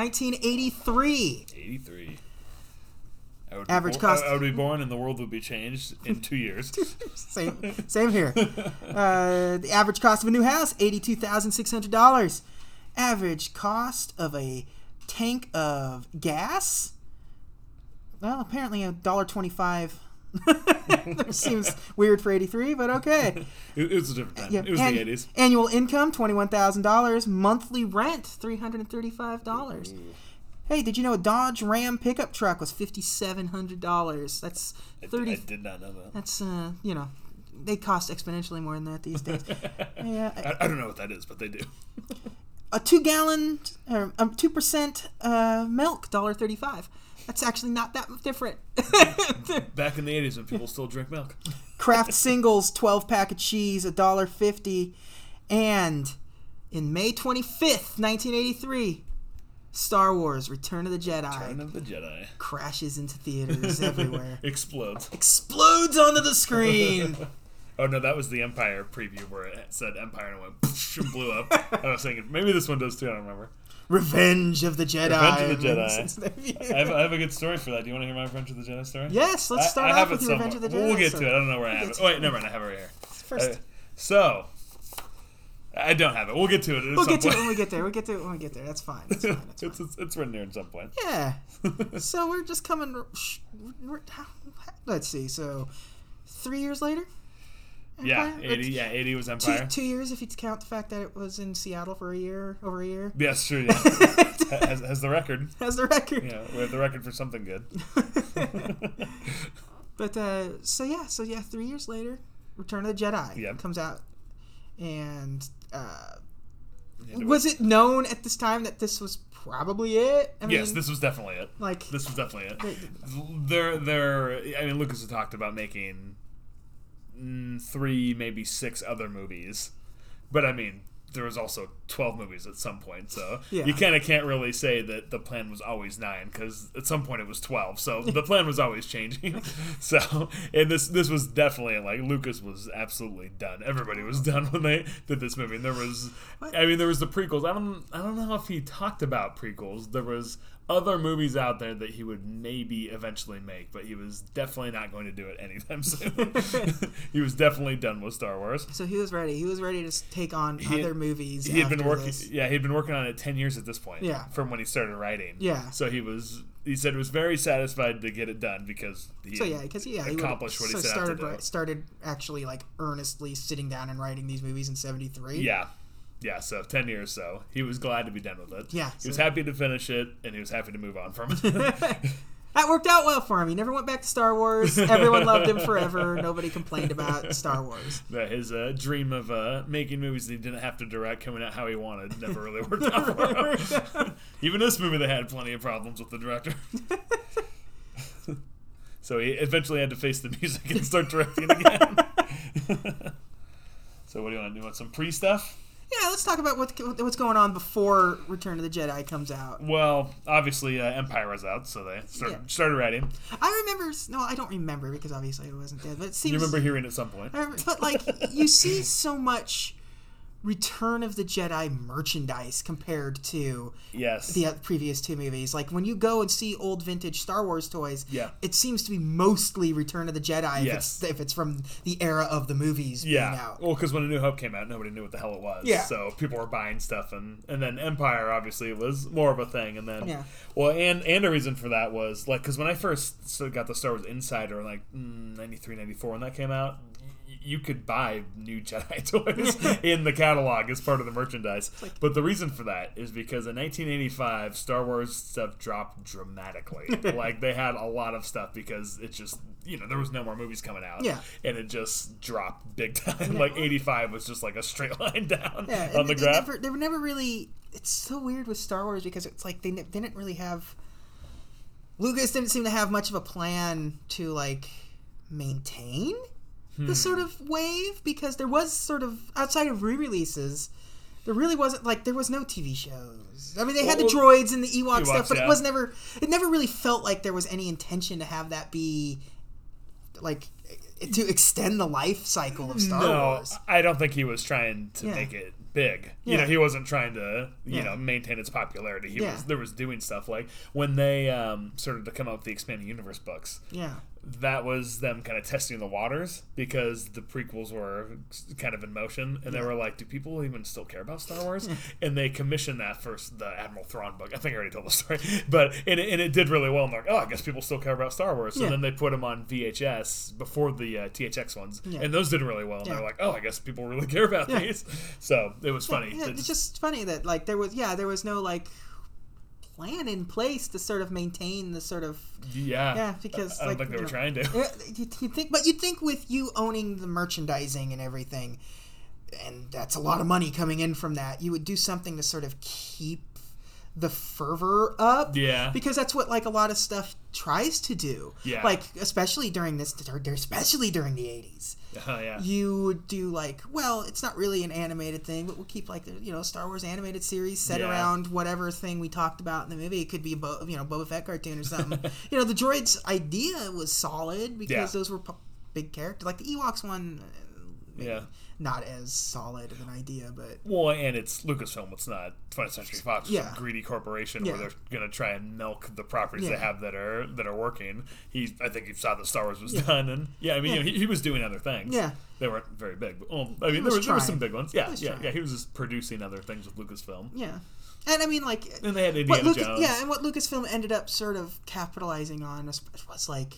1983. 83. I would be Average bor- cost- I, would be born and the world would be changed in two years. Same, same here. Uh, the average cost of a new house, eighty-two thousand six hundred dollars. Average cost of a tank of gas. Well, apparently a dollar twenty-five. Seems weird for eighty-three, but okay. It, it was a different time. Yeah, It was an- the 80s. Annual income twenty-one thousand dollars. Monthly rent three hundred and thirty-five dollars. Hey, did you know a Dodge Ram pickup truck was fifty-seven hundred dollars? That's I did- thirty. I did not know that. That's uh, you know, they cost exponentially more than that these days. yeah, I, I don't know what that is, but they do. a two gallon, or um, two percent uh, milk, dollar thirty-five. That's actually not that different. Back in the 80s when people still drink milk. Kraft singles, twelve pack of cheese, a dollar fifty, and in May twenty-fifth, nineteen eighty-three. Star Wars: Return of the Jedi Return of the Jedi. crashes into theaters everywhere, Explodes. explodes onto the screen. Oh no, that was the Empire preview where it said Empire and it went and blew up. I was thinking maybe this one does too. I don't remember. Revenge of the Jedi. Revenge of the Jedi. I have, I have a good story for that. Do you want to hear my Revenge of the Jedi story? yes, let's start I, off have with Revenge of the. Jedi. We'll get story. to it. I don't know where I have We'll it. Oh, wait, never mind. I have it right here. First, Uh, so, I don't have it. We'll get to it. We'll get to it when we get there. We'll get to it when we get there. That's fine. That's fine. That's fine. it's, it's, it's written here at some point. Yeah. so we're just coming. sh- we're- how- Let's see. So three years later. Yeah, Empire? 80. Yeah, 80 was Two, Empire. two years if you count the fact that it was in Seattle for a year, over a year. Yes, true. Yeah. has, has the record. Has the record. Yeah, we have the record for something good. But uh, so yeah, so yeah, three years later, Return of the Jedi Yep. comes out, and uh, Yeah, was it known at this time that this was probably it? I yes, mean, this was definitely it. like This was definitely it. They're they're. I mean, Lucas had talked about making mm, three, maybe six other movies, but I mean, there was also twelve movies at some point. So Yeah. you kind of can't really say that the plan was always nine because at some point it was twelve. So the plan was always changing. so and this this was definitely like Lucas was absolutely done. Everybody was done when they did this movie. And there was, I mean, there was the prequels. I don't I don't know if he talked about prequels. There was other movies out there that he would maybe eventually make, but he was definitely not going to do it anytime soon. he was definitely done with Star Wars. so he was ready. He was ready to take on He- other movies. He had been working, this. yeah, he'd been working on it ten years at this point. Yeah. from when he started writing. Yeah. so he was. He said he was very satisfied to get it done because he So yeah, because yeah, he accomplished what he so set out to started started actually like earnestly sitting down and writing these movies in '73. Yeah. Yeah, so 10 years so. He was glad to be done with it. Yeah, He was happy to finish it, and he was happy to move on from it. That worked out well for him. He never went back to Star Wars. Everyone loved him forever. Nobody complained about Star Wars. That his uh, dream of uh, making movies that he didn't have to direct coming out how he wanted never really worked out for him. Even this movie, they had plenty of problems with the director. so he eventually had to face the music and start directing again. so what do you want to do? Want some pre stuff? Yeah, let's talk about what, what's going on before Return of the Jedi comes out. Well, obviously uh, Empire was out, so they started, Yeah. started writing. I remember. No, I don't remember because obviously I wasn't there. But it seems. You remember hearing at some point? I remember- but like you see so much Return of the Jedi merchandise compared to Yes. the previous two movies. Like when you go and see old vintage Star Wars toys, Yeah. it seems to be mostly Return of the Jedi. If, Yes. it's, if it's from the era of the movies being Yeah. out. Well, because when A New Hope came out, nobody knew what the hell it was. Yeah. So people were buying stuff, and and then Empire obviously was more of a thing, and then Yeah. well, and and a reason for that was like because when I first got the Star Wars Insider, like mm, 93, 94, when that came out. You could buy new Jedi toys in the catalog as part of the merchandise, but the reason for that is because in 1985, Star Wars stuff dropped dramatically. like they had a lot of stuff because it just, you know, there was no more movies coming out Yeah. and it just dropped big time. Like 85 was just like a straight line down Yeah, on the they, graph. Never, they were never really. It's so weird with Star Wars because it's like they didn't really have. Lucas didn't seem to have much of a plan to like maintain Hmm. the sort of wave because there was sort of outside of re-releases. There really wasn't like there was no TV shows. I mean, they had the droids and the Ewok Ewoks, stuff, but yeah. it was never. It never really felt like there was any intention to have that be like to extend the life cycle of Star no, Wars. I don't think he was trying to Yeah. make it big. You know, he wasn't trying to you Yeah. know maintain its popularity. He Yeah. was there was doing stuff like when they um, started to come out with the expanding universe books. Yeah. That was them kind of testing the waters because the prequels were kind of in motion, and they were like, "Do people even still care about Star Wars?" and they commissioned that first, the Admiral Thrawn book. I think I already told the story, but and it, and it did really well. And they're like, "Oh, I guess people still care about Star Wars." Yeah. And then they put them on VHS before the uh, THX ones, Yeah. and those did really well. And Yeah. they're like, "Oh, I guess people really care about Yeah. these." So it was funny. Yeah, it's just funny that like there was yeah there was no like plan in place to sort of maintain the sort of yeah, yeah because I don't like think they were know, trying to. Uh, You you think, but you'd think with you owning the merchandising and everything, and that's a lot of money coming in from that, you would do something to sort of keep the fervor up. Yeah. Because that's what like a lot of stuff tries to do. Yeah. Like especially during this, especially during the '80s, Oh yeah, you would do like, well, it's not really an animated thing, but we'll keep like the you know Star Wars animated series set Yeah. around whatever thing we talked about in the movie. It could be a Bo- you know Boba Fett cartoon or something. you know, the droids idea was solid because Yeah. those were pu- big characters. Like the Ewoks one, uh, maybe Yeah. Not as solid of an idea, but Well, and it's Lucasfilm. It's not 20th Century Fox. Yeah. a greedy corporation Yeah. where they're going to try and milk the properties Yeah. they have that are that are working. He, I think, he saw that Star Wars was done, and yeah, I mean, you know, he, he was doing other things. Yeah. they weren't very big. But, well, I mean, there was, there was some big ones. Yeah, yeah, trying. yeah. He was just producing other things with Lucasfilm. yeah. And I mean, like, And they had what Indiana Lucas, Jones. yeah, and what Lucasfilm ended up sort of capitalizing on was, was like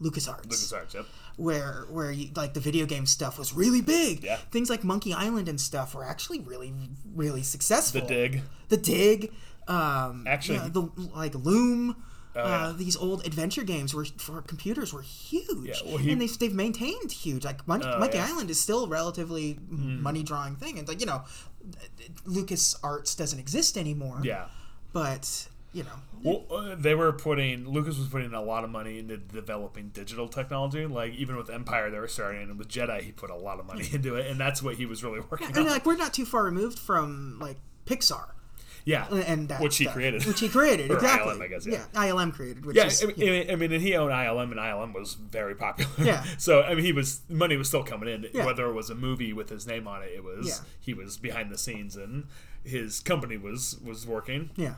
LucasArts. LucasArts. Yep. Where where you, like the video game stuff was really big. Yeah. Things like Monkey Island and stuff were actually really really successful. The Dig. The Dig. Um, Actually- yeah, the like Loom. Oh, uh, yeah. these old adventure games were for computers were huge, Yeah, well, he- and they've, they've maintained huge. Like Monkey, Oh, Monkey yeah. Island is still a relatively money drawing thing, and like you know, Lucas Arts doesn't exist anymore. Yeah. but you know, Well, uh, they were putting Lucas was putting a lot of money into developing digital technology. Like even with Empire, they were starting, and with Jedi, he put a lot of money into it, and that's what he was really working on. and on. like we're not too far removed from like Pixar. Yeah, and that which he stuff. created. which he created exactly. ILM, I guess, yeah. ILM created, which Yeah, is I mean, mean- I mean, and he owned ILM, and ILM was very popular. Yeah. so I mean, he was money was still coming in. Yeah. Whether it was a movie with his name on it, it was Yeah. he was behind the scenes, and his company was was working. yeah.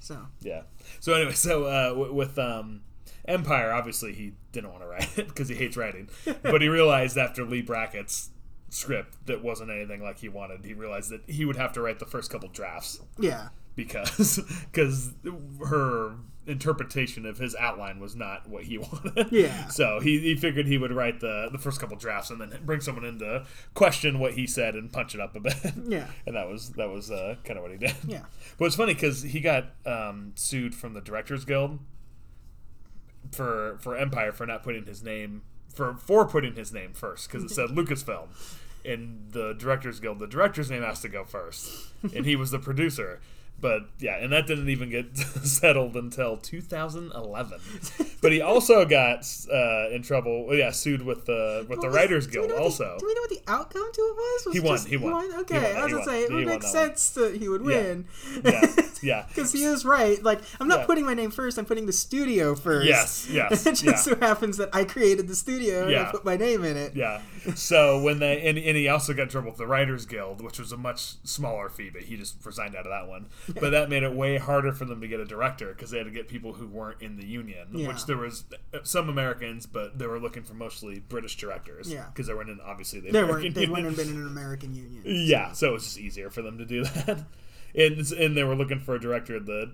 So Yeah. So anyway, so uh, w- with um, Empire, obviously he didn't want to write it because he hates writing, but he realized after Leigh Brackett's script that wasn't anything like he wanted. He realized that he would have to write the first couple drafts yeah, because because her interpretation of his outline was not what he wanted. Yeah. So he, he figured he would write the the first couple drafts and then bring someone in to question what he said and punch it up a bit. Yeah. And that was that was uh, kind of what he did. Yeah. But it's funny because he got um, sued from the Directors Guild for for Empire for not putting his name for for putting his name first because it said Lucasfilm in the Directors Guild. The director's name has to go first, and he was the producer. But yeah, and that didn't even get settled until 2011. But he also got uh, in trouble. Well, yeah, sued with the with the Writers Guild know what the- also. do we know what the outcome to it was? Was He won, just- he won. Okay, He won, I was gonna say it He would make that one. sense that he would win. yeah, yeah. Because he is right. Like, I'm not Yeah. putting my name first. I'm putting the studio first. Yes, yes, it just yeah. so happens that I created the studio and I Yeah. put my name in it. Yeah. So when they and, and he also got in trouble with the Writers Guild, which was a much smaller fee, but he just resigned out of that one. But that made it way harder for them to get a director because they had to get people who weren't in the union. Yeah. Which there was uh, some Americans, but they were looking for mostly British directors. Yeah. Because they weren't in obviously the They American weren't. They union. wouldn't have been in an American union. Yeah, so it was just easier for them to do that. And and they were looking for a director that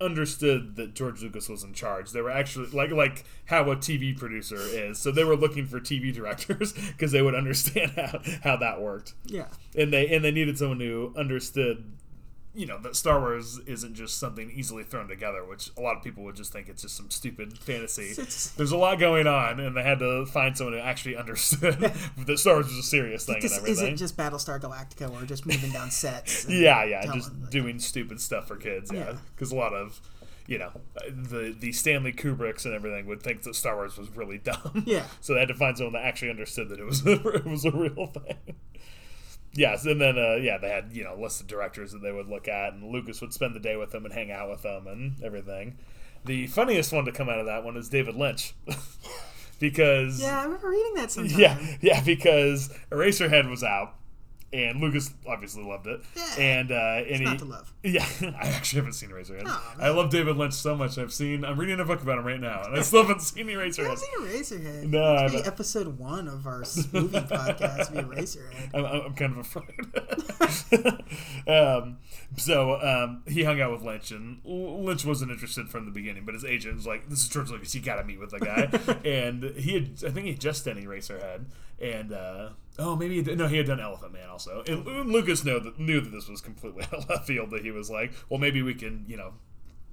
understood that George Lucas was in charge. They were actually like like how a TV producer is. So they were looking for TV directors because they would understand how how that worked. Yeah. And they and they needed someone who understood you know that Star Wars isn't just something easily thrown together, which a lot of people would just think it's just some stupid fantasy. There's a lot going on, and they had to find someone who actually understood that Star Wars was a serious thing This and everything. isn't just Battlestar Galactica or just moving down sets. Yeah, yeah, just like, doing stupid stuff for kids. Yeah, Yeah. because a lot of, you know, the the Stanley Kubricks and everything would think that Star Wars was really dumb. Yeah. so they had to find someone that actually understood that it was it was a real thing. Yes, and then uh, yeah, they had you know lists of directors that they would look at, and Lucas would spend the day with them and hang out with them and everything. The funniest one to come out of that one is David Lynch, because Yeah, I remember reading that sometime. yeah, yeah, because Eraserhead was out, and Lucas obviously loved it. Yeah. and uh, and he, not to love. yeah, I actually haven't seen Eraserhead. Oh, I love David Lynch so much. I've seen. I'm reading a book about him right now, and I still haven't seen I Eraserhead. haven't seen Eraserhead. No, Must I be haven't. episode one of our movie podcast be Eraserhead. I'm, I'm kind of afraid. um, so um, he hung out with Lynch, and Lynch wasn't interested from the beginning. But his agent was like, "This is George Lucas. You got to meet with the guy." and he had, I think he had just done Eraserhead, and uh, oh, maybe he did, no, he had done Elephant Man also. And Lucas knew that knew that this was completely out of left field. That he was like, "Well, maybe we can, you know."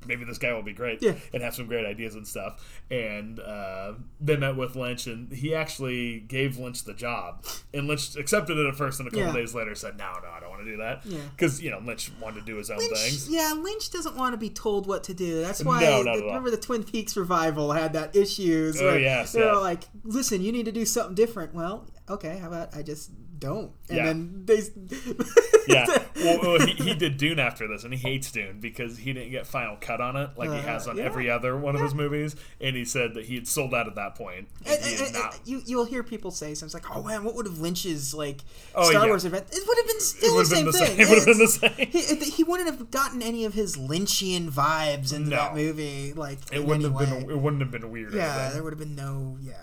Maybe this guy will be great Yeah. and have some great ideas and stuff. And uh, they met with Lynch, and he actually gave Lynch the job. And Lynch accepted it at first, and a couple Yeah. days later said, "No, no, I don't want to do that." Yeah. because you know Lynch wanted to do his own Lynch, things. yeah, Lynch doesn't want to be told what to do. That's why No, the- remember the Twin Peaks revival had that issues. Oh, where yes, they were yes. like, "Listen, you need to do something different." Well, okay, how about I just don't? And Yeah. then they, Yeah, well, well, he, he did Dune after this, and he hates Dune because he didn't get final cut on it like he Uh, has on yeah. every other one of his movies. And he said that he had sold out at that point. And And- and- not. you you'll hear people say something like, "Oh man, what would have Lynch's like Oh, Star yeah. Would event? It would have been still the same the thing. same. It would have been the same. He, he wouldn't have gotten any of his Lynchian vibes into No. that movie. Like It wouldn't have been. It wouldn't have been weird. Yeah, there would have been no. Yeah,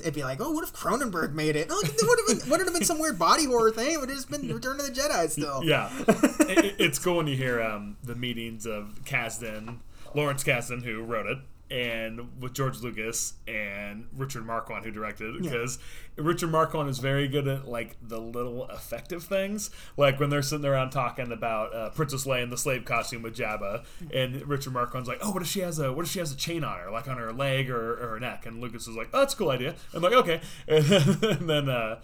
it'd be like, oh, what if Cronenberg made it? Like, it would have been. Been some weird body horror thing. It would have just been Return of the Jedi still. Yeah, it- it's cool when you hear um, the meetings of Kasdan, Lawrence Kasdan, who wrote it, and with George Lucas and Richard Marquand, who directed it, Yeah. because Richard Marquand is very good at like the little effective things, like when they're sitting around talking about uh, Princess Leia in the slave costume with Jabba, and Richard Marquand's like, "Oh, what if she has a what if she has a chain on her, like on her leg or, or her neck?" And Lucas is like, "Oh, that's a cool idea." I'm like, "Okay," and then. Uh,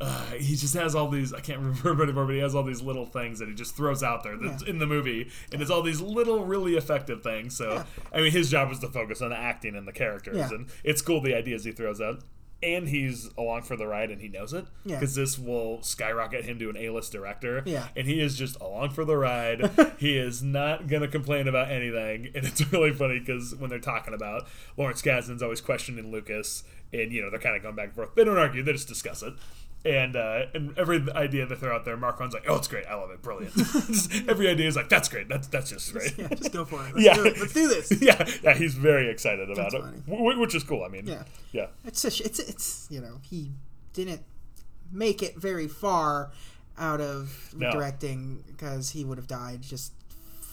uh, he just has all these I can't remember anymore, but he has all these little things that he just throws out there that's in the movie, and it's all these little really effective things. So Yeah. I mean, his job is to focus on the acting and the characters, Yeah. and it's cool the ideas he throws out. And he's along for the ride, and he knows it Yeah. because this will skyrocket him to an A-list director. Yeah. and he is just along for the ride. he is not gonna complain about anything, and it's really funny because when they're talking about Lawrence Kasdan's always questioning Lucas, and you know they're kind of going back and forth. They don't argue; they just discuss it. And uh, and every idea they throw out there, Marquand's like, "Oh, it's great! I love it, brilliant." Every idea is like, "That's great! That's that's just great." Yeah, just go for it. Let's Yeah. do it. Let's do this. yeah, yeah, he's very excited about That's it, which is cool. I mean, Yeah. yeah, It's sh- it's it's you know he didn't make it very far out of No. directing because he would have died just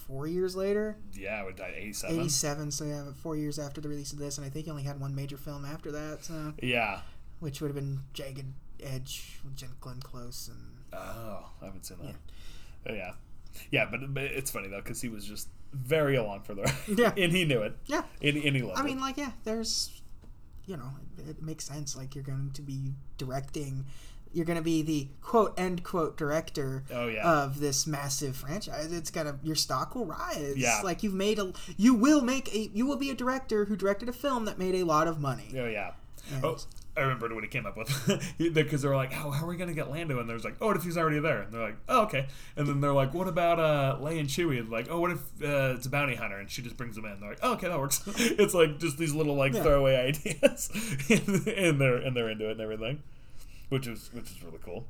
four years later. yeah. I would die eighty-seven. 87 so yeah four years after the release of this and i think he only had one major film after that so Yeah. which would have been jagged edge with Jen- glenn close and Oh, I haven't seen that. Yeah, oh, yeah, yeah but, but it's funny though because he was just very along for the ride. Yeah. and he knew it. yeah And, and he loved i it. mean like yeah there's you know it, it makes sense like you're going to be directing you're going to be the quote end quote director Oh, yeah. of this massive franchise it's gonna your stock will rise Yeah. like you've made a you will make a you will be a director who directed a film that made a lot of money Oh yeah. And- Oh, I remembered what he came up with because they're like, "How, how are we gonna get Lando?" And there's like, "Oh, what if he's already there?" And they're like, "Oh, okay." And then they're like, "What about uh, Leia and Chewie?" And like, "Oh, what if uh, it's a bounty hunter?" And she just brings them in. They're like, "Oh, okay, that works." it's like just these little like Yeah. throwaway ideas, and, they're and they're into it and everything, which is which is really cool.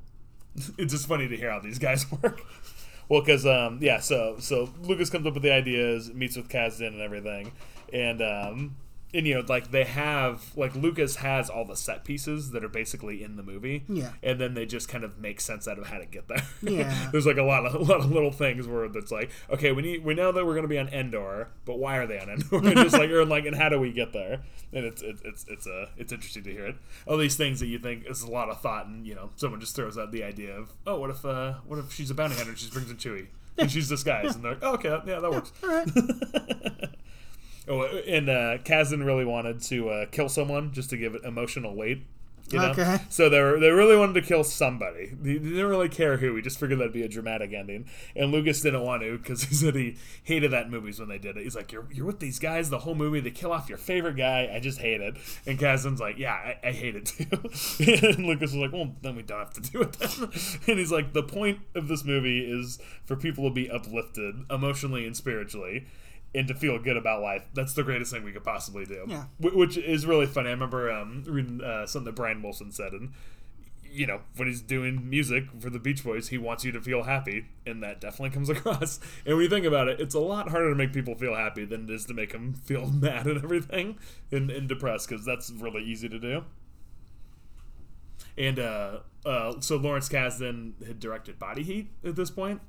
It's just funny to hear how these guys work. Well, because um, yeah, so so Lucas comes up with the ideas, meets with Kasdan and everything, and um, and you know like they have like Lucas has all the set pieces that are basically in the movie, Yeah. and then they just kind of make sense out of how to get there. Yeah. there's like a lot of a lot of little things where it's like, okay, we need we know that we're gonna be on Endor, but why are they on Endor? And just like or like, and how do we get there? And it's it's it's it's uh, it's interesting to hear it. All these things that you think is a lot of thought, and you know, someone just throws out the idea of, oh, what if uh, what if she's a bounty hunter and she brings in Chewie and she's disguised, and they're like, oh, okay, yeah, that works. Oh, and uh, Kasdan really wanted to uh, kill someone just to give it emotional weight. You know? Okay. So they were, they really wanted to kill somebody. They didn't really care who. He just figured that'd be a dramatic ending. And Lucas didn't want to because he said he hated that in movies when they did it. He's like, "You're you're with these guys the whole movie. They kill off your favorite guy. I just hate it." And Kasdan's like, "Yeah, I, I hate it too." and Lucas was like, "Well, then we don't have to do it then." and he's like, "The point of this movie is for people to be uplifted emotionally and spiritually." And to feel good about life. That's the greatest thing we could possibly do. Yeah. Which is really funny. I remember um, reading uh, something that Brian Wilson said, and you know, when he's doing music for the Beach Boys, he wants you to feel happy, and that definitely comes across. And when you think about it, it's a lot harder to make people feel happy than it is to make them feel mad and everything and, and depressed, because that's really easy to do. And uh, uh, so Lawrence Kasdan had directed Body Heat at this point,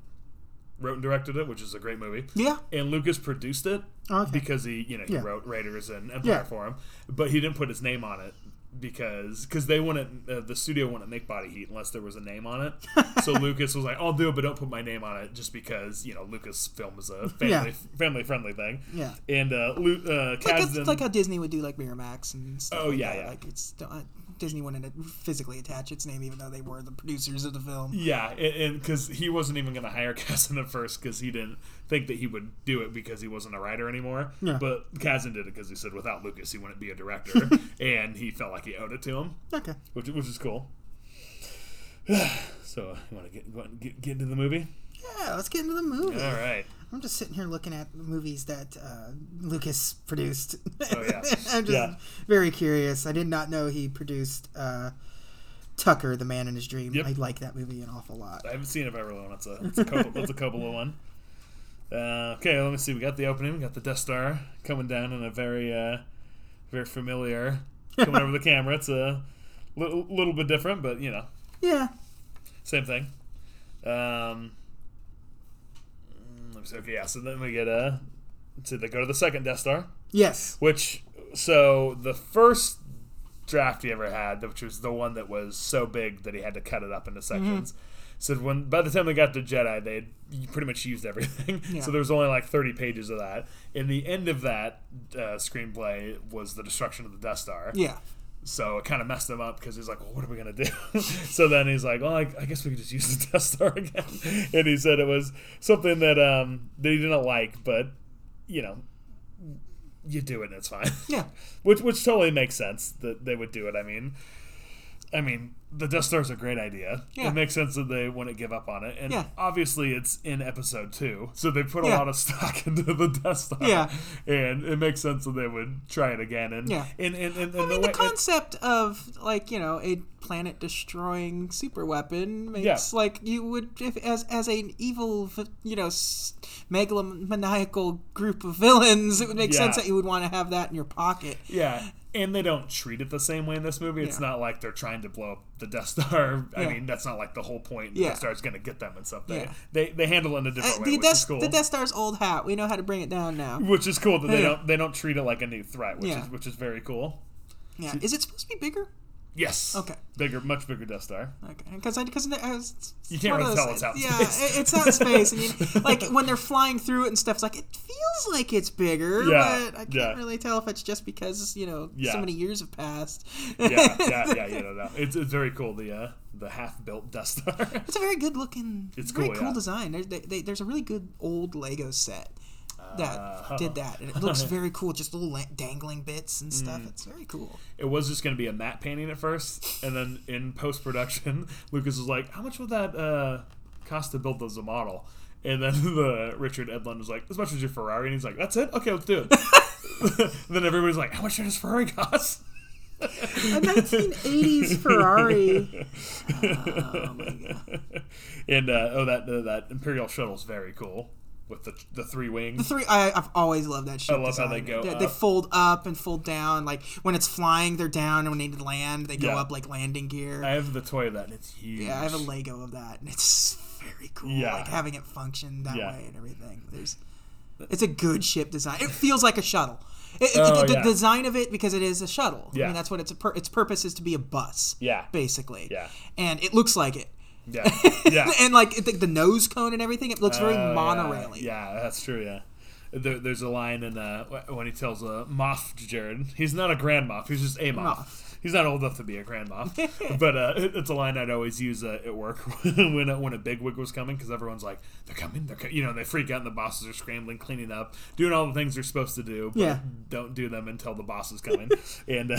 wrote and directed it, which is a great movie. Yeah. And Lucas produced it Okay. because he, you know, he Yeah. wrote Raiders and Empire Yeah. for him, but he didn't put his name on it because because they wouldn't uh, the studio wouldn't make Body Heat unless there was a name on it. so Lucas was like, "I'll do it, but don't put my name on it," just because you know Lucasfilm is a family Yeah. family friendly thing. Yeah. And uh, Lu- uh, Like, Kasdan, it's like how Disney would do like Miramax and stuff. Oh, like yeah, that. yeah. Like it's uh, Disney wouldn't physically attach its name, even though they were the producers of the film. Yeah, and because he wasn't even going to hire Kasdan at first because he didn't think that he would do it because he wasn't a writer anymore. Yeah. But Kasdan did it because he said without Lucas he wouldn't be a director, and he felt like he owed it to him, Okay. which which is cool. so you want to get, go ahead and get get into the movie? Yeah, let's get into the movie. All right. I'm just sitting here looking at the movies that uh, Lucas produced. Oh, yeah. I'm just Yeah. very curious. I did not know he produced uh, Tucker, The Man in His Dream. Yep. I like that movie an awful lot. I haven't seen it, really want. It's a it's a Coppola, it's a Coppola one. Uh, okay, let me see. We got the opening. We got the Death Star coming down in a very uh, very familiar coming over the camera. It's a little, little bit different, but you know, Yeah. same thing. Um, let me see. Okay, yeah. So then we get a. So they go to the second Death Star, Yes. which so the first draft he ever had, which was the one that was so big that he had to cut it up into sections. So when by the time they got to Jedi, they pretty much used everything. Yeah. So there was only like thirty pages of that. And the end of that uh, screenplay was the destruction of the Death Star. Yeah. So it kind of messed him up because he's like, well, what are we going to do? so then he's like, well, I, I guess we could just use the Death Star again. and he said it was something that, um, that he didn't like, but, you know, you do it and it's fine. Yeah. which, which totally makes sense that they would do it. I mean, I mean, the Death Star is a great idea. Yeah. It makes sense that they wouldn't give up on it, and Yeah. obviously it's in episode two, so they put a Yeah. lot of stock into the Death Star. Yeah. and it makes sense that they would try it again. And Yeah. and and, and, I and mean, the the way, concept of like you know a planet destroying super weapon makes like you would if, as as an evil you know megalomaniacal group of villains, it would make sense that you would want to have that in your pocket. Yeah, and they don't treat it the same way in this movie. It's Yeah. not like they're trying to blow up the Death Star. I Yeah. mean, that's not like the whole point. The Yeah. Death Star is going to get them and stuff. They, Yeah. they they handle it in a Uh, different way, the Death cool. the Death Star's old hat. We know how to bring it down now. which is cool that they don't they don't treat it like a new threat, which is which is very cool. Yeah, is it supposed to be bigger? Yes. Okay. Bigger, much bigger Death Star. Okay, because I because I You can't really tell it's out in Yeah, space. it- it's out space, and you, like when they're flying through it and stuff, it's like it feels like it's bigger, Yeah, but I can't yeah. really tell if it's just because you know Yeah. so many years have passed. Yeah, yeah, yeah, yeah. No, no. It's, it's very cool. The uh, the half built Death Star. It's a very good looking. It's very cool, cool yeah. design. There's they, they, there's a really good old Lego set that Uh, did that, and it looks very cool. Just little dangling bits and stuff. Mm. It's very cool. it was just going to be a matte painting at first, and then in post production, Lucas was like, "How much would that uh, cost to build as a model?" And then the Richard Edlund was like, "As much as your Ferrari," and he's like, "That's it? Okay, let's do it." then everybody's like, "How much does Ferrari cost?" A 1980s Ferrari. Oh my god. and uh, oh, that uh, that Imperial shuttle's very cool with the the three wings. The three, I, I've always loved that shit. I love how they go They, up. fold up and fold down. Like when it's flying, they're down, and when they land, they go Yeah. up like landing gear. I have the toy of that, and it's huge. yeah, I have a Lego of that, and it's very cool. Yeah. Like having it function that Yeah. way and everything. There's, it's a good ship design. It feels like a shuttle. It, Oh, the yeah. design of it because it is a shuttle. Yeah. I mean that's what its pur- its purpose is to be a bus. Yeah. basically. Yeah. and it looks like it. Yeah, yeah. and like the, the nose cone and everything, it looks very Oh, monorail Yeah, yeah, that's true. Yeah, there, there's a line in uh, when he tells a uh, Moff Jared, he's not a grand moth, he's just a moth. Moff. He's not old enough to be a grand Moff, but uh, it, it's a line I'd always use uh, at work when a, when a big wig was coming because everyone's like, they're coming, they're co-, you know, they freak out and the bosses are scrambling, cleaning up, doing all the things they're supposed to do, but Yeah. don't do them until the boss is coming. and uh,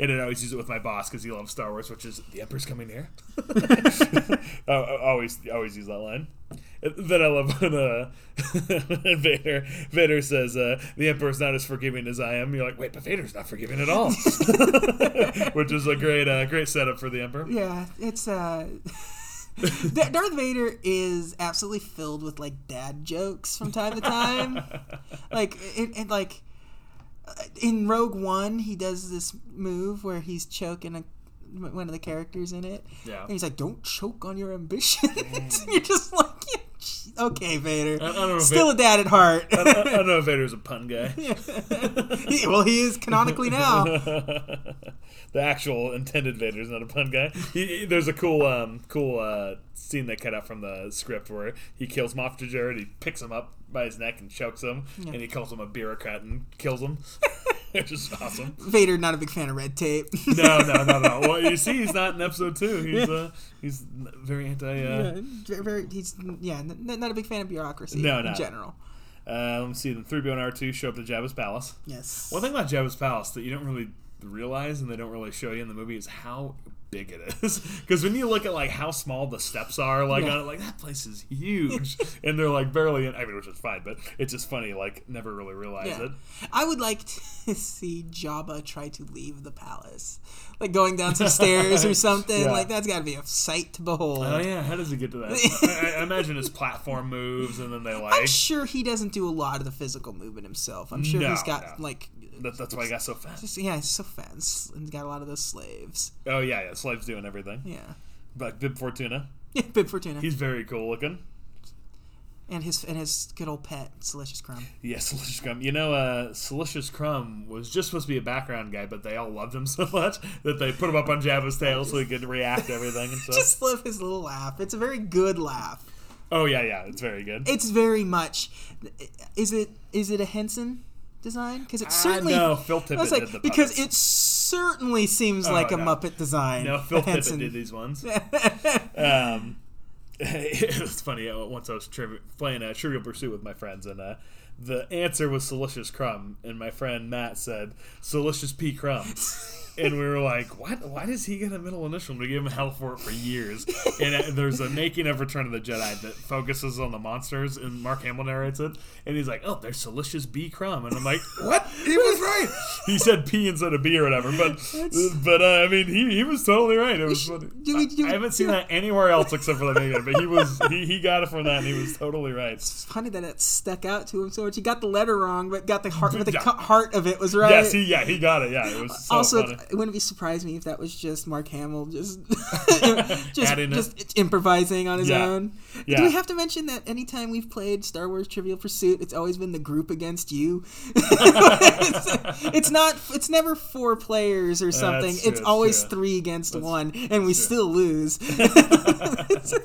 and I always use it with my boss because he loves Star Wars, which is the Emperor's coming here. I always always use that line. Then I love when uh, Vader Vader says uh, the Emperor's not as forgiving as I am. You're like, wait, but Vader's not forgiving at all, which is a great uh, great setup for the Emperor. Yeah, it's uh Darth Vader is absolutely filled with like dad jokes from time to time. like it, it like in Rogue One, he does this move where he's choking a one of the characters in it. Yeah. And he's like, "Don't choke on your ambitions." You're just like, yeah, "Okay, Vader." I, I don't know. Still a dad at heart. I, I don't know if Vader's a pun guy. He- well, he is canonically now. the actual intended Vader is not a pun guy. He, he- there's a cool, um, cool uh, scene they cut out from the script where he kills Moff Gideon, he picks him up by his neck and chokes him, and he calls him a bureaucrat and kills him, which is awesome. Vader, not a big fan of red tape. No, no, no, no. Well, you see, he's not in episode two. He's uh, he's very anti. Uh, Yeah, very, he's yeah, not a big fan of bureaucracy No, in no. general. uh, let me see. Then 3PO and R2 show up to Jabba's palace. Yes. One thing about Jabba's palace that you don't really realize and they don't really show you in the movie is how big it is. Because when you look at like how small the steps are, like Yeah. on it, like that place is huge, and they're like barely in. I mean, which is fine, but it's just funny. Like never really realize Yeah. it. I would like to see Jabba try to leave the palace, like going down some stairs or something. Yeah. Like that's got to be a sight to behold. Oh yeah, how does he get to that? I, I imagine his platform moves, and then they like. I'm sure he doesn't do a lot of the physical movement himself. I'm sure No, he's got no. like, That, that's why he got so fast. just, yeah, he's so fast and got a lot of those slaves. Oh yeah, yeah. Slaves doing everything. Yeah, But Bib Fortuna, yeah, Bib Fortuna he's very cool looking. and his and his good old pet, Delicious Crumb. Yeah, Salacious Crumb. You know, uh, Salacious Crumb was just supposed to be a background guy, but they all loved him so much that they put him up on Jabba's tail so he could react to everything and stuff. Just love his little laugh. It's a very good laugh. oh yeah, yeah, it's very good. It's very much. Is it is it a Henson design? Because it certainly. no, Phil I was Tippett like, did the because puppets. it certainly seems like a. Muppet design. no, Phil Tippett Henson. did these ones. um, it was funny. uh, Once I was triv- playing a Trivial Pursuit with my friends, and uh, the answer was Salacious Crumb, and my friend Matt said Salacious P Crumb. And we were like, "What? Why does he get a middle initial?" And we gave him hell for it for years. And uh, there's a making of Return of the Jedi that focuses on the monsters, and Mark Hamill narrates it. And he's like, "Oh, there's Salacious B Crumb," and I'm like, "What? He was right. He said P instead of B or whatever." But but uh, I mean, he, he was totally right. It was funny. do we- do I, I haven't seen that anywhere else except for the making, but he was he, he got it from that, and he was totally right. It's funny that it stuck out to him so much. He got the letter wrong, but got the heart. But the Yeah. heart of it was right. Yes, he yeah he got it. Yeah, it was so also, funny. It wouldn't be surprised me if that was just Mark Hamill just just, just improvising on his Yeah. own. Yeah. Do we have to mention that anytime we've played Star Wars Trivial Pursuit, it's always been the group against you? it's, it's not. It's never four players or something. true, it's that's always true. three against one, and we still lose. The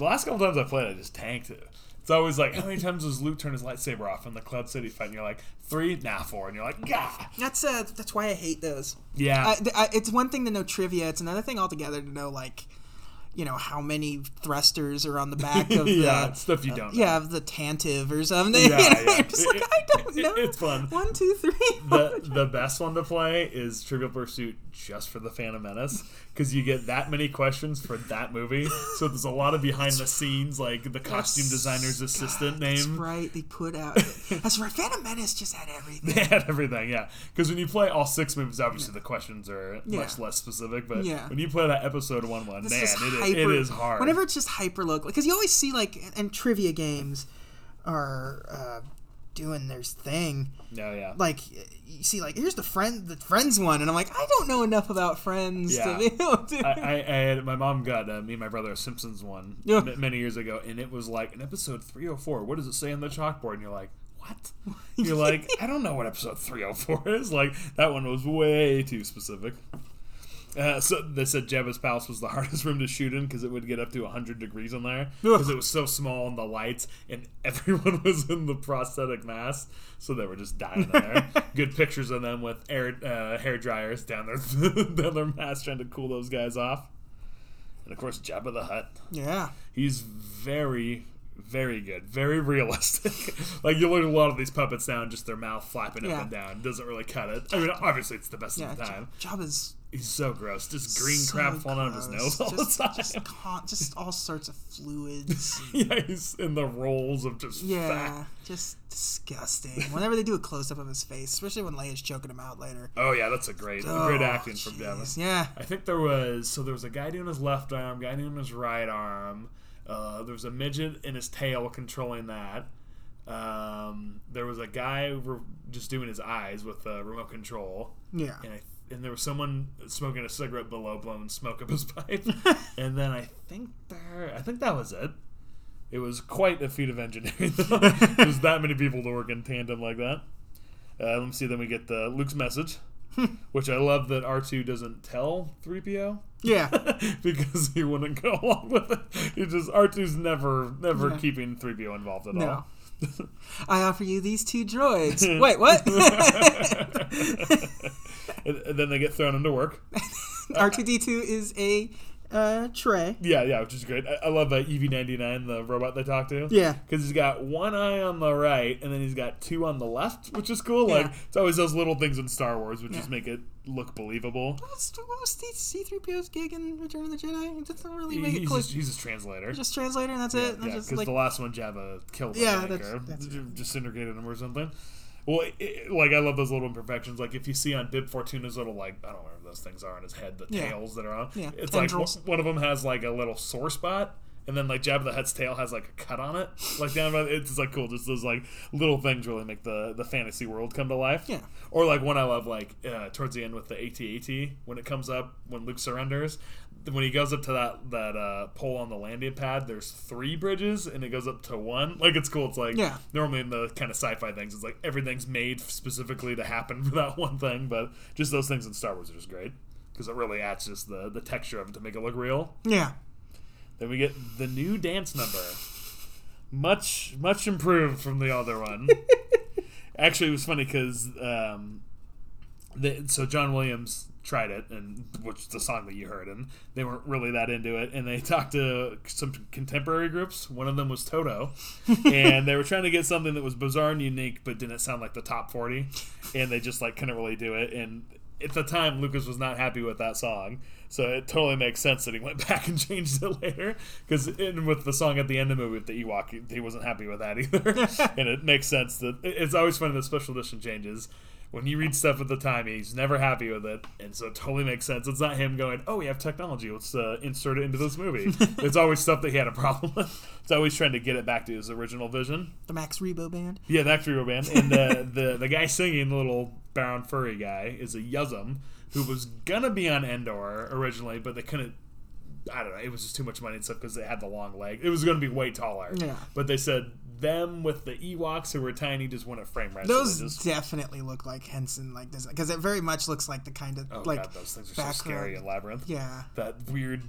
last couple times I played, I just tanked it. It's always like, how many times does Luke turn his lightsaber off in the Cloud City fight? And you're like, three, nah, four, and you're like, gah. that's uh, that's why I hate those. Yeah, I, it's one thing to know trivia. It's another thing altogether to know like, you know, how many thrusters are on the back of the yeah, stuff you don't. know. yeah of the tantive or something. Yeah, You know, yeah. just It- like I don't it- know. it's fun. One, two, three. the the best one to play is Trivial Pursuit just for the Phantom Menace because you get that many questions for that movie. So there's a lot of behind the scenes, like the costume designer's assistant That's name. right. They put out. That's right. Phantom Menace just had everything. They had everything, yeah. Because when you play all six movies, obviously the questions are Yeah. much less specific. But Yeah. when you play that episode one one, man, it, it is hard. Whenever it's just hyper local, because you always see like, and trivia games are uh, doing their thing. no, yeah. like you see like here's the friend the friends one and i'm like i don't know enough about friends Yeah. to be able to I, I, I had my mom got uh, me and my brother a Simpsons one Yeah. m- many years ago, and it was like an episode three hundred four. What does it say on the chalkboard? And you're like, what? You're like, I don't know what episode three hundred four is. Like that one was way too specific. Uh, so they said Jabba's palace was the hardest room to shoot in because it would get up to 100 degrees in there. Because it was so small and the lights and everyone was in the prosthetic mask so they were just dying in there. Good pictures of them with air uh, hair dryers down their down their masks trying to cool those guys off. And of course Jabba the Hutt. Yeah. He's very very good very realistic. Like you look at a lot of these puppets now and just their mouth flapping Yeah. up and down. Doesn't really cut it. I mean obviously it's the best yeah of the time. Job is He's so gross. Just green So crap falling out of his nose all just, the time. Just, con- just all sorts of fluids. yeah, he's in the rolls of just Yeah, fat. just disgusting. Whenever they do a close up of his face, especially when Leia's choking him out later. Oh yeah, that's a great, Oh, great acting from jeez. Devin. Yeah. I think there was so there was a guy doing his left arm, guy doing his right arm. Uh, there was a midget in his tail controlling that. Um, there was a guy re- just doing his eyes with a remote control, Yeah. and I, and there was someone smoking a cigarette below, blowing smoke up his pipe. and then I think there, I think that was it. It was quite a feat of engineering. There's that many people to work in tandem like that. Uh, let me see. Then we get the Luke's message, which I love that R two doesn't tell three PO Yeah. because he wouldn't go along with it. He just R 2s never never Yeah. keeping three PO involved at No. all. I offer you these two droids. Wait, what? and, and then they get thrown into work. R2D2 is a uh, tray. Yeah, yeah, which is great. I, I love uh, EV-9D9, the robot they talk to. Yeah. Because he's got one eye on the right, and then he's got two on the left, which is cool. Like Yeah. it's always those little things in Star Wars, which Yeah. just make it look believable. What was, what was C- C3PO's gig in Return of the Jedi? It doesn't really make it he's, clear. just, he's just translator. Just translator and that's it. yeah, because like, the last one Jabba killed him, Yeah, that's- that's- disintegrated him or something. Well, it, like I love those little imperfections. Like if you see on Bib Fortuna's little like I don't know whatever those things are on his head, the Yeah. tails that are on. Yeah, it's tendrils. like one of them has like a little sore spot. And then like Jabba the Hutt's tail has like a cut on it, like down. By, it's just like cool. Just those like little things really make the the fantasy world come to life. Yeah. Or like one I love, like uh, towards the end with the AT-AT when it comes up when Luke surrenders. When he goes up to that that uh, pole on the landing pad, there's three bridges, and it goes up to one. Like it's cool. It's like Yeah. normally in the kind of sci-fi things, it's like everything's made specifically to happen for that one thing. But just those things in Star Wars are just great because it really adds just the the texture of it to make it look real. yeah. Then we get the new dance number. Much, much improved from the other one. Actually, it was funny because um, the, so John Williams tried it, and which the song that you heard, and they weren't really that into it. And they talked to some contemporary groups. One of them was Toto, and they were trying to get something that was bizarre and unique, but didn't sound like the top forty. And they just like couldn't really do it. And at the time, Lucas was not happy with that song. So it totally makes sense that he went back and changed it later. Because with the song at the end of the movie with the Ewok, he- wasn't happy with that either. and it makes sense that it's always funny that special edition changes. When you read stuff at the time, he's never happy with it, and so it totally makes sense. It's not him going, "Oh, we have technology, let's uh, insert it into this movie." it's always stuff that he had a problem with. It's always trying to get it back to his original vision. The Max Rebo band. Yeah, the Max Rebo band, and uh, the the guy singing, the little brown furry guy, is a Yuzzum who was gonna be on Endor originally, but they couldn't. I don't know. It was just too much money and stuff because they had the long leg. It was gonna be way taller. Yeah. But they said them with the Ewoks who were tiny just wouldn't frame right. Those just, definitely look like Henson like this because it very much looks like the kind of oh like god, those things are so scary in labyrinth. yeah That weird.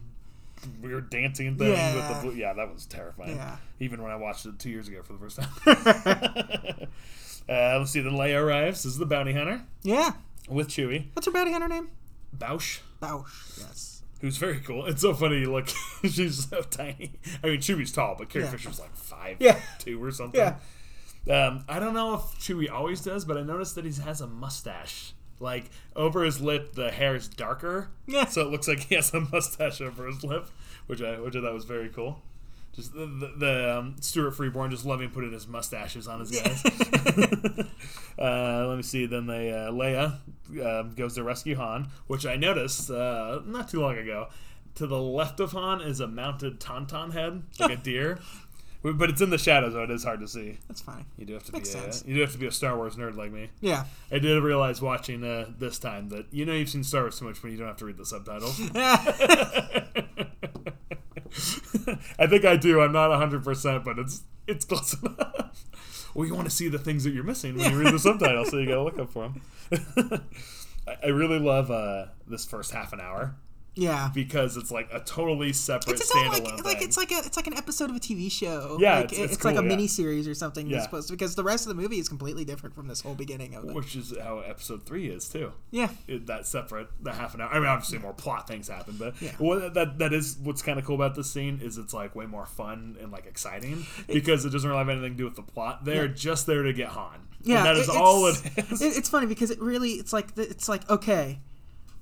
Weird dancing thing with the blue. Yeah, that was terrifying. Yeah. Even when I watched it two years ago for the first time. uh, let's see. Then Leia arrives. This is the bounty hunter yeah. with Chewie. What's her bounty hunter name? Boushh, Boushh. Yes. who's very cool. It's so funny. Look, she's so tiny. I mean, Chewie's tall, but Carrie Yeah. Fisher's like five, Yeah. two or something. Yeah. Um, I don't know if Chewie always does, but I noticed that he has a mustache. Like over his lip, the hair is darker. Yeah. So it looks like he has a mustache over his lip, which I which I thought was very cool. Just the, the, the um, Stuart Freeborn just loving putting his mustaches on his guys. uh, let me see. Then they uh, Leia uh, goes to rescue Han, which I noticed uh, not too long ago. To the left of Han is a mounted tauntaun head, like a deer, but it's in the shadow, so it is hard to see. That's fine. You do have to Makes be a, sense. you do have to be a Star Wars nerd like me. Yeah. I did realize watching uh, this time that you know you've seen Star Wars so much when you don't have to read the subtitles. I think I do. I'm not 100, percent but it's it's close enough. Well, you want to see the things that you're missing when you read the subtitles, so you got to look up for them. I I really love uh, this first half an hour yeah. because it's like a totally separate It's standalone like, like it's like a it's like an episode of a TV show. Yeah, like, it's- it's, it's like a yeah. mini series or something. Yeah. To, because the rest of the movie is completely different from this whole beginning of it. which is how episode three is too. Yeah, it, that separate the half an hour. I mean, obviously more plot things happen, but Yeah. what, that that is what's kind of cool about this scene is it's like way more fun and like exciting because it doesn't really have anything to do with the plot. They're Yeah. just there to get Han. yeah. and that is all it- it's funny because it really it's like it's like okay,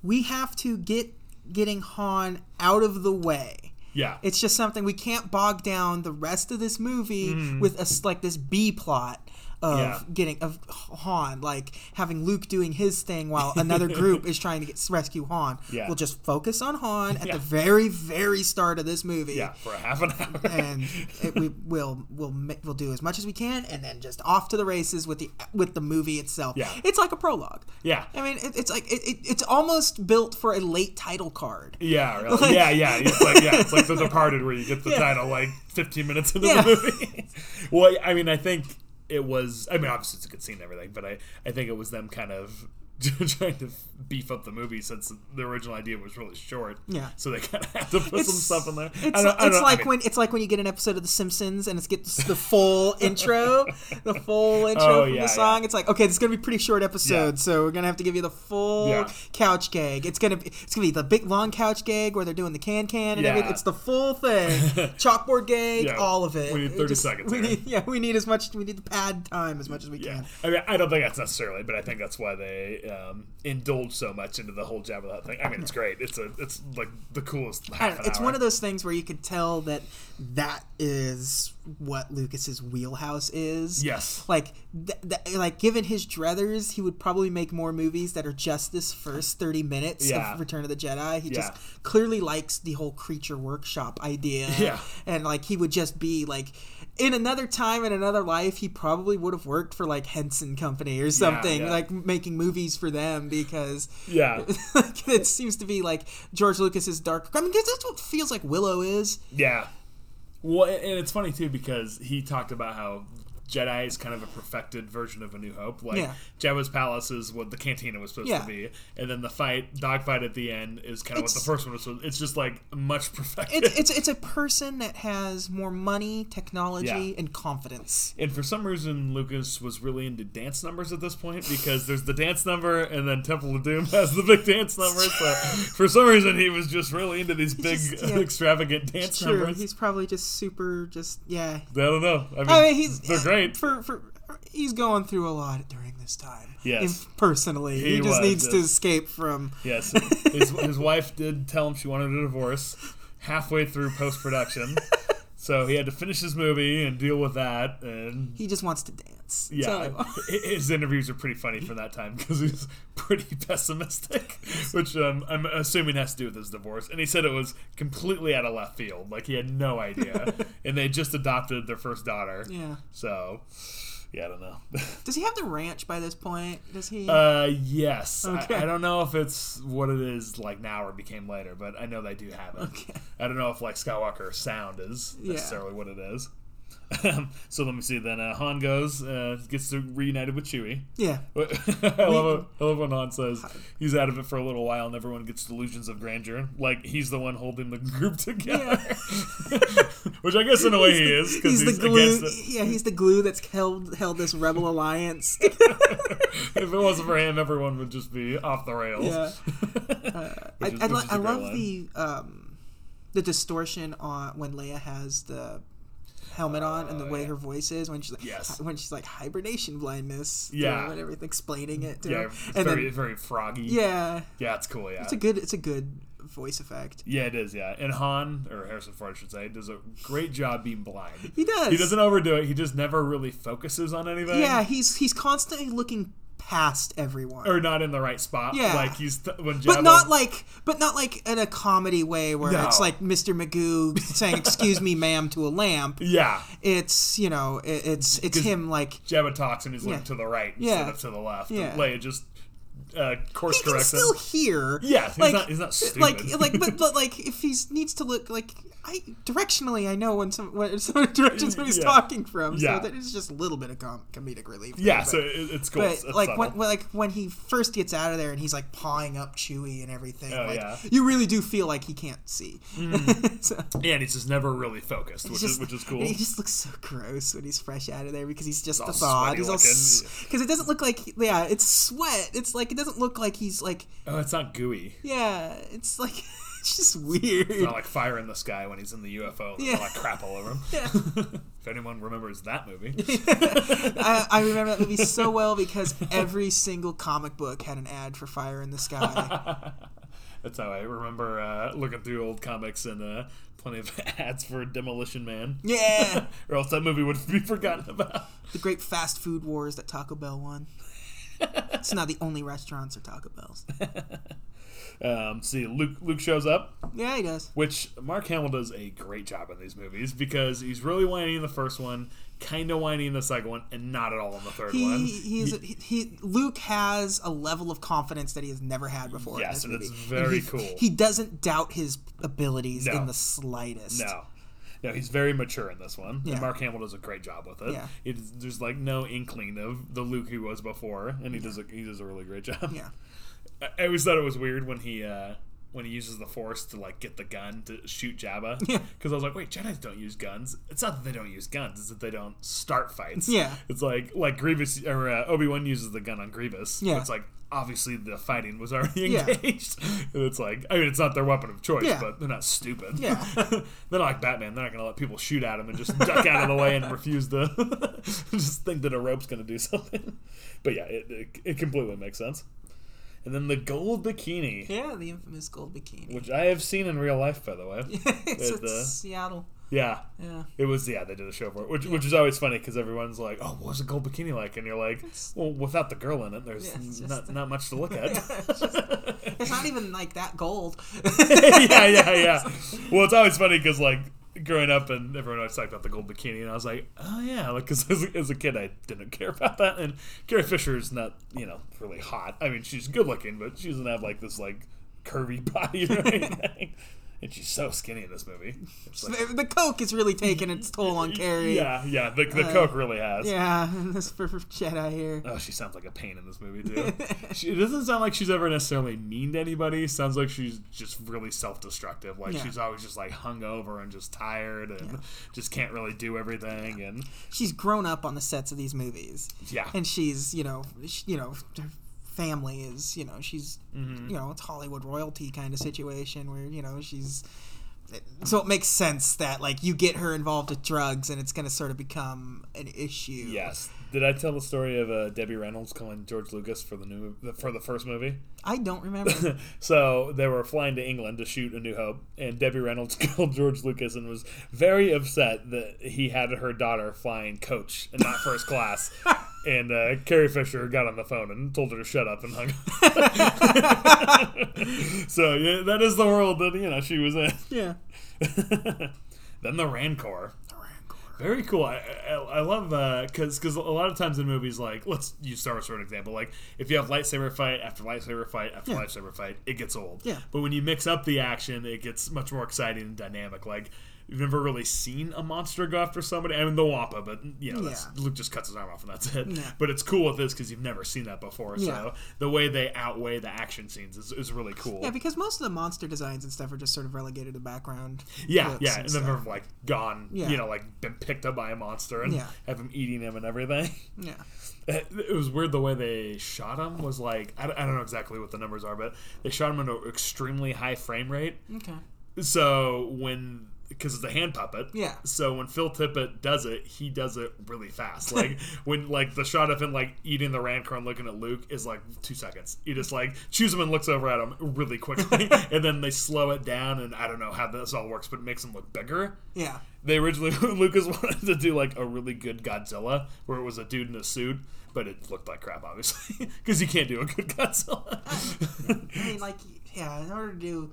we have to get getting Han out of the way. Yeah. It's just something we can't bog down the rest of this movie mm. with a like this B plot of. Yeah. getting of Han, like having Luke doing his thing while another group is trying to get rescue Han. Yeah. We'll just focus on Han at Yeah. the very very start of this movie. yeah, for a half an hour. And it, we will we'll we'll do as much as we can, and then just off to the races with the with the movie itself. Yeah. it's like a prologue. yeah. I mean, it, it's like it, it, it's almost built for a late title card. Yeah, really. Like- yeah, yeah. It's like yeah, it's like The Departed where you get the title like 15 minutes into the movie. well, I mean, I think it was. I mean, obviously it's a good scene and everything, but I I think it was them kind of trying to beef up the movie since the original idea was really short. Yeah. So they kind of had to put some stuff in there. It's, I don't- I don't- I like mean- when it's like when you get an episode of The Simpsons and it's gets the full intro, the full oh, intro Oh, from yeah, the song. It's like okay, this is gonna be a pretty short episode, Yeah. so we're gonna have to give you the full Yeah. couch gag. It's gonna be it's gonna be the big long couch gag where they're doing the can can and Yeah. everything. It's the full thing, chalkboard gag, Yeah. all of it. We need It 30 seconds We here. need, yeah, we need as much. We need the pad time as much as we Yeah, can. I mean, I don't think that's necessarily, but I think that's why they um, indulge so much into the whole Jabba the Hutt thing. I mean, it's great. It's a, it's like the coolest I half an it's hour. one of those things where you could tell that that is what Lucas's wheelhouse is. Yes. Like, th- th- like given his druthers, he would probably make more movies that are just this first thirty minutes Yeah. of Return of the Jedi. He just clearly likes the whole creature workshop idea. Yeah. and like he would just be like. In another time, in another life, he probably would have worked for like Henson Company or something, yeah. like making movies for them because Yeah. like, it seems to be like George Lucas's dark. I mean, that's what feels like Willow is. Yeah. Well, and it's funny too because he talked about how Jedi is kind of a perfected version of A New Hope. Like Yeah. Jabba's palace is what the cantina was supposed Yeah. to be, and then the fight, dogfight at the end, is kind of what the first one was. supposed It's just like much perfected. It's it's it's a person that has more money, technology, Yeah. and confidence. And for some reason, Lucas was really into dance numbers at this point because there's the dance number, and then Temple of Doom has the big dance number. So for some reason, he was just really into these big, just- yeah. extravagant dance True, numbers. he's probably just super. Just yeah. I don't know. I mean, I mean, he's they're uh, great. For for. He's going through a lot during this time. Yes. If- personally, he, He just was, needs to uh, escape from. Yes, his, his wife did tell him she wanted a divorce halfway through post production, so he had to finish his movie and deal with that. And He just wants to dance. yeah, his interviews are pretty funny for that time because he's pretty pessimistic, which um, I'm assuming has to do with his divorce. And he said it was completely out of left field, like he had no idea, and they just adopted their first daughter. yeah. So, yeah, I don't know. Does he have the ranch by this point? Does he? Uh, yes. Okay. I, I don't know if it's what it is like now or became later, but I know they do have it. Okay. I don't know if like Skywalker sound is Yeah. necessarily what it is. So let me see. Then uh, Han goes, uh, gets to reunited with Chewie. yeah. I love, it, I love when Han says he's out of it for a little while and everyone gets delusions of grandeur. Like he's the one holding the group together. Which I guess in a way he is because He's, he's, the glue. Yeah, he's the glue that's held held this rebel alliance. if it wasn't for him, everyone would just be off the rails. Yeah. I, is- I, lo- is I great love line. the um, the distortion on when Leia has the helmet on and the way her voice is when she's like Yes. when she's like hibernation blindness Yeah. and everything explaining it to Yeah, and very then very froggy. yeah yeah, it's cool. Yeah, it's a good it's a good voice effect yeah, it is. Yeah, and Han or Harrison Ford, I should say, does a great job being blind. he does He doesn't overdo it. He just never really focuses on anything. yeah he's he's constantly looking past everyone or not in the right spot. Yeah. like he's th- when Jabba, but not like but not like in a comedy way where No. it's like Mr. Magoo saying excuse me ma'am to a lamp yeah. it's you know it, it's it's him like Jabba talks and he's looking Yeah. to the right Yeah. instead of to the left. Yeah. Leia just uh, course he can corrects still hear. Yeah, he's like, not- he's not Like, stupid. like, but, but like, if he needs to look like, I directionally, I know when some when some directions he's Yeah. talking from. Yeah. So that is just a little bit of com- comedic relief. there, Yeah, but- so it, it's cool. But It's- it's like subtle. when, like when he first gets out of there and he's like pawing up Chewie and everything, Oh, like yeah. Mm. you really do feel like he can't see. so, yeah, and he's just never really focused, which it's is which is cool. He just looks so gross when he's fresh out of there because he's just the thawed. sweaty He's all because it doesn't look like yeah, it's sweat. It's like it doesn't look like he's like Oh, it's not gooey. yeah, it's like it's just weird. It's not like fire in the sky when he's in the UFO. There's Yeah. of crap all over him. Yeah. if anyone remembers that movie. I, I remember that movie so well because every single comic book had an ad for Fire in the Sky. That's how I remember uh, looking through old comics and uh, plenty of ads for Demolition Man. Yeah. or else that movie would be forgotten about. the great fast food wars that Taco Bell won. It's now the only restaurants are Taco Bell's. Um, see, Luke Luke shows up, Yeah, he does. which Mark Hamill does a great job in these movies because he's really whiny in the first one, kind of whiny in the second one, and not at all in the third He, one. he is he, he Luke has a level of confidence that he has never had before. Yes, and this it's movie. very he, cool. He doesn't doubt his abilities No. in the slightest. No. No, he's very mature in this one. Yeah. And Mark Hamill does a great job with it. Yeah. It's, there's like no inkling of the Luke he was before, and he does a, he does a really great job. Yeah. I, I always thought it was weird when he uh, when he uses the Force to like get the gun to shoot Jabba. Yeah. Because I was like, wait, Jedi's don't use guns. It's not that they don't use guns; it's that they don't start fights. Yeah. It's like like Grievous or uh, Obi Wan uses the gun on Grievous. Yeah. It's like obviously the fighting was already Yeah. engaged. and it's like I mean, it's not their weapon of choice, Yeah. but they're not stupid. Yeah. they're not like Batman. They're not gonna let people shoot at him and just duck out of the way and refuse to just think that a rope's gonna do something. But yeah, it, it, it completely makes sense. And then the gold bikini, Yeah, the infamous gold bikini. which I have seen in real life, by the way. it's, it's uh, Seattle. Yeah, Yeah. it was. Yeah, they did a show for it, which which is always funny because everyone's like, "Oh, what was a gold bikini like?" And you're like, "Well, without the girl in it, there's Yeah, not not much to look at." It's, just- it's not even like that gold. yeah, yeah, yeah. Well, it's always funny because like growing up and everyone always talked about the gold bikini, and I was like, oh yeah, like because as, a- as a kid I didn't care about that. And Carrie Fisher is not you know really hot. I mean, she's good looking, but she doesn't have like this like curvy body or anything. And she's so skinny in this movie. Like- the coke is really taking its toll on Carrie. yeah, yeah. The, the Uh, coke really has. Yeah, this for, for Jedi here. Oh, she sounds like a pain in this movie too. she, it doesn't sound like she's ever necessarily mean to anybody. Sounds like she's just really self-destructive. Like Yeah. she's always just like hungover and just tired and just can't really do everything. And She's grown up on the sets of these movies, yeah, and she's you know sh you know family is you know she's Mm-hmm. you know it's Hollywood royalty kind of situation where you know she's. So it makes sense that like you get her involved with drugs and it's going to sort of become an issue. yes. Did I tell the story of uh, Debbie Reynolds calling George Lucas for the new for the first movie? I don't remember. So they were flying to England to shoot A New Hope, and Debbie Reynolds called George Lucas and was very upset that he had her daughter flying coach and not first class. And uh, Carrie Fisher got on the phone and told her to shut up and hung up. so yeah, that is the world that you know she was in. yeah. then the Rancor. The Rancor. Very cool. I I, I love because because a lot of times in movies like let's use Star Wars for an example. Like if you have lightsaber fight after lightsaber fight after Yeah. lightsaber fight, it gets old. Yeah. But when you mix up the action, it gets much more exciting and dynamic. Like you've never really seen a monster go after somebody. I mean the Wampa, but you know that's, Yeah. Luke just cuts his arm off and that's it. Yeah. But it's cool with this because you've never seen that before. Yeah. So the way they outweigh the action scenes is, is really cool. Yeah, because most of the monster designs and stuff are just sort of relegated to background. Yeah, yeah, and and then they're like gone, Yeah. you know, like been picked up by a monster and have him eating him and everything. Yeah. It, it was weird the way they shot him was like I, don't- I don't know exactly what the numbers are, but they shot him at an extremely high frame rate. Okay. So when because it's a hand puppet, Yeah. So when Phil Tippett does it, he does it really fast. Like when like the shot of him like eating the rancor and looking at Luke is like two seconds. He just like chews him and looks over at him really quickly, and then they slow it down. And I don't know how this all works, but it makes him look bigger Yeah. they originally Lucas wanted to do like a really good Godzilla where it was a dude in a suit, but it looked like crap, obviously, because you can't do a good Godzilla. I mean, like, yeah, in order to do.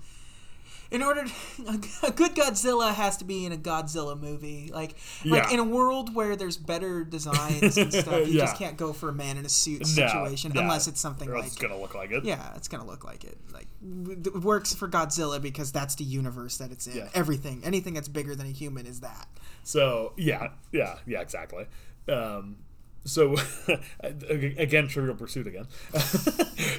In order to, a good Godzilla has to be in a Godzilla movie. Like, like Yeah. in a world where there's better designs and stuff, you Yeah. just can't go for a man in a suit No, situation unless it's something like it's gonna look like it. Yeah, it's gonna look like it. Like it works for Godzilla because that's the universe that it's in. Yeah. Everything, anything that's bigger than a human is that. So yeah, yeah, yeah, exactly. Um, so again, Trivial Pursuit again.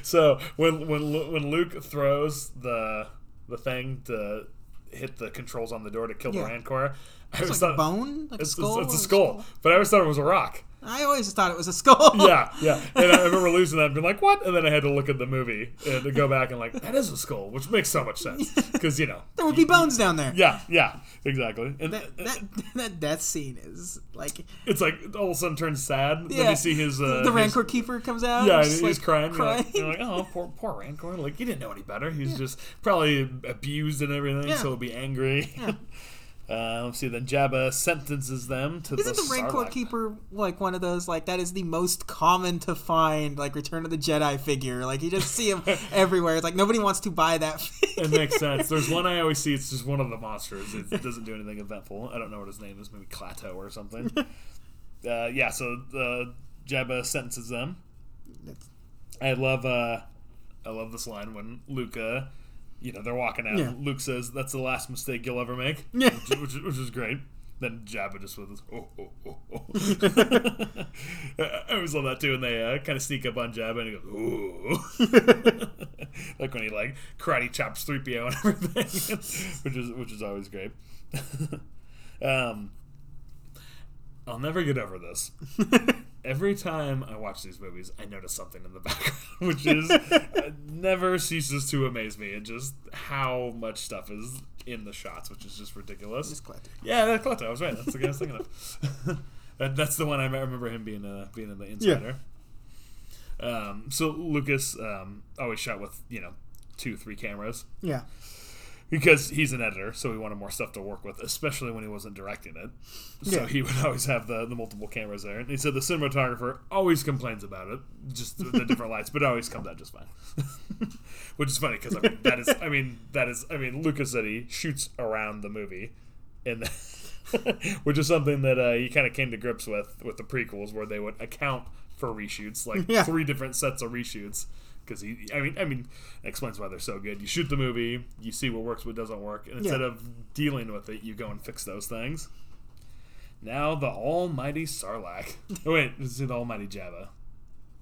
so when when when Luke throws the the thing to hit the controls on the door to kill Yeah. the Rancor, I It's like thought a bone, like it's, a skull. it's, it's a or skull, but I always thought it was a rock. I always thought it was a skull. yeah, yeah. And I remember losing that and being like, "What?" And then I had to look at the movie and to go back and like, that is a skull, which makes so much sense because you know There would be bones down there. Yeah, yeah, exactly. And That, that that death scene is like it's like all of a sudden turns sad. Then Yeah. you see his uh, the his- Rancor Keeper comes out. Yeah, he's like, crying. You're like, crying. you're like, oh, poor, poor Rancor. Like, he didn't know any better. He's just probably abused and everything, Yeah. so he'll be angry. Yeah. Uh, let's see. Then Jabba sentences them to Isn't the, the Rancor Sarlacc. Keeper like one of those like that is the most common to find like Return of the Jedi figure? Like you just see him everywhere. It's like nobody wants to buy that. Figure. It makes sense. There's one I always see. It's just one of the monsters. It doesn't do anything eventful. I don't know what his name is. Maybe Klaatu or something. uh, yeah. So uh, Jabba sentences them. That's- I love. Uh, I love this line when Luca. You know they're walking out. Yeah. Luke says, "That's the last mistake you'll ever make," Yeah. which, which, which is great. Then Jabba just with oh oh oh oh. I always love that too, and they uh, kind of sneak up on Jabba and he goes ooh, like when he like karate chops 3PO and everything, which is which is always great. um, I'll never get over this. Every time I watch these movies, I notice something in the background, which is uh, never ceases to amaze me. And just how much stuff is in the shots, which is just ridiculous. Glad Yeah, that's Klaatu. I was right. That's the guy I was thinking of. that, that's the one I remember him being uh, being in the Insider. Um, so Lucas um, always shot with you know two, three cameras Yeah. Because he's an editor, so he wanted more stuff to work with, especially when he wasn't directing it. So Yeah. he would always have the, the multiple cameras there. And he said the cinematographer always complains about it, just the, the different lights, but it always comes out just fine. Which is funny because I mean that is I mean that is I mean Lucas said he shoots around the movie, and which is something that uh, he kind of came to grips with with the prequels, where they would account for reshoots, like Yeah. three different sets of reshoots. Because he, I mean, I mean, explains why they're so good. You shoot the movie, you see what works, what doesn't work, and instead Yeah. of dealing with it, you go and fix those things. Now the Almighty Sarlacc. Oh, wait, this is the Almighty Jabba.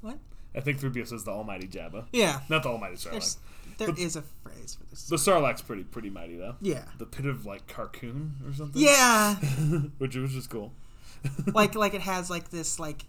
What? I think 3PO says the Almighty Jabba, Yeah. not the Almighty Sarlacc. There's, there is a phrase for this. The Sarlacc's pretty pretty mighty though. Yeah. The pit of like Carkoon or something. Yeah. which which is cool. like like it has like this like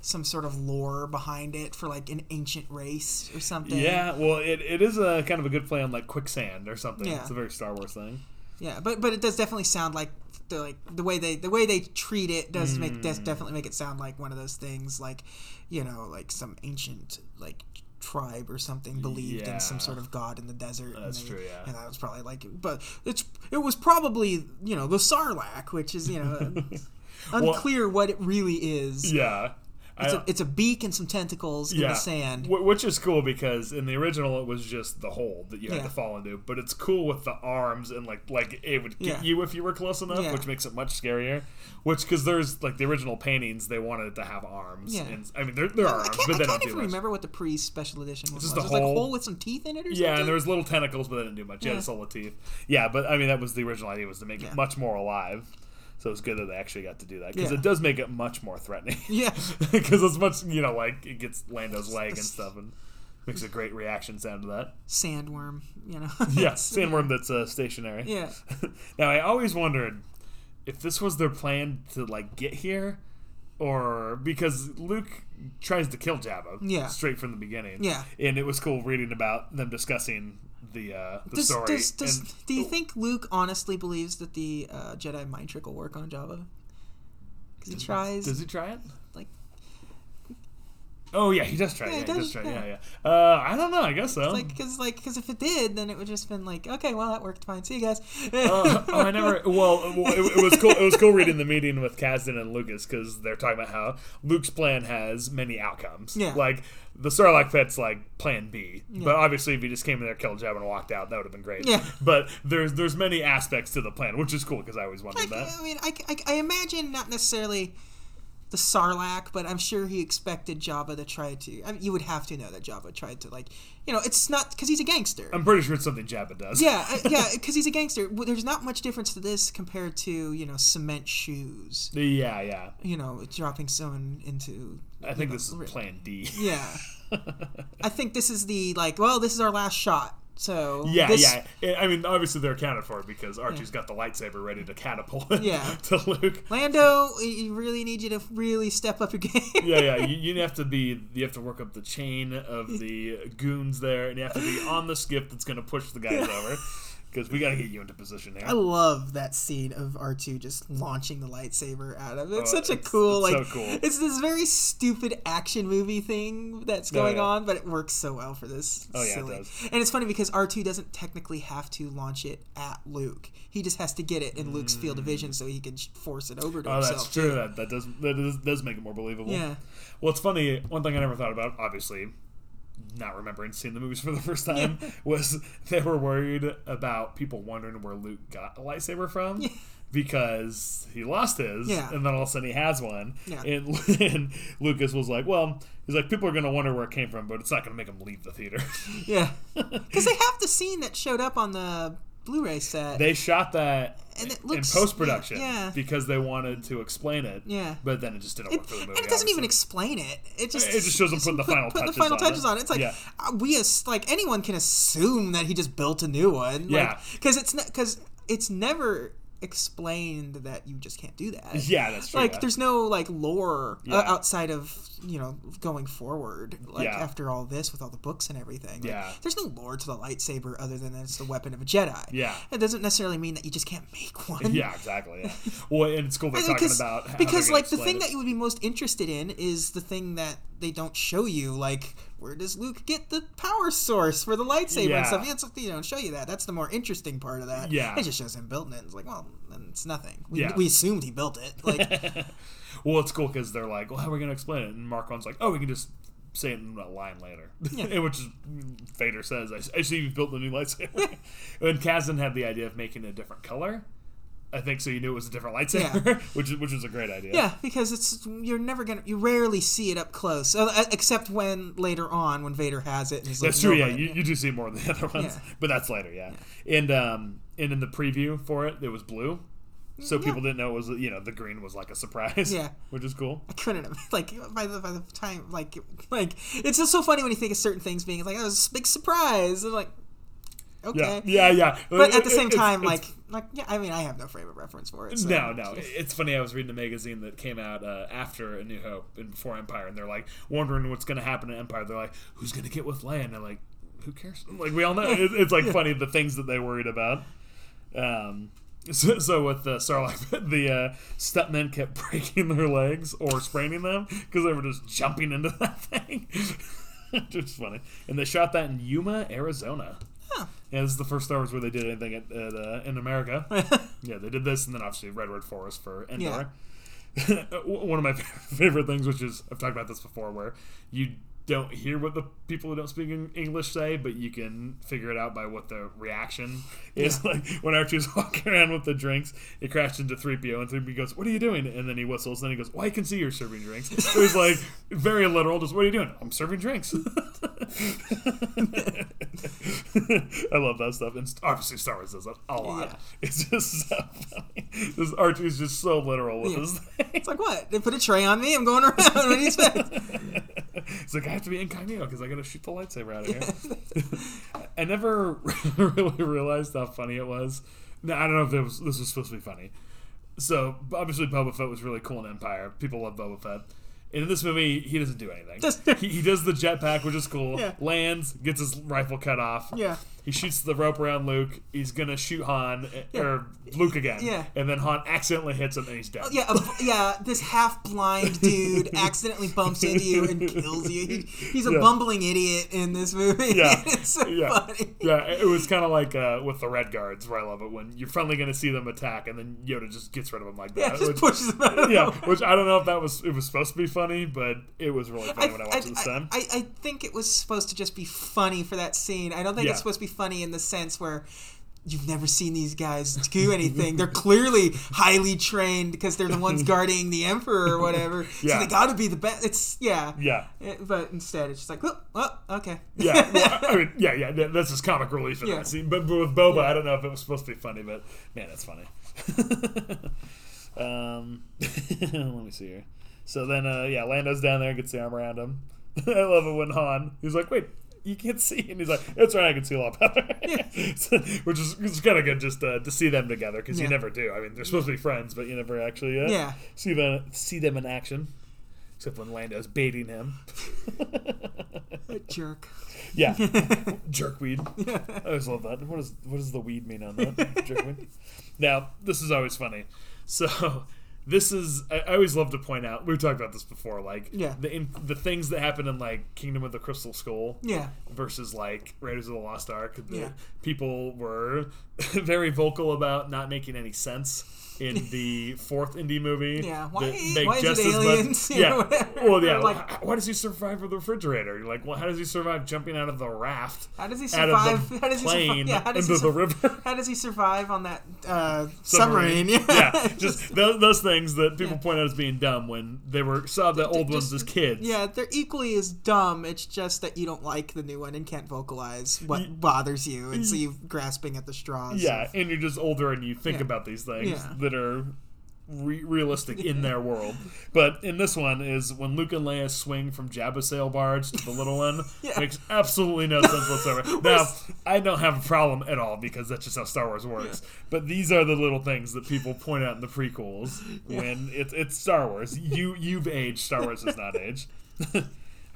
some sort of lore behind it for like an ancient race or something. Yeah, well, it, it is a kind of a good play on like quicksand or something. Yeah. It's a very Star Wars thing. Yeah, but but it does definitely sound like the like the way they the way they treat it does make does hmm. definitely make it sound like one of those things like you know like some ancient like tribe or something believed in some sort of god in the desert. and That's they- true, yeah. And that was probably like, but it's it was probably you know the Sarlacc, which is you know uh, unclear what it really is. Yeah. It's, I- a, it's a beak and some tentacles in the sand. Wh- which is cool because in the original it was just the hole that you had Yeah. to fall into, but it's cool with the arms and like like it would get Yeah. you if you were close enough, Yeah. which makes it much scarier. Which because there's like the original paintings, they wanted it to have arms, Yeah. and I mean there, there are I arms, can't, but I they can't don't do even much. remember what the pre special edition was. just was the it like a hole. hole with some teeth in it or something? Yeah, and there was little tentacles, but they didn't do much. Yeah, Yeah. the solid teeth. Yeah, but I mean that was the original idea was to make Yeah. it much more alive. So it's good that they actually got to do that because Yeah. it does make it much more threatening. Yeah. because it's much you know like it gets Lando's leg and stuff and makes a great reaction sound to that. Sandworm, you know. Yeah, sandworm that's uh, stationary. Yeah. now I always wondered if this was their plan to like get here, or because Luke tries to kill Jabba. Yeah. Straight from the beginning. Yeah. And it was cool reading about them discussing the uh, the Does, story. does, does, and- do you think Luke honestly believes that the uh, Jedi mind trick will work on Jabba? Because he tries. Does he try it? Oh yeah, he does try. Yeah, he Yeah, he does does, try. yeah. Yeah, yeah. Uh, I don't know. I guess so. like, because like, because if it did, then it would just been like, okay, well, that worked fine. See you guys. Uh, oh, I never. Well, it, it was cool. It was cool reading the meeting with Kasdan and Lucas because they're talking about how Luke's plan has many outcomes. Yeah. Like the Sarlacc Pet's like Plan B, but obviously if he just came in there, killed Jabba, and walked out, that would have been great. Yeah. But there's there's many aspects to the plan, which is cool because I always wondered Like, that. I mean, I, I, I imagine not necessarily the Sarlacc, but I'm sure he expected Jabba to try to. I mean, you would have to know that Jabba tried to like, you know, it's not because he's a gangster. I'm pretty sure it's something Jabba does. yeah, uh, yeah, because he's a gangster. There's not much difference to this compared to you know cement shoes. Yeah, yeah. You know, dropping someone into. I think know, this is Plan D. Yeah, I think this is the like. Well, this is our last shot. So Yeah, this- yeah. I mean, obviously they're accounted for because R2's got the lightsaber ready to catapult Yeah. to Luke. Lando, we really need you to really step up your game. Yeah, yeah. You, you have to be. You have to work up the chain of the goons there, and you have to be on the skiff that's going to push the guys over. Because we got to get you into position there. I love that scene of R2 just launching the lightsaber at him. It's Oh, such a it's- cool, it's like, so cool. it's this very stupid action movie thing that's Oh, going yeah. on, but it works so well for this. Oh, yeah, it does. And it's funny because R2 doesn't technically have to launch it at Luke. He just has to get it in Luke's field of vision so he can force it over to. Oh, himself. that's true. That that does that does, does make it more believable. Yeah. Well, it's funny. One thing I never thought about, obviously, not remembering seeing the movies for the first time, was they were worried about people wondering where Luke got a lightsaber from. Because he lost his, Yeah. and then all of a sudden he has one, and, and Lucas was like, "Well, he's like, people are going to wonder where it came from, but it's not going to make them leave the theater." Yeah. Because they have the scene that showed up on the Blu-ray set. they shot that And it in looks- post production yeah. because they wanted to explain it, Yeah. but then it just didn't It, work for the movie. and it doesn't even explain it. It just It just shows them putting the final put touches the final on touches on it. It's like Yeah. uh, we as like anyone can assume that he just built a new one. Yeah. because it's because it's never explained that you just can't do that. Yeah, that's true. Like yeah. there's no like lore Yeah. uh, outside of you know going forward like Yeah. after all this with all the books and everything. Like, Yeah. there's no lore to the lightsaber other than that it's the weapon of a Jedi. Yeah. it doesn't necessarily mean that you just can't make one. Yeah, exactly. Yeah. Well, and it's cool they're talking about because like the thing explain that you would be most interested in is the thing that they don't show you like where does luke get the power source for the lightsaber Yeah. and stuff yeah, it's, you know show you that that's the more interesting part of that Yeah. it just shows him building it it's like well then it's nothing we, Yeah. we assumed he built it like well, it's cool because they're like, "Well, how are we going to explain it?" And Marquand's like, "Oh, we can just say it in a line later," Yeah. Which is Vader says, "I, I see you built the new lightsaber." and Kasdan had the idea of making it a different color. I think so. You knew it was a different lightsaber, which is which is a great idea. yeah because it's you're never gonna you rarely see it up close uh, uh, except when later on when vader has it That's like, true. "No, Yeah, but-" you, you do see more than the other ones, Yeah. but that's later. Yeah, and um, and in the preview for it, it was blue, so Yeah. people didn't know it was you know the green was like a surprise. Yeah. which is cool. I couldn't have like by the by the time like like it's just so funny when you think of certain things being like oh, it was a big surprise and like okay Yeah, yeah, yeah. but at the same it's- time it's- like like yeah I mean I have no frame of reference for it so. No, no. It's funny. I was reading a magazine that came out uh, after A New Hope and before Empire, and they're like wondering what's going to happen in Empire. They're like, "Who's going to get with Leia?" And they're like, "Who cares?" Like we all know. It, it's like funny the things that they worried about. Um, so, so with the Sarlacc, the uh, stuntmen kept breaking their legs or spraining them because they were just jumping into that thing. Just funny. And they shot that in Yuma, Arizona. Huh. Yeah, this is the first Star Wars where they did anything at, at, uh, in America. Yeah, they did this, and then obviously Redwood Forest for Endor. Yeah. One of my favorite things, which is I've talked about this before, where you don't hear what the people who don't speak English say, but you can figure it out by what the reaction is. Like when R2's walking around with the drinks, he crashed into 3PO, and 3PO goes, What are you doing? And then he whistles, and then he goes, Well, I can see you're serving drinks. So he's like, very literal, just, What are you doing? I'm serving drinks. I love that stuff. And obviously, Star Wars does that a lot. Yeah. It's just so funny. This R2's just so literal with Yeah. his thing. it's like what they put a tray on me I'm going around what do you expect It's like I have to be in incognito because I got to shoot the lightsaber out of here. I never really realized how funny it was. No, I don't know if it was, this was supposed to be funny. So obviously, Boba Fett was really cool in Empire. People love Boba Fett. And in this movie, he doesn't do anything. Just- he, he does the jetpack, which is cool. Yeah. Lands, gets his rifle cut off. yeah He shoots the rope around Luke. He's gonna shoot Han eh, or Luke again. Yeah. And then Han accidentally hits him and he's dead. yeah, a, yeah. This half-blind dude accidentally bumps into you and kills you. He, he's a Yeah. bumbling idiot in this movie. Yeah. it's so yeah. funny. Yeah, it was kind of like uh, with the Red Guards, where I love it when you're finally going to see them attack, and then Yoda just gets rid of them like that. Yeah, just which, pushes him out. Yeah, which I don't know if that was it was supposed to be funny, but it was really funny when I watched it this time. I, I think it was supposed to just be funny for that scene. I don't think Yeah. it's supposed to be funny in the sense where you've never seen these guys do anything. they're clearly highly trained because they're the ones guarding the emperor or whatever. Yeah. So they got to be the best. It's yeah. yeah, Eh, But instead, it's just like, oh, oh okay. yeah, well, I mean, yeah, yeah. That's just comic relief in Yeah. that scene. But, but with Boba, I don't know if it was supposed to be funny, but man, that's funny. um, let me see here. So then, uh, yeah, Lando's down there, gets the arm around him. I love it when Han. He's like, "Wait, you can't see. And he's like, that's right, I can see a lot better. So- which is, kind of good just uh, to see them together because Yeah. you never do. I mean, they're supposed to be friends, but you never actually uh, Yeah. see them see them in action. Except when Lando's baiting him. Jerk. yeah, jerkweed. I always love that. What is what does the weed mean on that? jerkweed. Now this is always funny. So this is I, I always love to point out. We've talked about this before. Like Yeah. the in, the things that happen in like Kingdom of the Crystal Skull Yeah. versus like Raiders of the Lost Ark. The Yeah. People were very vocal about not making any sense in the fourth Indy movie. Yeah, why- make why is it just as much- aliens? You Yeah. well, yeah. Like- why does he survive with the refrigerator? Like, well, how does he survive jumping out of the raft? How does he survive? how does he survive? Yeah, how does into he the river. How does he survive on that uh, submarine? Yeah, yeah, just those, those things that people Yeah. point out as being dumb when they were saw the old ones as kids. Yeah, they're equally as dumb. It's just that you don't like the new one and can't vocalize what bothers you, and so you're grasping at the straws. Yeah, and you're just older and you think about these things Yeah. That are re- realistic in their world. But in this one is when Luke and Leia swing from Jabba sail barge to the little one Yeah. makes absolutely no sense whatsoever. Now, I don't have a problem at all because that's just how Star Wars works. But these are the little things that people point out in the prequels when it's it's Star Wars. You you've aged. Star Wars has not aged.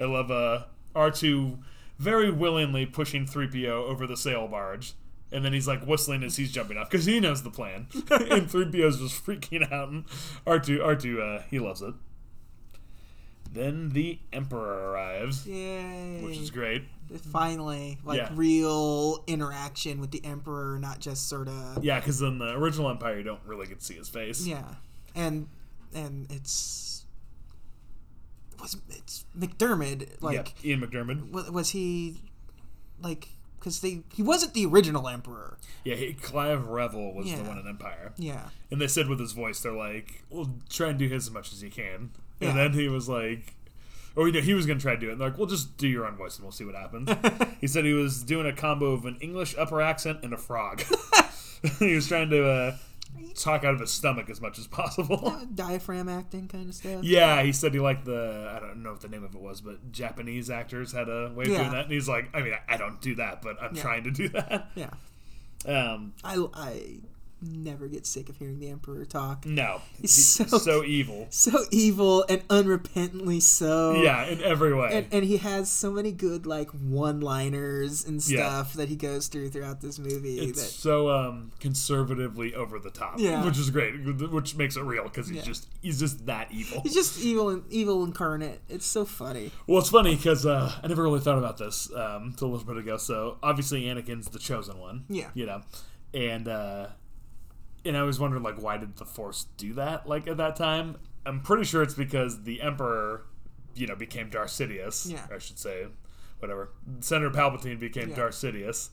I love uh, R2 very willingly pushing 3PO over the sail barge. And then he's like whistling as he's jumping off because he knows the plan. and 3PO's just freaking out. And R2, R2 uh, he loves it. Then the Emperor arrives, Yay! which is great. Finally, like Yeah. real interaction with the Emperor, not just sort of Yeah, because in the original Empire, you don't really get to see his face. yeah, and and it's was it's McDiarmid like yeah, Ian McDiarmid. wa- was he like because they he wasn't the original Emperor. Yeah, he, Clive Revill was Yeah. the one in Empire. Yeah, And they said with his voice, they're like, "We'll try and do his as much as you can." Yeah. And then he was like, "Oh, you know, he was gonna try to do it." And they're like, "Well, just do your own voice, and we'll see what happens." he said he was doing a combo of an English upper accent and a frog. he was trying to uh, talk out of his stomach as much as possible. diaphragm acting kind of stuff. Yeah, he said he liked the I don't know what the name of it was, but Japanese actors had a way of Yeah. doing that, and he's like, I mean, I, I don't do that, but I'm Yeah. trying to do that. Yeah, Um, I I never get sick of hearing the Emperor talk. no, He's He's so- so evil. So evil and unrepentantly so. Yeah, in every way. And, and he has so many good like one-liners and Yeah. stuff that he goes through throughout this movie. it's that so um, conservatively over the top, Yeah. which is great, which makes it real because he's Yeah. just he's just that evil. he's just evil and evil incarnate. It's so funny. Well, it's funny because uh, I never really thought about this um, until a little bit ago. So obviously, Anakin's the chosen one. Yeah. You know, and uh, and I was wondering like, why did the Force do that? Like at that time, I'm pretty sure it's because the Emperor, you know, became Darth Sidious. Yeah. I should say, whatever. Senator Palpatine became Yeah. Darth Sidious.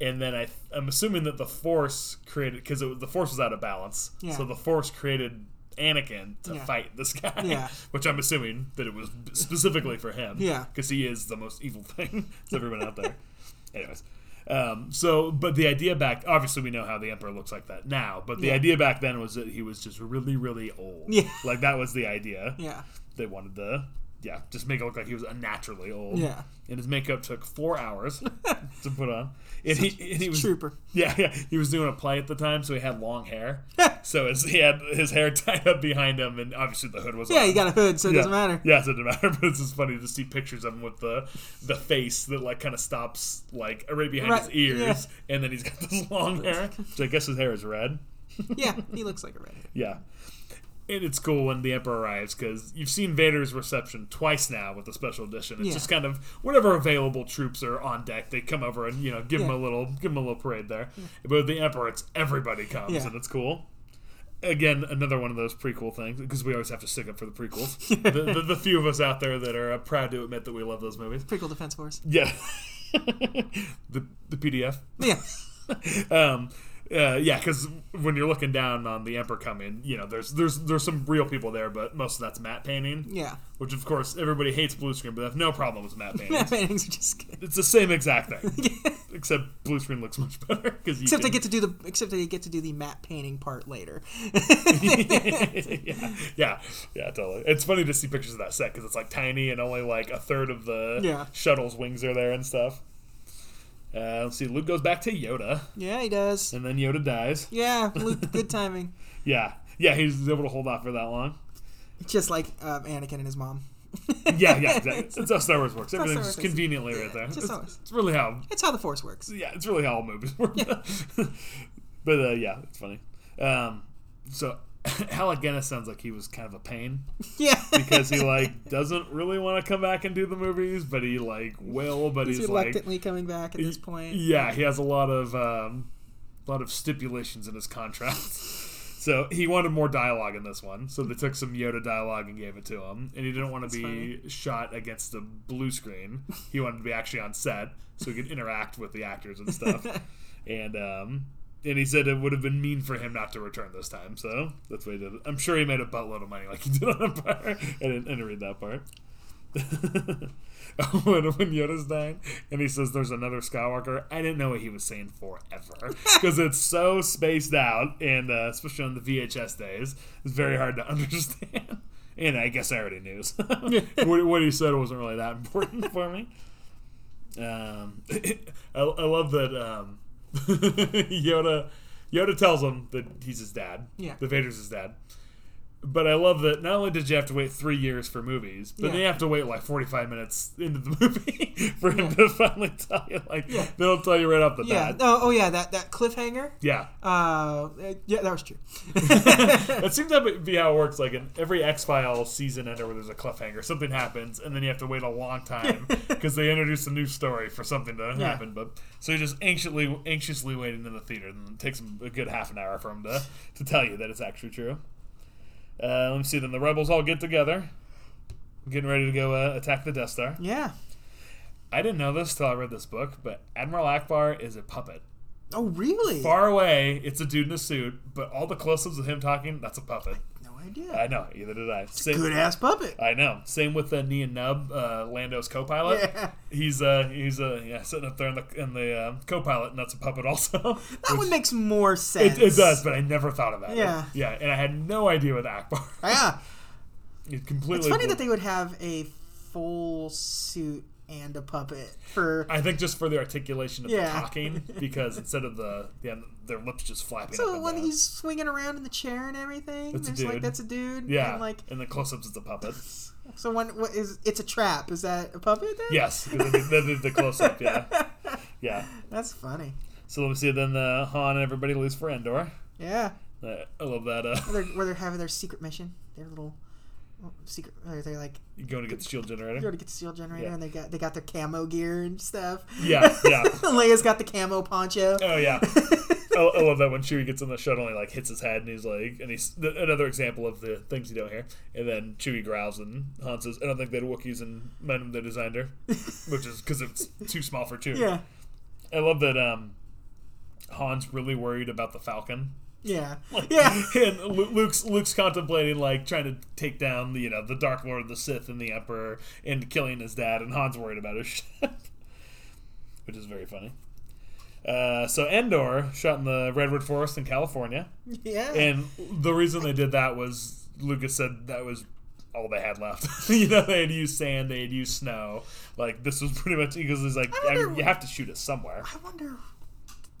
And then I, I'm assuming that the Force created because the Force was out of balance. Yeah. So the Force created Anakin to Yeah. fight this guy. Yeah. Which I'm assuming that it was specifically for him. Yeah. Because he is the most evil thing that's ever been out there. Anyways. Um, so, but the idea back, obviously, we know how the Emperor looks like that now, but the Yeah. idea back then was that he was just really, really old. Yeah. Like, that was the idea. Yeah. They wanted to, yeah, just make it look like he was unnaturally old. Yeah. And his makeup took four hours to put on. And he, and he was Trooper. yeah, yeah. He was doing a play at the time, so he had long hair. so his, he had his hair tied up behind him, and obviously the hood was Yeah, on. you got a hood, so it yeah. doesn't matter. Yeah, so it doesn't matter. But it's just funny to see pictures of him with the the face that like kind of stops like right behind his ears, yeah. and then he's got this long hair, which I guess his hair is red. Yeah, he looks like a redhead. Yeah. And it's cool when the Emperor arrives because you've seen Vader's reception twice now with the special edition. It's Yeah. just kind of whatever available troops are on deck, they come over and you know give him Yeah. a little give him a little parade there. But with the Emperor, it's everybody comes Yeah. and it's cool. Again, another one of those prequel things because we always have to stick up for the prequels. the, the, the few of us out there that are uh, proud to admit that we love those movies. Prequel Defense Force. Yeah, the the PDF Yeah. um, uh, yeah, because when you're looking down on the Emperor coming, you know, there's there's there's some real people there, but most of that's matte painting. Yeah. Which of course everybody hates blue screen, but they have no problem with matte paintings. paintings are just good. it's the same exact thing. except blue screen looks much better because Except they get to do the except they get to do the matte painting part later. yeah, yeah, yeah, totally. It's funny to see pictures of that set because it's like tiny and only like a third of the Yeah. shuttle's wings are there and stuff. Uh, let's see. Luke goes back to Yoda, yeah, he does. and then Yoda dies. Yeah, Luke, good timing. Yeah, yeah, he's able to hold off for that long. Just like um, Anakin and his mom. Yeah, yeah, exactly. That's how Star Wars works. Everything's just conveniently right there. Just It's, how it is. it's really how. It's how the Force works. Yeah, it's really how all movies work. but uh, yeah, it's funny. Um, so Alec Guinness sounds like he was kind of a pain. Yeah, because he like doesn't really want to come back and do the movies, but he like will. But he's he's, like, reluctantly coming back at this point. yeah, he has a lot of um, a lot of stipulations in his contract. So he wanted more dialogue in this one, so they took some Yoda dialogue and gave it to him. And he didn't want to be shot against the blue screen. He wanted to be actually on set, so he could interact with the actors and stuff. and um, and he said it would have been mean for him not to return this time. So that's what he did. I'm sure he made a buttload of money like he did on Empire. I didn't, I didn't read that part. when, when Yoda's dying and he says there's another Skywalker, I didn't know what he was saying forever because it's so spaced out, and uh, especially on the VHS days, it's very hard to understand. And I guess I already knew. So what, what he said wasn't really that important for me. Um, I, I love that um, Yoda Yoda tells him that he's his dad. Yeah. The Vader's his dad. But I love that not only did you have to wait three years for movies, but then Yeah. you have to wait like 45 minutes into the movie for him to finally tell you. Like, Yeah. they don't tell you right off the Yeah. bat. Oh, oh yeah. That that cliffhanger. Yeah. Uh, yeah, that was true. It seems to be how it works. Like in every X Files season ender where there's a cliffhanger, something happens, and then you have to wait a long time because they introduce a new story for something to Yeah. happen. But so you're just anxiously anxiously waiting in the theater, and it takes a good half an hour for them to to tell you that it's actually true. Uh, let me see. Then the rebels all get together, getting ready to go uh, attack the Death Star. Yeah. I didn't know this till I read this book, but Admiral Ackbar is a puppet. Oh, really? Far away, it's a dude in a suit, but all the close-ups of him talking, that's a puppet. Idea. I know, either did I. Same, Good ass puppet. I know. Same with uh, Nien Nunb, uh, Lando's co-pilot. Yeah. He's uh he's uh yeah sitting up there in the in the uh, co-pilot, and that's a puppet also. That one makes more sense. it, it does, but I never thought of that. Yeah. yeah, and I had no idea with Ackbar. Yeah. it completely. It's funny blew- that they would have a full suit and a puppet for. I think just for the articulation of Yeah. the talking, because instead of the yeah, their lips just flapping. up So when down. he's swinging around in the chair and everything, That's a there's like that's a dude. yeah, And like and the close-ups is a puppet. so when what is it's a trap? Is that a puppet? Then? Yes, because they, did- they did the close-up. Yeah, yeah. That's funny. So let me see. Then the Han and everybody leaves for Endor. Yeah. Uh, I love that. Uh, Where they're, where they're having their secret mission, their little secret. Where they're like going to get the shield go Going to get the steel generator, Yeah. and they got they got their camo gear and stuff. Yeah, yeah. Leia's got the camo poncho. Oh yeah. I, I love that when Chewie gets in the shuttle and he like hits his head and he's like, and he's th- another example of the things you don't hear. And then Chewie growls and Han says, "I don't think that Wookiees and men they designed her," which is because it's too small for Chewie. yeah. I love that um, Han's really worried about the Falcon. Yeah. Yeah. and Luke's Luke's contemplating like trying to take down the you know the Dark Lord, the Sith, and the Emperor, and killing his dad, and Han's worried about his ship, which is very funny. Uh, so Endor shot in the redwood forest in California, Yeah. and the reason they did that was Lucas said that was all they had left. you know, they had used sand, they had used snow. Like this was pretty much because it's like I I wonder- mean, you have to shoot it somewhere. I wonder.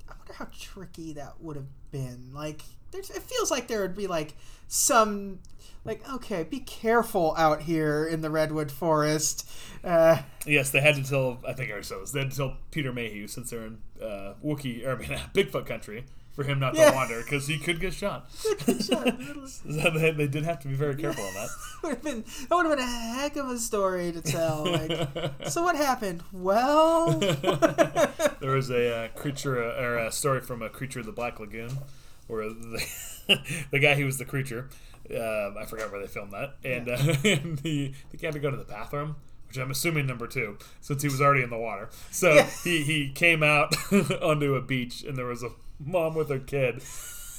I wonder how tricky that would have been. Like, it feels like there would be like some, like, okay, be careful out here in the redwood forest. Uh, Yes, they had to tell. I think said. They had to tell Peter Mayhew since they're in uh, Wookiee or I mean Bigfoot country for him not Yeah. to wander because he could get shot. shot in the So they, they did have to be very careful on that. would have been that would have been a heck of a story to tell. Like, so what happened? Well, there was a uh, creature uh, or a story from a creature of the Black Lagoon, where the, the guy who was the creature, uh, I forgot where they filmed that, and, uh, and the the guy had to go to the bathroom. Which I'm assuming number two, since he was already in the water. So Yeah. he, he came out onto a beach, and there was a mom with her kid,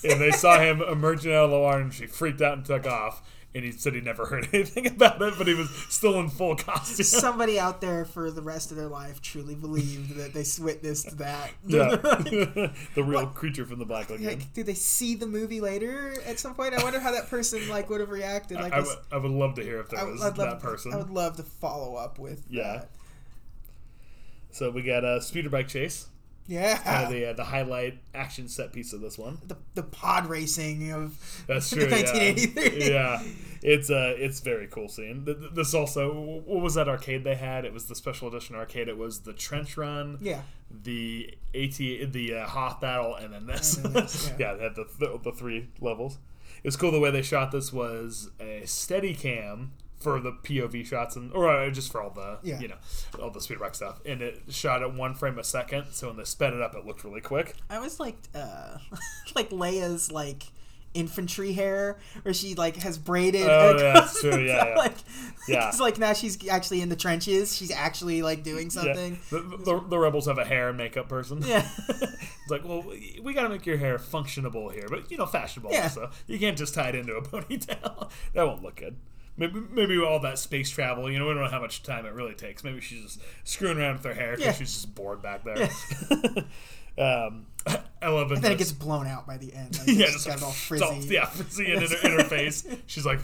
and they saw him emerging out of the water, and she freaked out and took off. And he said he never heard anything about it, but he was still in full costume. Somebody out there for the rest of their life truly believed that they witnessed that. yeah, the real creature from the Black Lagoon. Like, did they see the movie later at some point? I wonder how that person like would have reacted. Like, I, this- would, I would love to hear if there I was would that to, person. I would love to follow up with. Yeah. that. So we got a speeder bike chase, yeah. kind of the uh, the highlight action set piece of this one. the, the pod racing of That's true. 1983. Yeah. yeah, it's uh, it's very cool scene. Th- th- This also, what was that arcade they had? It was the special edition arcade. It was the Trench Run, Yeah. the AT, the uh, Hoth Battle, and then this. And then this, yeah. yeah. they had the, the the three levels. It was cool the way they shot this was a steady cam for the POV shots and or uh, just for all the Yeah. you know all the speeder bike stuff, and it shot at one frame a second. So when they sped it up, it looked really quick. I was like, uh, like Leia's like infantry hair, where she like has braided. Oh, yeah, that's true, yeah, yeah. Like, Yeah. it's like now she's actually in the trenches. She's actually like doing something. Yeah. The, the, the rebels have a hair and makeup person. Yeah. it's like, well, we- we got to make your hair functionable here, but you know, fashionable. Yeah. So you can't just tie it into a ponytail. that won't look good. Maybe, maybe all that space travel, you know, we don't know how much time it really takes. Maybe she's just screwing around with her hair because Yeah. she's just bored back there. um, I love it. And then it gets blown out by the end. Like, yeah, just got all frizzy. yeah, frizzy in her, in her face. She's like,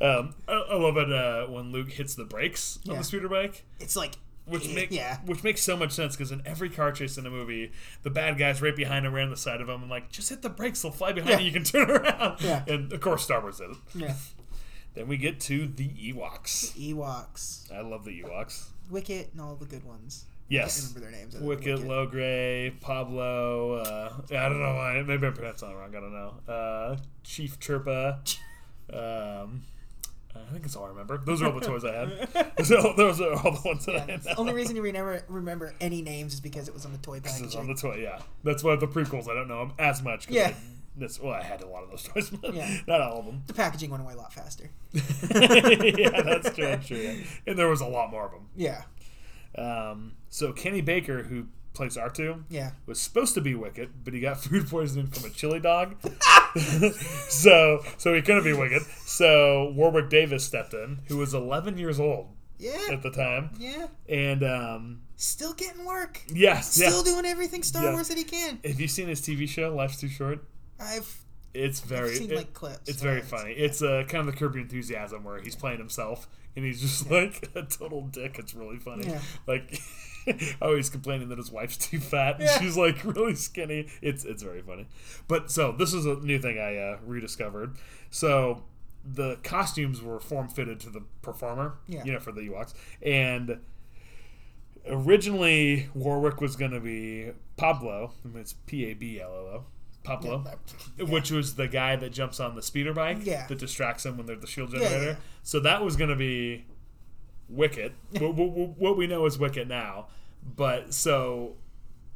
um, I, I love it uh, when Luke hits the brakes on the speeder bike. It's like Which make, yeah. which makes so much sense because in every car chase in a movie, the bad guy's right behind him, right on the side of him, and like just hit the brakes, they'll fly behind Yeah. you, you can turn around. Yeah. And of course, Star Wars did it. Yeah. Then we get to the Ewoks. Ewoks, I love the Ewoks. Wicket, and all the good ones. Yes. Can't remember their names. Wicket, Logray, Pablo. Uh, I don't know why. Maybe I pronounced that wrong. I don't know. Uh, Chief Chirpa. Um, I think that's all I remember. Those are all the toys I had. so those are all the ones that I had. The only reason you remember remember any names is because it was on the toy This is packaging. on the toy, yeah. That's why the prequels I don't know 'em as much. 'cause Yeah. I, this, well, I had a lot of those toys, but Yeah. not all of them. the packaging went away a lot faster. yeah, that's true. That's true. Yeah. And there was a lot more of them. Yeah. Um, so Kenny Baker, who plays R2, Yeah. was supposed to be Wicket, but he got food poisoning from a chili dog. so so he couldn't be Wicket. So Warwick Davis stepped in, who was 11 years old Yeah. at the time, Yeah. and um, Still getting work. yes, Still yeah. doing everything Star Yeah. Wars that he can. Have you seen his TV show Life's Too Short? I've, It's very I've seen it- like clips. It's very funny. It's uh, kind of the Curb Your Enthusiasm where he's playing himself and he's just like a total dick. It's really funny. Yeah. Like, oh, he's complaining that his wife's too fat and Yeah. she's like really skinny. It's it's very funny. But so this is a new thing I uh, rediscovered. So the costumes were form fitted to the performer. Yeah. You know, for the Ewoks and. Originally, Warwick was going to be Pablo. I mean, it's P A B L O O. Pablo Yeah. which was the guy that jumps on the speeder bike Yeah. that distracts them when they're the shield generator. So that was going to be Wicket. what, what, what we know is Wicket now. But so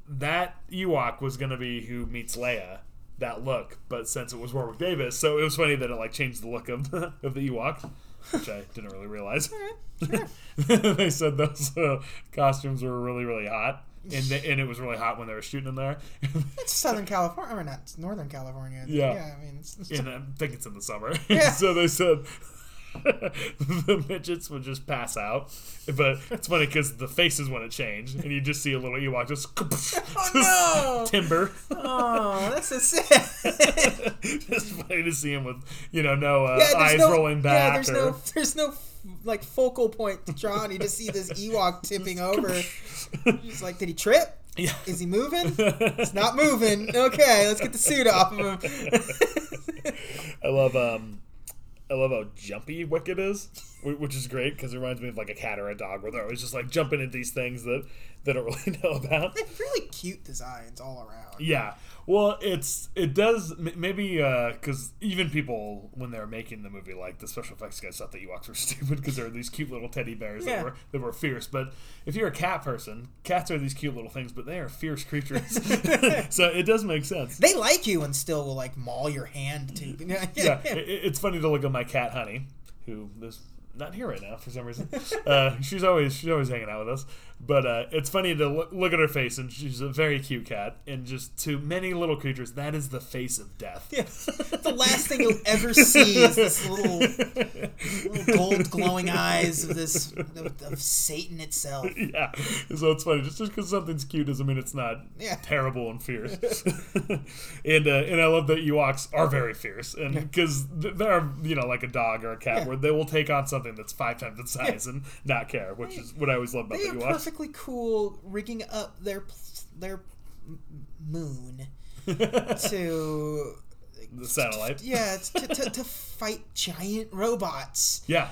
that Ewok was going to be who meets Leia, that look. But since it was Warwick Davis, so it was funny that it like changed the look of the, of the Ewok, which I didn't really realize. they said those uh, costumes were really really hot. And, they, and it was really hot when they were shooting in there. It's Southern California, or not Northern California. Yeah. Yeah. I mean, it's, it's and I think it's in the summer. Yeah. so they said the midgets would just pass out, but it's funny because the faces wouldn't change, and you just see a little Ewok just, Oh, no. timber. oh, that's so sad. just funny to see him with you know no uh, Yeah, eyes no, rolling Yeah, back. there's or, no, there's no like focal point to draw on. You just see this Ewok tipping over. He's like, did he trip? yeah. Is he moving? He's not moving. Okay, let's get the suit off of him. I love um, I love how jumpy Wicket is, which is great because it reminds me of like a cat or a dog where they're always just like jumping at these things that they don't really know about. They're really cute designs all around. Yeah. Well, it's it does maybe because even people when they're making the movie, like the special effects guys thought the Ewoks were stupid because they're these cute little teddy bears Yeah. that were that were fierce. But if you're a cat person, cats are these cute little things, but they are fierce creatures. so it does make sense. They like you and still will like maul your hand to. Yeah, Yeah, it, it's funny to look at my cat Honey, who is not here right now for some reason. Uh, she's always she's always hanging out with us. But uh, it's funny to look, look at her face, and she's a very cute cat. And just to many little creatures, that is the face of death. Yeah. the last thing you'll ever see is this little, little gold glowing eyes of this of, of Satan itself. yeah. So it's funny. Just because something's cute doesn't mean it's not Yeah. terrible and fierce. and uh, and I love that Ewoks are very fierce, and because they're you know like a dog or a cat Yeah. where they will take on something that's five times its size and not care, which is what I always love about They the Ewoks. Perfectly cool rigging up their their moon to the satellite. yeah to, to, to fight giant robots. Yeah.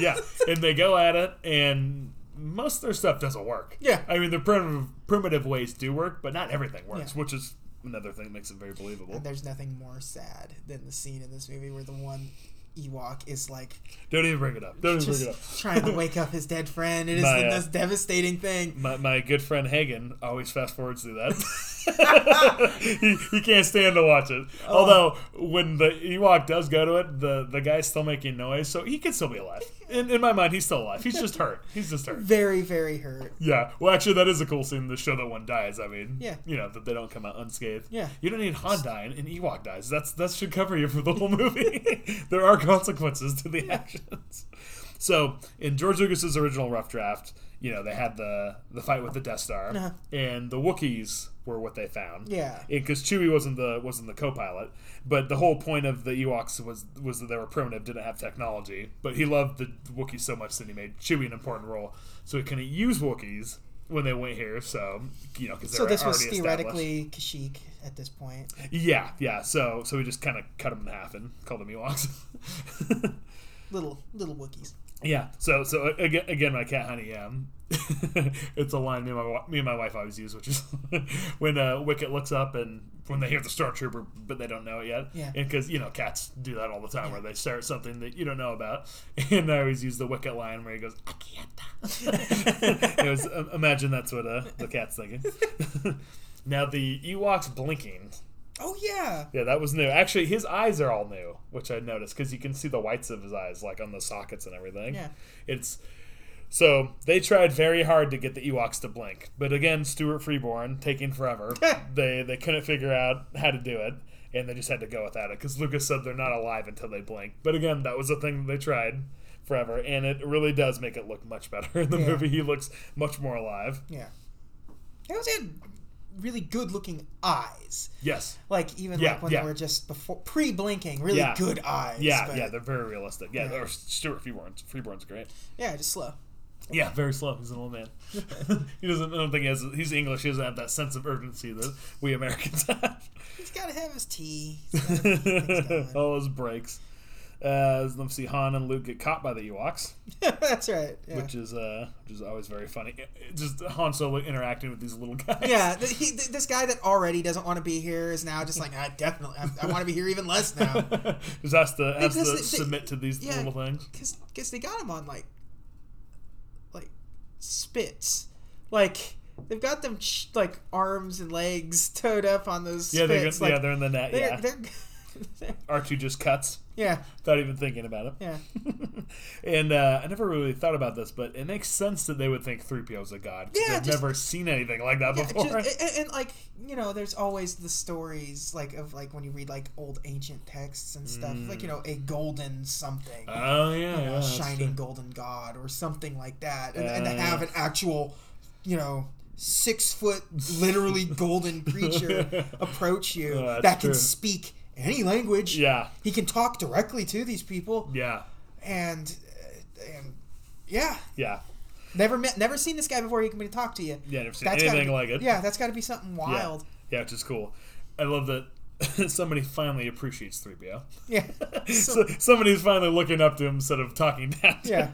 yeah. And they go at it, and most of their stuff doesn't work. Yeah. I mean, the primitive, primitive ways do work, but not everything works, Yeah. which is another thing that makes it very believable. And there's nothing more sad than the scene in this movie where the one Ewok is like Don't even bring it up. Don't even bring it up. trying to wake up his dead friend. It is My, the uh, most devastating thing. My, my good friend Hagen always fast forwards through that. he, he can't stand to watch it. Oh. Although when the Ewok does go to it, the, the guy's still making noise, so he could still be alive. In, in my mind, he's still alive. He's just hurt. He's just hurt. Very, very hurt. Yeah. Well, actually, that is a cool scene to show that one dies. I mean, Yeah. You know that they don't come out unscathed. Yeah. You don't need Han dying and Ewok dies. That's that should cover you for the whole movie. there are consequences to the actions. So in George Lucas's original rough draft, you know they had the the fight with the Death Star, Uh-huh. and the Wookiees were what they found. Yeah. Because Chewie wasn't the wasn't the co-pilot, but the whole point of the Ewoks was was that they were primitive, didn't have technology. But he loved the Wookiees so much that he made Chewie an important role, so he couldn't use Wookiees when they went here. So you know, because So this was theoretically Kashyyyk at this point. yeah, yeah. So so we just kind of cut them in half and called them Ewoks. Little little Wookiees. Yeah. So so again, again my cat Honey. Um, it's a line me and my me and my wife always use, which is when uh, Wicket looks up and when they hear the stormtrooper, but they don't know it yet. Yeah. Because you know cats do that all the time, where they stare at something that you don't know about, and I always use the Wicket line where he goes, "Akieta." it was um, imagine that's what uh, the cat's thinking. now the Ewoks blinking. Oh yeah. Yeah, that was new. Actually, his eyes are all new, which I noticed because you can see the whites of his eyes, like on the sockets and everything. Yeah. It's so they tried very hard to get the Ewoks to blink, but again, Stuart Freeborn taking forever. they they couldn't figure out how to do it, and they just had to go without it because Lucas said they're not alive until they blink. But again, that was a thing that they tried forever, and it really does make it look much better in the Yeah. movie. He looks much more alive. Yeah. They also had really good looking eyes. Yes. Like even Yeah, like when yeah. they were just before pre blinking, really good eyes. Yeah, but- yeah, they're very realistic. Yeah, Yeah. or Stuart Freeborn's Freeborn's great. yeah, just slow. Yeah, very slow. He's an old man. he doesn't. I don't think he has. He's English. He doesn't have that sense of urgency that we Americans have. He's got to have his tea. He's gotta keep things going. All his breaks. Uh, let's see. Han and Luke get caught by the Ewoks, That's right. Yeah. which is uh, which is always very funny. It- just Han Solo interacting with these little guys. yeah, th- he, th- this guy that already doesn't want to be here is now just like, I definitely, I, I want to be here even less now. just has to has to Because they- they- submit to these yeah. little things. Because they got him on like spits. Like, they've got them sh- like arms and legs towed up on those Yeah, they're like, yeah they're in the net. they're, yeah, R two just cuts yeah, without even thinking about it. yeah. and uh, I never really thought about this, but it makes sense that they would think 3PO is a god. Yeah, they've just- never seen anything like that Yeah, before. just, and, and, like you know, there's always the stories like of like when you read like old ancient texts and stuff, like you know, a golden something, oh yeah, you know, yeah, a shining golden god or something like that, and, and to Uh, have an actual, you know, six foot literally golden creature approach you Oh, that can true. speak any language. Yeah, He can talk directly to these people, yeah, and uh, and yeah, yeah, never met, never seen this guy before. He can be talk to you. yeah. Never seen That's anything be- like it. Yeah, that's got to be something wild. yeah, which is cool. I love that somebody finally appreciates 3PO. Yeah. so, somebody's finally looking up to him instead of talking down. To Yeah.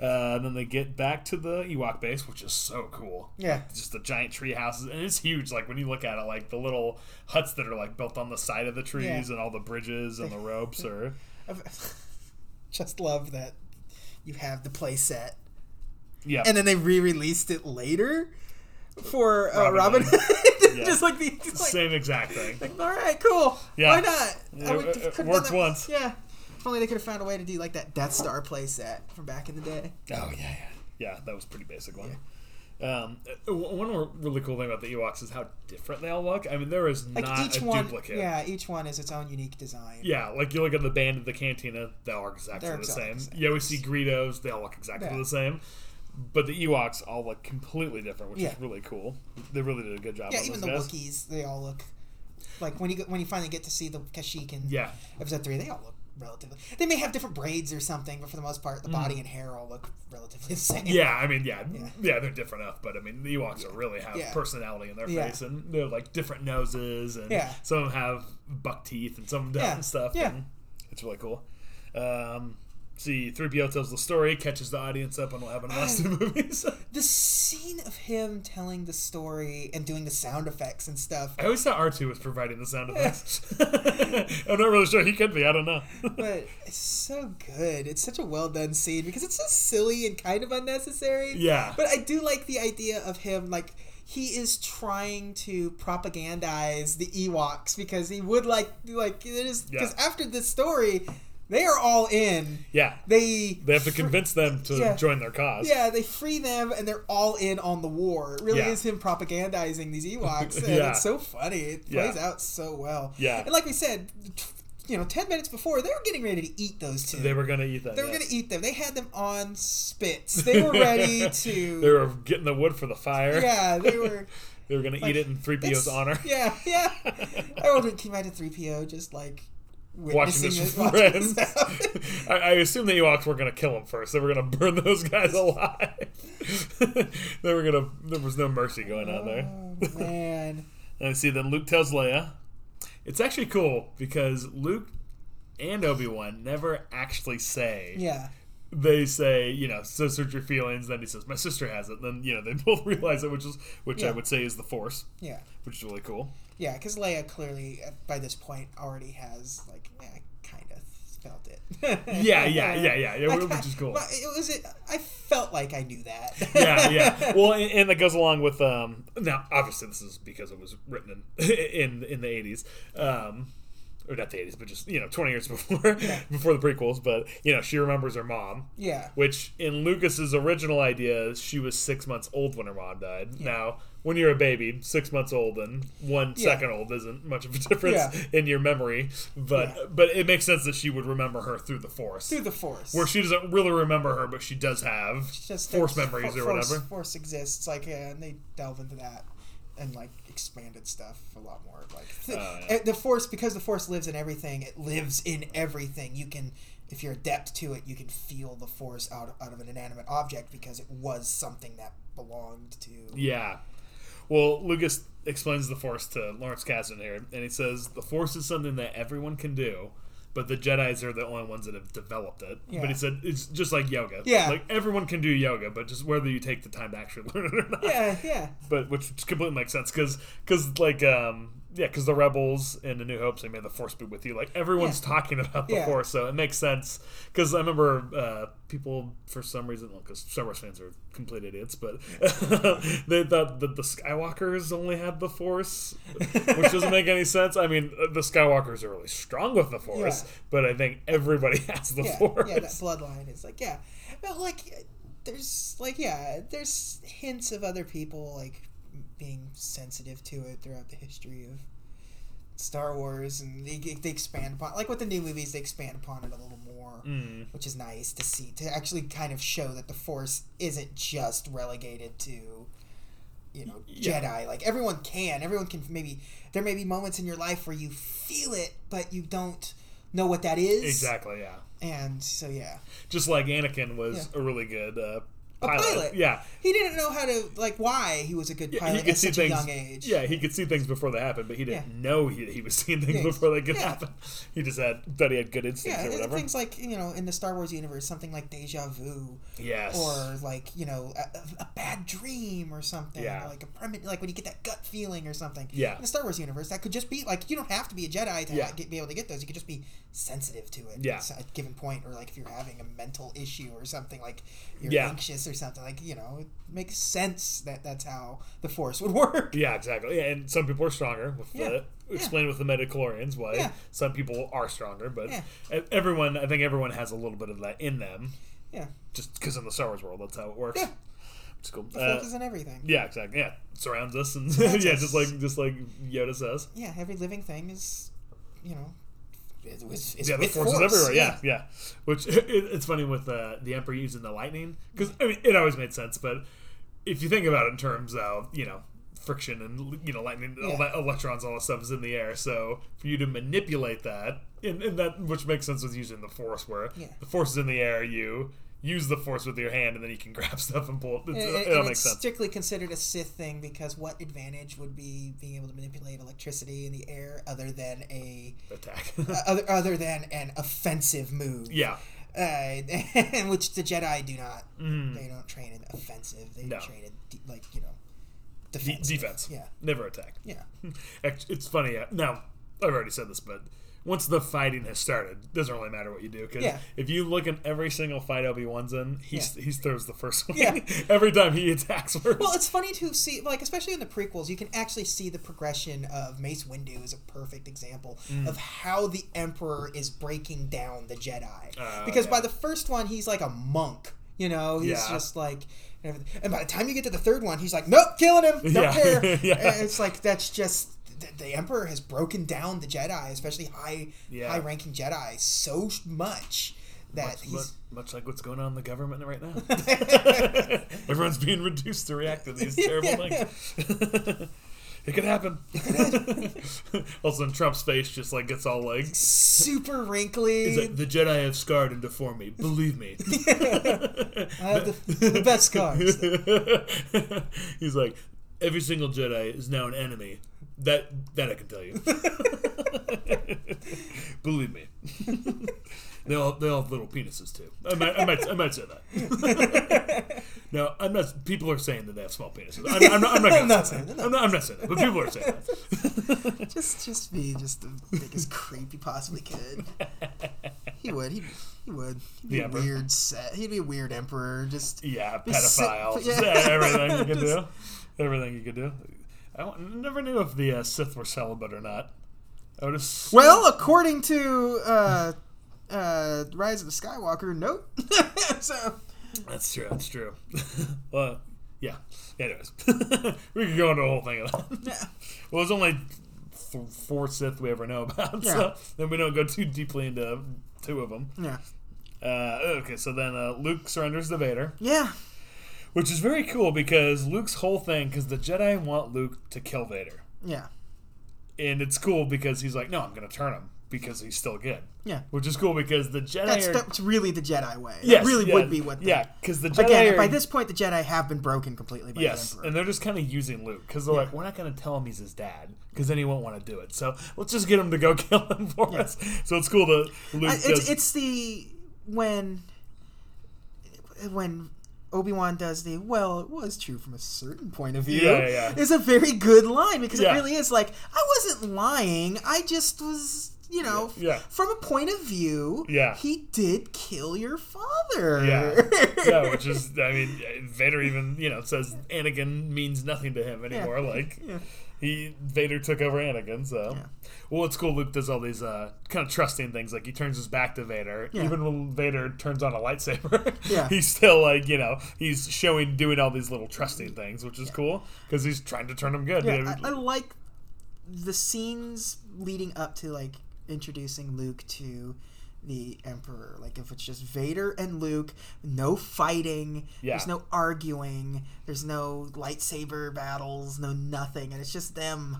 Uh, and then they get back to the Ewok base, which is so cool. Yeah. just the giant tree houses, and it's huge. Like when you look at it, like the little huts that are like built on the side of the trees, Yeah. and all the bridges and the ropes are. Just love that you have the play set. Yeah, And then they re released it later for uh, Robin Robin. Hood. Yeah. Just like the. Just like, same exact thing. like, all right, cool. Yeah. Why not? Yeah, I would- it- it could've worked once. Yeah. If only they could have found a way to do like that Death Star play set from back in the day. Oh yeah, yeah. yeah, that was a pretty basic one. Um, uh, one more really cool thing about the Ewoks is how different they all look. I mean, there is Like not each a one, duplicate. yeah, each one is its own unique design. Yeah, like you look at the band of the Cantina, they all look exactly They're the exactly same. the same. You always see Greedos, they all look exactly Yeah. the same. But the Ewoks all look completely different, which Yeah. is really cool. They really did a good job. Yeah, on even those the guys. Wookiees, they all look like when you when you finally get to see the Kashyyyk in Yeah, episode three, they all look relatively. They may have different braids or something, but for the most part, Mm. the body and hair all look relatively the same. yeah. I mean, yeah, Yeah. yeah, they're different enough. But I mean, the Ewoks are really have Yeah. personality in their Yeah. face, and they're like different noses, and Yeah. some of them have buck teeth, and some don't Yeah. stuff. Yeah. and it's really cool. Um, see, three PO tells the story, catches the audience up on what happened the last two oh. movies. The scene of him telling the story and doing the sound effects and stuff, I always thought R2 was providing the sound effects. I'm not really sure he could be. I don't know. but it's so good. It's such a well done scene because it's so silly and kind of unnecessary. yeah. But I do like the idea of him like he is trying to propagandize the Ewoks because he would like like it is because Yeah. after this story, they are all in. Yeah. They They have to fr- convince them to Yeah. join their cause. Yeah, they free them and they're all in on the war. It really Yeah. is him propagandizing these Ewoks, and Yeah. it's so funny. It plays out so well. Yeah. and like we said, you know, ten minutes before they were getting ready to eat those two. They were going to eat that. They were yes. going to eat them. They had them on spits. They were ready to. They were getting the wood for the fire. Yeah, they were. They were going to like, eat it in 3PO's honor. Yeah, yeah. I wonder, can you imagine three PO just like Watching this it, with friends. I, I assume the Ewoks were going to kill him first. They were going to burn those guys alive. they were going to. There was no mercy going on there. Oh man. And see then Luke tells Leia. It's actually cool because Luke and Obi Wan never actually say. Yeah. They say, you know, so search your feelings. Then he says, my sister has it. Then you know they both realize it, which is which I would say is the Force, Yeah. which is really cool. Yeah, because Leia clearly, uh, by this point, already has like, yeah, kind of felt it. Yeah, yeah, yeah, yeah, yeah, which is cool. it was it. I felt like I knew that. yeah, yeah. Well, and, and that goes along with um. Now, obviously, this is because it was written in in in the eighties. Um, or not the eighties, but just you know, twenty years before before the prequels. But you know, she remembers her mom. yeah. Which in Lucas's original idea, she was six months old when her mom died. Now, when you're a baby, six months old and one Yeah. second old isn't much of a difference Yeah. in your memory. But Yeah. but it makes sense that she would remember her through the Force, Through the Force. where she doesn't really remember her, but she does have just Force memories for- or force, whatever. Force exists, like, yeah, and they delve into that and like expanded stuff a lot more. Like uh, the Force, because the Force lives in everything, it lives in everything. You can, if you're adept to it, you can feel the Force out out of an inanimate object because it was something that belonged to. Yeah. Well, Lucas explains the Force to Lawrence Kasdan here, and he says the Force is something that everyone can do, but the Jedi's are the only ones that have developed it. Yeah. But he said it's just like yoga. Yeah. Like everyone can do yoga, but just whether you take the time to actually learn it or not. Yeah, yeah, But which completely makes sense because because like um yeah because the rebels in the New Hope say may the Force be with you like everyone's Yeah. talking about the Yeah. Force so it makes sense because I remember uh, people for some reason well because Star Wars fans are complete idiots but they thought that the Skywalkers only had the Force which doesn't make any sense I mean the Skywalkers are really strong with the Force Yeah. but I think everybody has the yeah, Force yeah. That bloodline is like, yeah, but like, there's like, yeah, there's hints of other people like being sensitive to it throughout the history of Star Wars, and they, they expand upon like with the new movies, they expand upon it a little more, Mm. which is nice to see to actually kind of show that the Force isn't just relegated to. You know, Yeah. Jedi. Like everyone can. Everyone can. Maybe there may be moments in your life where you feel it, but you don't know what that is. exactly yeah And so yeah, just like Anakin was a really good uh, A pilot. pilot. yeah he didn't know how to like why he was a good Yeah, pilot at such a young age. Yeah, he could see things before they happened, but he didn't Yeah. know he, he was seeing things Yeah, before they could happen. He just had thought he had good instincts yeah, or whatever. things like you know in the Star Wars universe, something like deja vu, yes. or like you know a, a- bad dream or something, Yeah. or like a premi- like when you get that gut feeling or something. Yeah. In the Star Wars universe, that could just be like you don't have to be a Jedi to get, be able to get those. You could just be sensitive to it. Yeah. at a given point, or like if you're having a mental issue or something, like you're anxious or something, like you know, it makes sense that that's how the Force would work. yeah, exactly. Yeah, and some people are stronger. With Yeah. the, explain with the Midichlorians why Yeah. some people are stronger, but Yeah. everyone, I think everyone has a little bit of that in them. Yeah. Just because in the Star Wars world, that's how it works. Yeah. It's cool. The Uh, Force is in everything. yeah, exactly. Yeah, surrounds us, and yeah, us. just like just like Yoda says. Yeah, every living thing is, you know, yeah, the with force, is everywhere. Yeah, yeah. Which it, it's funny with uh, the Emperor using the lightning because I mean it always made sense, but if you think about it in terms of you know friction and you know lightning, all Yeah. that electrons, all that stuff is in the air. So for you to manipulate that, and, and that which makes sense with using the force, where Yeah. the force is in the air, you use the force with your hand, and then you can grab stuff and pull it. It's, it, all it's makes sense. strictly considered a Sith thing because what advantage would be being able to manipulate electricity in the air other than a Attack. other, other than an offensive move? yeah. uh, which the Jedi do not. They don't train in offensive. They Mm. No. train in de- like you know De- defense. defense. Yeah, Never attack. yeah, It's funny. uh, Now, I've already said this, but once the fighting has started, it doesn't really matter what you do. Because Yeah. if you look at every single fight Obi Wan's in, he Yeah. he throws the first one. Yeah. every time he attacks first. Well, it's funny to see, like, especially in the prequels, you can actually see the progression of Mace Windu is a perfect example Mm. of how the Emperor is breaking down the Jedi. Oh, because by the first one, he's like a monk. You know, he's Yeah. just like, and and by the time you get to the third one, he's like, nope, killing him, don't Yeah. care. Yeah. And it's like that's just the, the Emperor has broken down the Jedi, especially high Yeah. high ranking Jedi, so much that much, he's much, much like what's going on in the government right now. Everyone's being reduced to react to these terrible things. it could happen. also, in Trump's face, just like gets all like, super wrinkly. he's like, the Jedi have scarred and deformed me. Believe me. I have the, the best scars. He's like, every single Jedi is now an enemy. That that I can tell you. Believe me. they all they all have little penises too. I might I might, I might say that. now I'm not. People are saying that they have small penises. I'm, I'm not. I'm not, I'm not say saying that. that, I'm not, I'm not saying that. But people are saying that. just just be just the biggest creep he possibly could. He would. He, he would. He'd be The a emperor. weird set. He'd be a weird emperor. Just Yeah, pedophile. Yeah, everything you could do. Everything you could do. I don't- never knew if the uh, Sith were celibate or not. I would assume- well, according to uh, uh, Rise of the Skywalker, nope. so That's true. That's true. well, yeah. Anyways, we could go into a whole thing of that. yeah, Well, there's only th- four Sith we ever know about, Yeah. so then we don't go too deeply into two of them. yeah, Uh, okay, so then uh, Luke surrenders to Vader, yeah, which is very cool because Luke's whole thing, because the Jedi want Luke to kill Vader, yeah, and it's cool because he's like, no, I'm going to turn him because he's still good. yeah. Which is cool because the Jedi That's, are that's really the Jedi way. Yes, really yeah, would be what. The, yeah, because the Jedi Again, are, by this point, the Jedi have been broken completely by Yes, and they're just kind of using Luke because they're like, we're not going to tell him he's his dad because then he won't want to do it. So let's just get him to go kill him for us. So it's cool that Luke I- does. it's it's the when when Obi Wan does the well, it was true from a certain point of view. Yeah, yeah. Is a very good line because Yeah. it really is like I wasn't lying. I just was. You know, Yeah. from a point of view, Yeah. he did kill your father. yeah, yeah, which is, I mean, Vader even you know says Anakin means nothing to him anymore. Like Yeah. He Vader took over Anakin. So, Yeah. well, it's cool. Luke does all these uh, kind of trusting things. Like he turns his back to Vader, Yeah. even when Vader turns on a lightsaber. Yeah. he's still like you know he's showing doing all these little trusting things, which is cool because he's trying to turn him good. Yeah, I, I like the scenes leading up to like introducing Luke to the Emperor. Like if it's just Vader and Luke, no fighting, Yeah. there's no arguing, there's no lightsaber battles, no nothing, and it's just them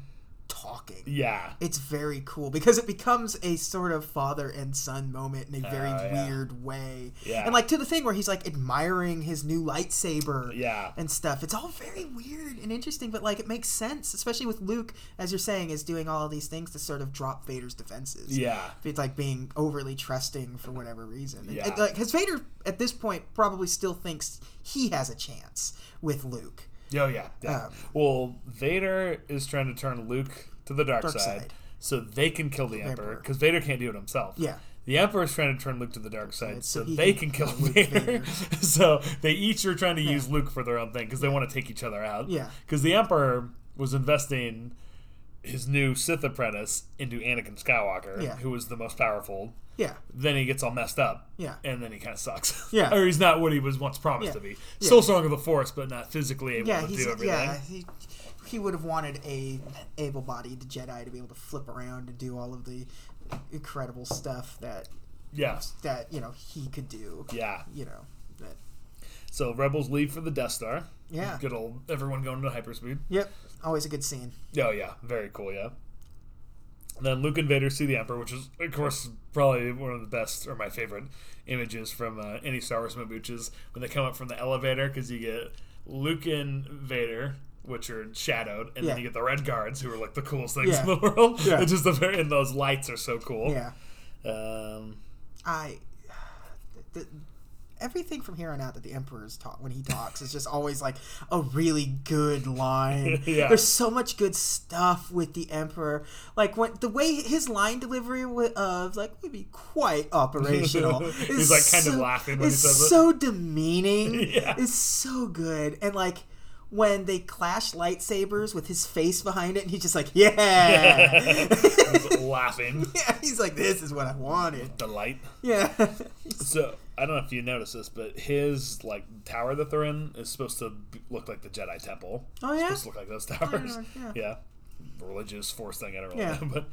talking. yeah. It's very cool because it becomes a sort of father and son moment in a very Oh, yeah. weird way. Yeah. And like to the thing where he's like admiring his new lightsaber Yeah. and stuff. It's all very weird and interesting, but like it makes sense, especially with Luke, as you're saying, is doing all these things to sort of drop Vader's defenses. Yeah. It's like being overly trusting for whatever reason. Yeah. like, because Vader at this point probably still thinks he has a chance with Luke. Oh yeah. yeah. Um, well, Vader is trying to turn Luke to the dark, Dark side, side. so they can kill the Emperor Emperor. because Vader can't do it himself. Yeah. The Emperor is trying to turn Luke to the dark side so, so they can can kill Vader. Vader. so they each are trying to use Luke for their own thing because they want to take each other out. Yeah. Because the Emperor was investing his new Sith apprentice into Anakin Skywalker, Yeah. who was the most powerful. Yeah. Then he gets all messed up. Yeah. And then he kind of sucks. Yeah. or he's not what he was once promised Yeah. to be. Yeah. Still strong of the Force, but not physically able Yeah, to do everything. yeah, he he would have wanted a able-bodied Jedi to be able to flip around and do all of the incredible stuff that Yeah. that you know he could do. Yeah. You know. That, So Rebels leave for the Death Star. yeah. Good old everyone going to hyperspeed. Yep. Always a good scene. Oh yeah, very cool. Yeah. And then Luke and Vader see the Emperor, which is of course probably one of the best or my favorite images from uh, any Star Wars movie, which is when they come up from the elevator because you get Luke and Vader. Which are shadowed, and Yeah. then you get the red guards, who are like the coolest things Yeah. in the world. Yeah. It's just the very, and those lights are so cool. Yeah. Um, I. The, everything from here on out that the Emperor's talk when he talks is just always like a really good line. Yeah. There's so much good stuff with the Emperor. Like when the way his line delivery of like would be quite operational. He's, like, kind of laughing when he says it. so demeaning. Yeah. It's so good and like. When they clash lightsabers with his face behind it, and he's just like, "Yeah, he's laughing. yeah." He's like, "This is what I wanted." The light. Yeah, So I don't know if you noticed this, but his like tower that they're in is supposed to be, look like the Jedi Temple. Oh, It's yeah? supposed to look like those towers. yeah. yeah. religious force thing. I don't really Yeah. know,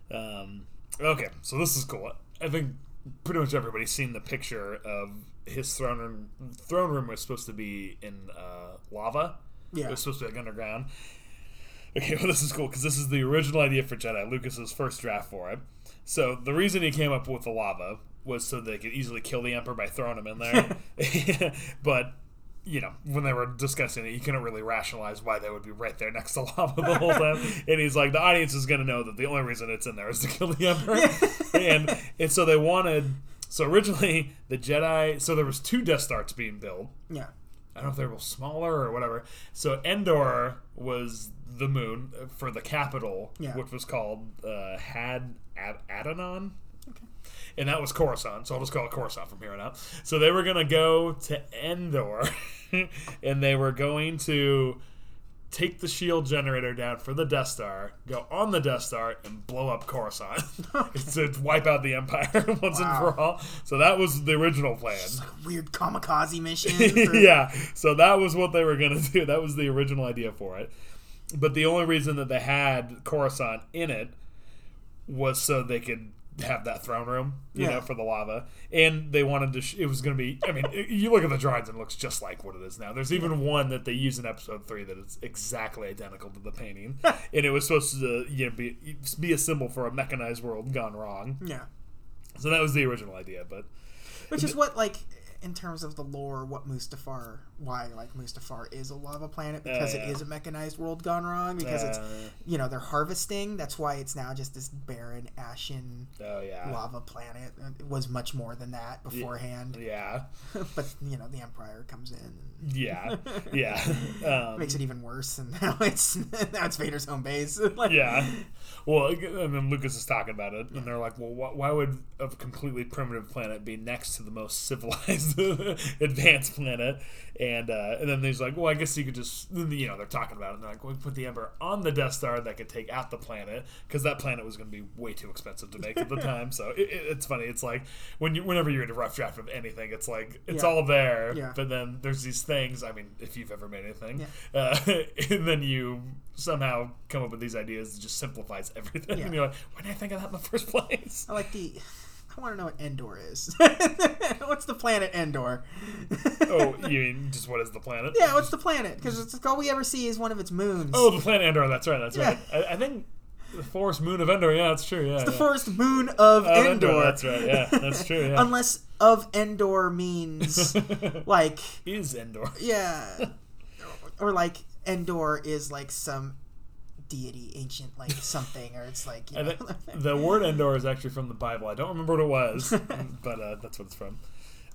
but um, okay. So this is cool. I think pretty much everybody's seen the picture of his throne room. Throne room was supposed to be in uh, lava. Yeah. it was supposed to be like underground. Okay, well, this is cool because this is the original idea for Jedi. Lucas's first draft for it. So the reason he came up with the lava was so they could easily kill the Emperor by throwing him in there. but you know, when they were discussing it, you couldn't really rationalize why they would be right there next to lava the whole time. and he's like, the audience is going to know that the only reason it's in there is to kill the Emperor. and and so they wanted. So originally, the Jedi. So there was two Death Stars being built. yeah. I don't know if they were smaller or whatever. So Endor was the moon for the capital, Yeah. which was called uh, Had Ad- Adanon. And that was Coruscant, so I'll just call it Coruscant from here on out. So they were going to go to Endor, and they were going to take the shield generator down for the Death Star, go on the Death Star, and blow up Coruscant. it's to wipe out the Empire once and for all. So that was the original plan. Weird kamikaze mission. for- yeah. So that was what they were going to do. That was the original idea for it. But the only reason that they had Coruscant in it was so they could have that throne room, you Yeah. know, for the lava. And they wanted to, sh- it was going to be, I mean, you look at the drawings and it looks just like what it is now. There's even one that they use in episode three that is exactly identical to the painting. and it was supposed to, you know, be, be a symbol for a mechanized world gone wrong. Yeah. So that was the original idea. But Which is what, like, in terms of the lore, what Mustafar, why, like, Mustafar is a lava planet because yeah. it is a mechanized world gone wrong because it's, Uh, you know, they're harvesting. That's why it's now just this barren, ashen oh, yeah. lava planet. It was much more than that beforehand. Yeah. but, you know, the Empire comes in Yeah. Yeah. Um, makes it even worse. And now it's, now it's Vader's home base. like, Yeah. Well, and then Lucas is talking about it, and they're like, "Well, wh- why would a completely primitive planet be next to the most civilized, advanced planet?" And uh, and then he's like, "Well, I guess you could just, you know, they're talking about it. And they're like, well, put the Ember on the Death Star that could take out the planet because that planet was going to be way too expensive to make at the time. So it, it, it's funny. It's like when you, whenever you're in a rough draft of anything, it's like it's Yeah. all there, Yeah. but then there's these things. I mean, if you've ever made anything, uh, and then you somehow come up with these ideas that just simplifies everything. Yeah. And you're like, why didn't I think of that in the first place? I like the. I want to know what Endor is. what's the planet Endor? oh, you mean just what is the planet? yeah, what's the planet? Because it's all we ever see is one of its moons. Oh, the planet Endor. That's right. That's Yeah. right. I, I think the forest moon of Endor. Yeah, that's true. Yeah, the yeah. first moon of Oh, Endor. That's right. Yeah, that's true. Yeah. Unless of Endor means like is Endor? yeah, or like Endor is like some deity, ancient like something, or it's like you know, the word Endor is actually from the Bible. I don't remember what it was, but uh, that's what it's from.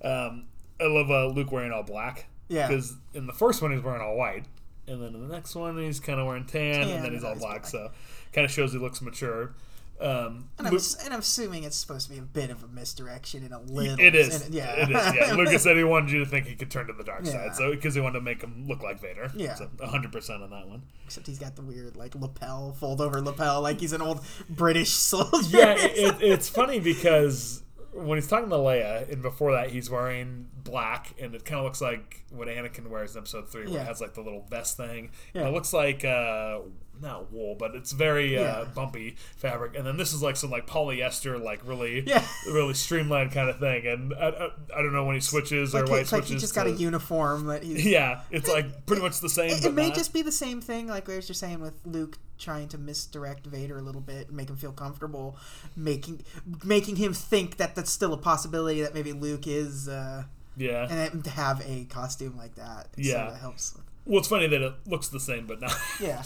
Um, I love uh, Luke wearing all black. Yeah. Because in the first one he's wearing all white, and then in the next one he's kind of wearing tan, Tan, and then he's all and then he's black. black. So kind of shows he looks mature. Um, And I'm, Lu- and I'm assuming it's supposed to be a bit of a misdirection in a little. it is. in- yeah. It is. Yeah. Lucas said he wanted you to think he could turn to the dark Yeah. side, so because he wanted to make him look like Vader. Yeah. So 100% on that one. Except he's got the weird like lapel, fold over lapel, like he's an old British soldier. Yeah, it, it, it's funny because when he's talking to Leia, and before that, he's wearing black, and it kind of looks like what Anakin wears in Episode Three, where Yeah. it has like the little vest thing. Yeah. And it looks like uh, not wool, but it's very uh, Yeah. bumpy fabric. And then this is like some like polyester, like really, Yeah. really streamlined kind of thing. And I, I, I don't know when he switches or like, why he it's like he just got a uniform that he's. Yeah, it's like pretty much the same. It, it may not. just be the same thing, like as you're saying with Luke trying to misdirect Vader a little bit, make him feel comfortable, making making him think that that's still a possibility that maybe Luke is, uh, yeah. and to have a costume like that, Yeah. so that helps. Well, it's funny that it looks the same, but not. Yeah,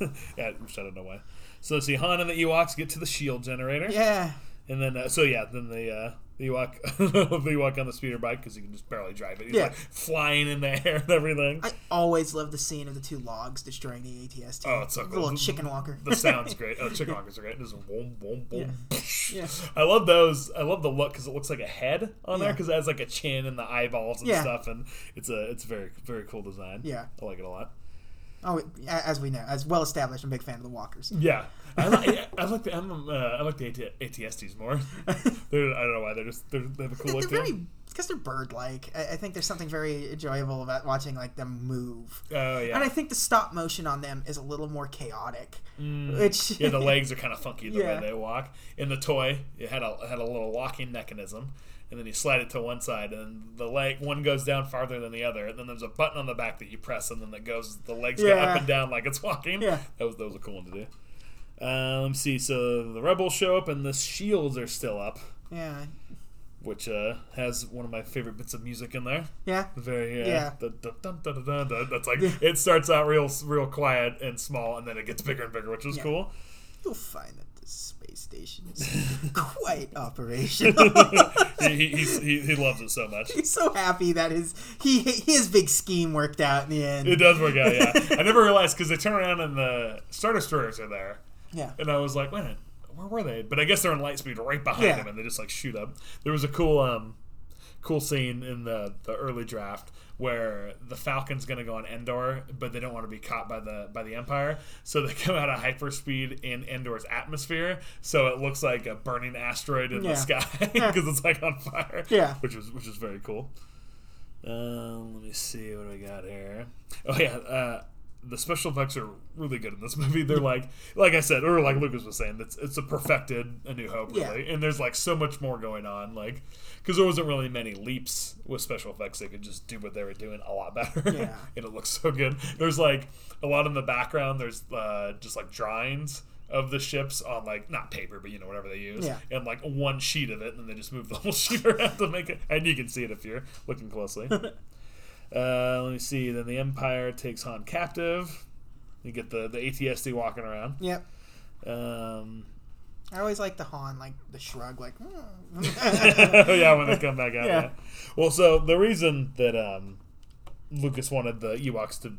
yeah, which I don't know why. So see, Han and the Ewoks get to the shield generator, yeah, and then uh, so yeah, then the uh, the Ewok the Ewok on the speeder bike because he can just barely drive it. He's Yeah. like flying in the air and everything. I always love the scene of the two logs destroying the ATST. Oh, it's so cool. The little chicken walker. The sound's great. Oh, chicken walkers are great. Just boom, boom, boom. Yeah. I love those. I love the look because it looks like a head on there because it has like a chin and the eyeballs and Yeah. stuff, and it's a it's very very cool design. Yeah. I like it a lot. Oh, as we know, as well established, I'm a big fan of the walkers. Yeah, I like I like the I'm, uh, I like the AT- ATSTs more. they're, I don't know why they're just they're, they have a cool They're look them. very because they're bird-like. I, I think there's something very enjoyable about watching like them move. Oh yeah, And I think the stop motion on them is a little more chaotic. Which yeah. The legs are kind of funky the Yeah. way they walk. In the toy, it had a it had a little locking mechanism, and then you slide it to one side, and the leg one goes down farther than the other, and then there's a button on the back that you press, and then it goes the legs go up and down like it's walking. Yeah. that was that was a cool one to do. Uh, let me see. So the rebels show up, and the shields are still up, yeah, which uh, has one of my favorite bits of music in there. yeah, Very uh, Yeah. dun, dun, dun, dun, dun, dun, dun. That's like Yeah. it starts out real real quiet and small, and then it gets bigger and bigger, which is Yeah. cool. you'll find that the space station is quite operational. he, he, he he loves it so much. He's so happy that his he his big scheme worked out in the end. It does work out, yeah. I never realized because they turn around and the Star Destroyers are there, Yeah, and I was like, wait a minute, where were they? But I guess they're in light speed right behind Yeah. them, and they just like shoot up. There was a cool um cool scene in the the early draft where the Falcon's going to go on Endor, but they don't want to be caught by the by the Empire, so they come out of hyperspeed in Endor's atmosphere, so it looks like a burning asteroid in Yeah. the sky because it's like on fire. Yeah. which was which is very cool. Um, let me see what do we got here. Oh yeah, uh, the special effects are really good in this movie. They're like, like I said, or like Lucas was saying, it's it's a perfected A New Hope Yeah. really, and there's like so much more going on, like because there wasn't really many leaps with special effects. They could just do what they were doing a lot better, Yeah. and it looks so good. There's like a lot in the background. There's uh, just like drawings. Of the ships on like not paper, but you know whatever they use, Yeah. and like one sheet of it, and then they just move the whole sheet around to make it, and you can see it if you're looking closely. Uh, let me see. Then the Empire takes Han captive. You get the the ATST walking around. yep. Um, I always like the Han, like the shrug, like. "Hmm." yeah, when they come back out. Yeah. Yeah. Well, so the reason that um, Lucas wanted the Ewoks to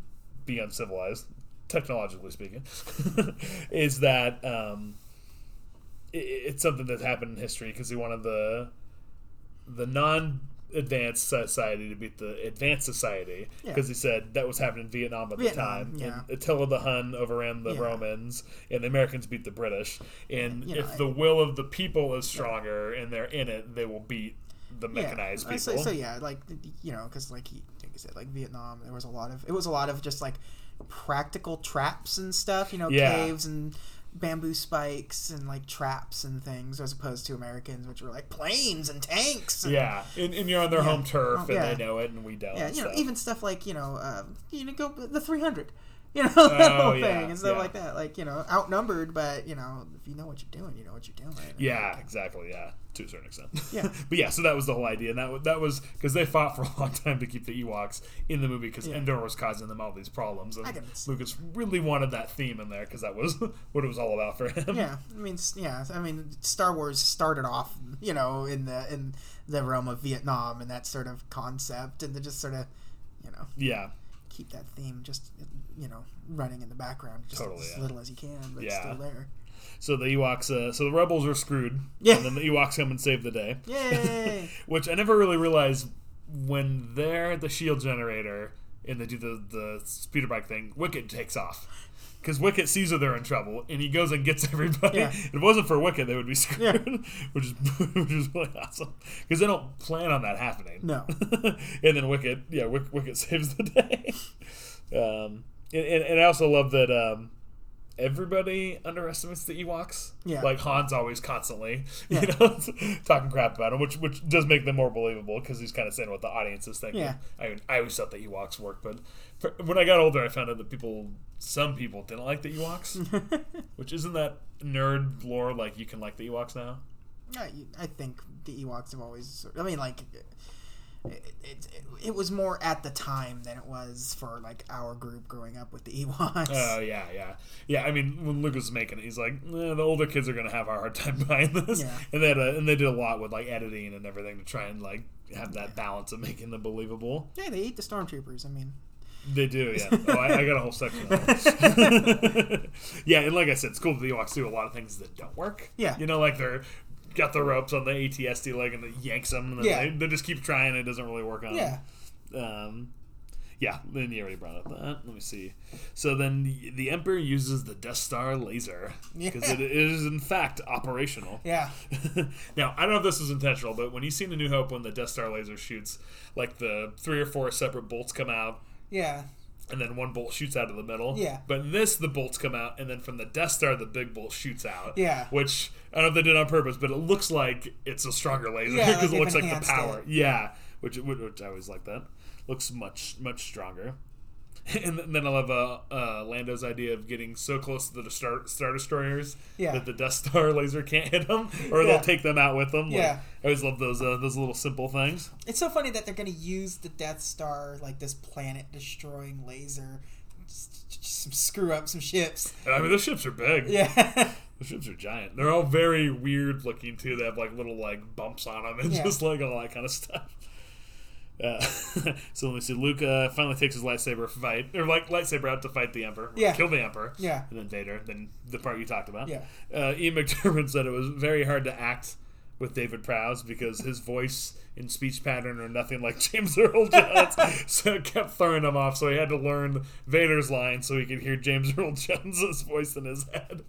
be uncivilized, technologically speaking, is that um, i it's something that happened in history because he wanted the the non advanced society to beat the advanced society Yeah. because he said that was happening in Vietnam at Vietnam, the time. yeah. And Attila the Hun overran the Yeah. Romans, and the Americans beat the British. And You know, if the will of the people is stronger and they're in it, they will beat the mechanized uh, yeah. people. So, so yeah, like you know, because like he, like I said, like Vietnam, there was a lot of it was a lot of just like practical traps and stuff. You know, Yeah. caves and bamboo spikes and like traps and things, as opposed to Americans, which were like planes and tanks. And, yeah, and, and you're on their Yeah. home turf, Oh, and yeah. they know it, and we don't. Yeah, you know, even stuff like you know, um, you know, go the three hundred, you know, that Oh, whole yeah, thing and stuff yeah. like that. Like you know, outnumbered, but you know, if you know what you're doing, you know what you're doing. Yeah, exactly. Yeah, to a certain extent. Yeah. but yeah, so that was the whole idea, and that that was because they fought for a long time to keep the Ewoks in the movie because Yeah. Endor was causing them all these problems, and I can s- Lucas really wanted that theme in there because that was what it was all about for him. Yeah, I mean, yeah, I mean, Star Wars started off, you know, in the in the realm of Vietnam and that sort of concept, and to just sort of, you know, Yeah. keep that theme just, you know, running in the background, just Totally, as yeah. little as you can, but Yeah. still there. So the Ewoks, uh, so the rebels are screwed. Yeah. And then the Ewoks come and save the day. Yay! Which I never really realized when they're the shield generator and they do the the speeder bike thing. Wicket takes off. Because Wicket sees that they're in trouble, and he goes and gets everybody. Yeah. If it wasn't for Wicket, they would be screwed, yeah. which is which is really awesome. Because they don't plan on that happening. No. and then Wicket, yeah, Wick, Wicket saves the day. um, and, and, and I also love that um, everybody underestimates the Ewoks. Yeah. Like Han's always constantly, Yeah. you know, talking crap about them, which which does make them more believable because he's kind of saying what the audience is thinking. Yeah. I mean, I always thought the Ewoks worked, but for, when I got older, I found out that people, some people didn't like the Ewoks, which isn't that nerd lore like you can like the Ewoks now. I, I think the Ewoks have always. I mean, like, it, it, it, was more at the time than it was for like our group growing up with the Ewoks. Oh yeah, yeah, yeah. I mean, when Lucas was making it, he's like, eh, the older kids are gonna have a hard time buying this, Yeah. and they had a, and they did a lot with like editing and everything to try and like have that balance of making them believable. yeah, they eat the stormtroopers. I mean, They do, yeah. Oh, I, I got a whole section. on that. yeah, and like I said, it's cool that the Ewoks do a lot of things that don't work. Yeah. you know, like they're got the ropes on the ATST leg and it yanks them, and then Yeah. they, they just keep trying. It doesn't really work on. yeah, Um, yeah, then you already brought up that. Let me see. So then the, the Emperor uses the Death Star laser because Yeah. it is in fact operational. yeah, now I don't know if this was intentional, but when you see in A New Hope when the Death Star laser shoots, like the three or four separate bolts come out, yeah, and then one bolt shoots out of the middle. Yeah. But in this, the bolts come out, and then from the Death Star, the big bolt shoots out. Yeah. Which I don't know if they did on purpose, but it looks like it's a stronger laser Yeah, because like it looks like the power. it. Yeah. Which, which I always like that. Looks much much stronger. And then I love uh, uh, Lando's idea of getting so close to the Star, Star Destroyers Yeah. that the Death Star laser can't hit them, or Yeah. they'll take them out with them. Like, Yeah. I always love those uh, those little simple things. It's so funny that they're going to use the Death Star, like this planet destroying laser, just, just some screw up some ships. I mean, those ships are big. Yeah, The ships are giant. They're all very weird looking too. They have like little like bumps on them and Yeah. just like all that kind of stuff. Uh, so let me see. Luke uh, finally takes his lightsaber fight, or like lightsaber out to fight the Emperor, Yeah. kill the Emperor, Yeah. and then Vader. Then the part you talked about. Yeah. Uh, Ian McDiarmid said it was very hard to act with David Prowse because his voice and speech pattern are nothing like James Earl Jones, so it kept throwing him off. So he had to learn Vader's line so he could hear James Earl Jones's voice in his head.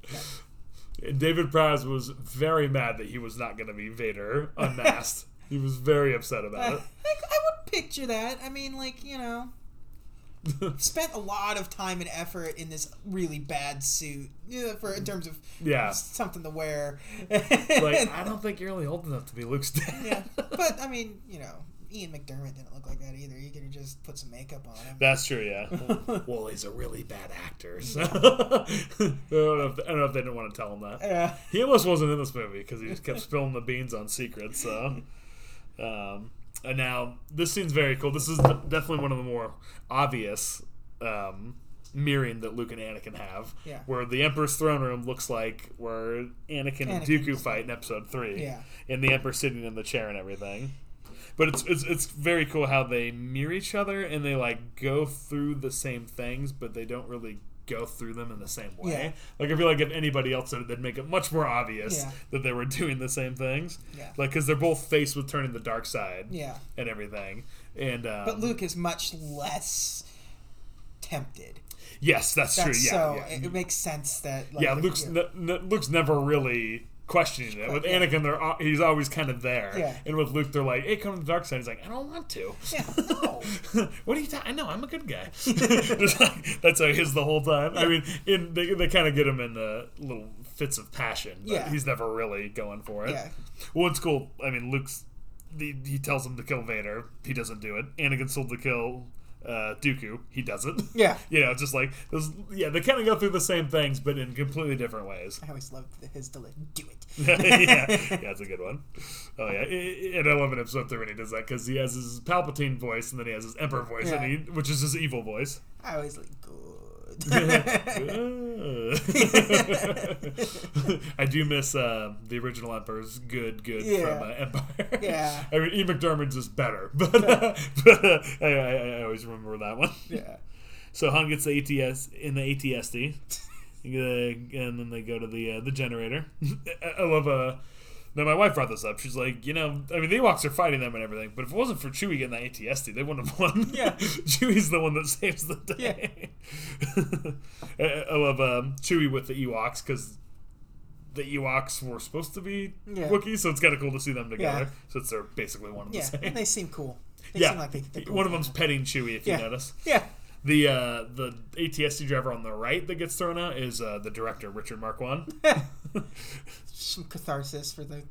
And David Prowse was very mad that he was not going to be Vader unmasked. He was very upset I, about uh, it. I would picture that. I mean, like you know, spent a lot of time and effort in this really bad suit yeah, for in terms of Yeah. something to wear. Like, I don't think you're really old enough to be Luke's dad. yeah, but I mean, you know, Ian McDiarmid didn't look like that either. You could have just put some makeup on him. That's true, yeah. well, he's a really bad actor. So. I, don't know if, I don't know if they didn't want to tell him that. Yeah. He almost wasn't in this movie because he just kept spilling the beans on secrets. So, um, and now this scene's very cool. This is definitely one of the more obvious um, mirroring that Luke and Anakin have. Yeah. Where the Emperor's throne room looks like where Anakin, and Dooku fight in Episode Three. Yeah. And the Emperor sitting in the chair and everything. But it's, it's it's very cool how they mirror each other and they like go through the same things, but they don't really go through them in the same way. Yeah. Like I feel like if anybody else did it, they'd make it much more obvious Yeah. that they were doing the same things. Yeah. Like because they're both faced with turning the dark side. Yeah. And everything. And um, But Luke is much less tempted. yes, that's, That's true. Yeah, so yeah. It, it makes sense that. Like, yeah, Luke's ne- ne- Luke's never really questioning it. With Yeah. Anakin, they're he's always kind of there. Yeah. And with Luke, they're like, "Hey, come to the dark side." He's like, "I don't want to." Yeah, no. what are you talking? I know I'm a good guy. Like, that's how he is the whole time. I mean, in they, they kind of get him in the little fits of passion, but Yeah. he's never really going for it. Yeah. Well, it's cool. I mean, Luke's the, he tells him to kill Vader. He doesn't do it. Anakin's told to kill uh, Dooku. He doesn't. Yeah. you know, just like those. Yeah, they kind of go through the same things, but in completely different ways. I always loved his deli- do it. yeah, yeah, that's a good one. Oh yeah, and I love in episode three when he does that because he has his Palpatine voice and then he has his Emperor voice, Yeah. and he, which is his evil voice. I always like good. I do miss uh, the original Emperor's good, good Yeah. from uh, Empire. Yeah. I mean, E. McDiarmid's is better, but, uh, but uh, I, I, I always remember that one. yeah. So Han gets the ATS in the ATST. And then they go to the uh, the generator. I love uh now my wife brought this up. She's like, you know, I mean, the Ewoks are fighting them and everything, but if it wasn't for Chewie getting that ATST, they wouldn't have won. Yeah. Chewie's the one that saves the day. I I love um, Chewie with the Ewoks because the Ewoks were supposed to be Yeah. Wookiees, so it's kind of cool to see them together. Yeah. Since they're basically one of the Yeah, same. and they seem cool. They yeah, seem like they, cool one of them's petting Chewie. If Yeah. you notice, Yeah. the uh, the ATST driver on the right that gets thrown out is uh, the director Richard Marquand. Some catharsis for the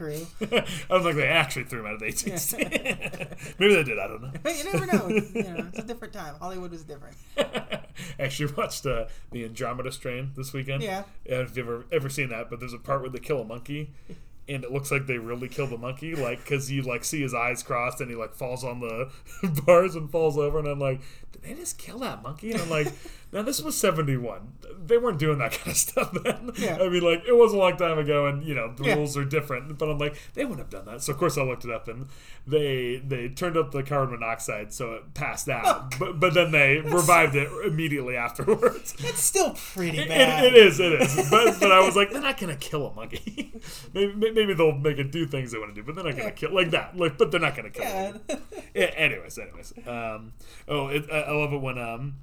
I don't think they actually threw him out of the ATST. Maybe they did. I don't know. But you never know. you know. It's a different time. Hollywood was different. actually watched uh, the Andromeda Strain this weekend. Yeah. I don't know if you've ever ever seen that, but there's a part where they kill a monkey, and it looks like they really killed the monkey, like because you like see his eyes crossed and he like falls on the bars and falls over, and I'm like, did they just kill that monkey? And I'm like, now this was '71. They weren't doing that kind of stuff then. Yeah. I mean, like it was a long time ago, and you know the Yeah. rules are different. But I'm like, they wouldn't have done that. So of course I looked it up, and they they turned up the carbon monoxide so it passed out, but but then they revived it immediately afterwards. It's still pretty It, bad. it is, it is. But, but I was like, they're not gonna kill a monkey. maybe, maybe they'll make it do things they want to do, but they're not gonna Yeah. kill like that. Like, but they're not gonna kill. Yeah. it. Yeah, anyways, anyways. Um, oh, it, I, I love it when um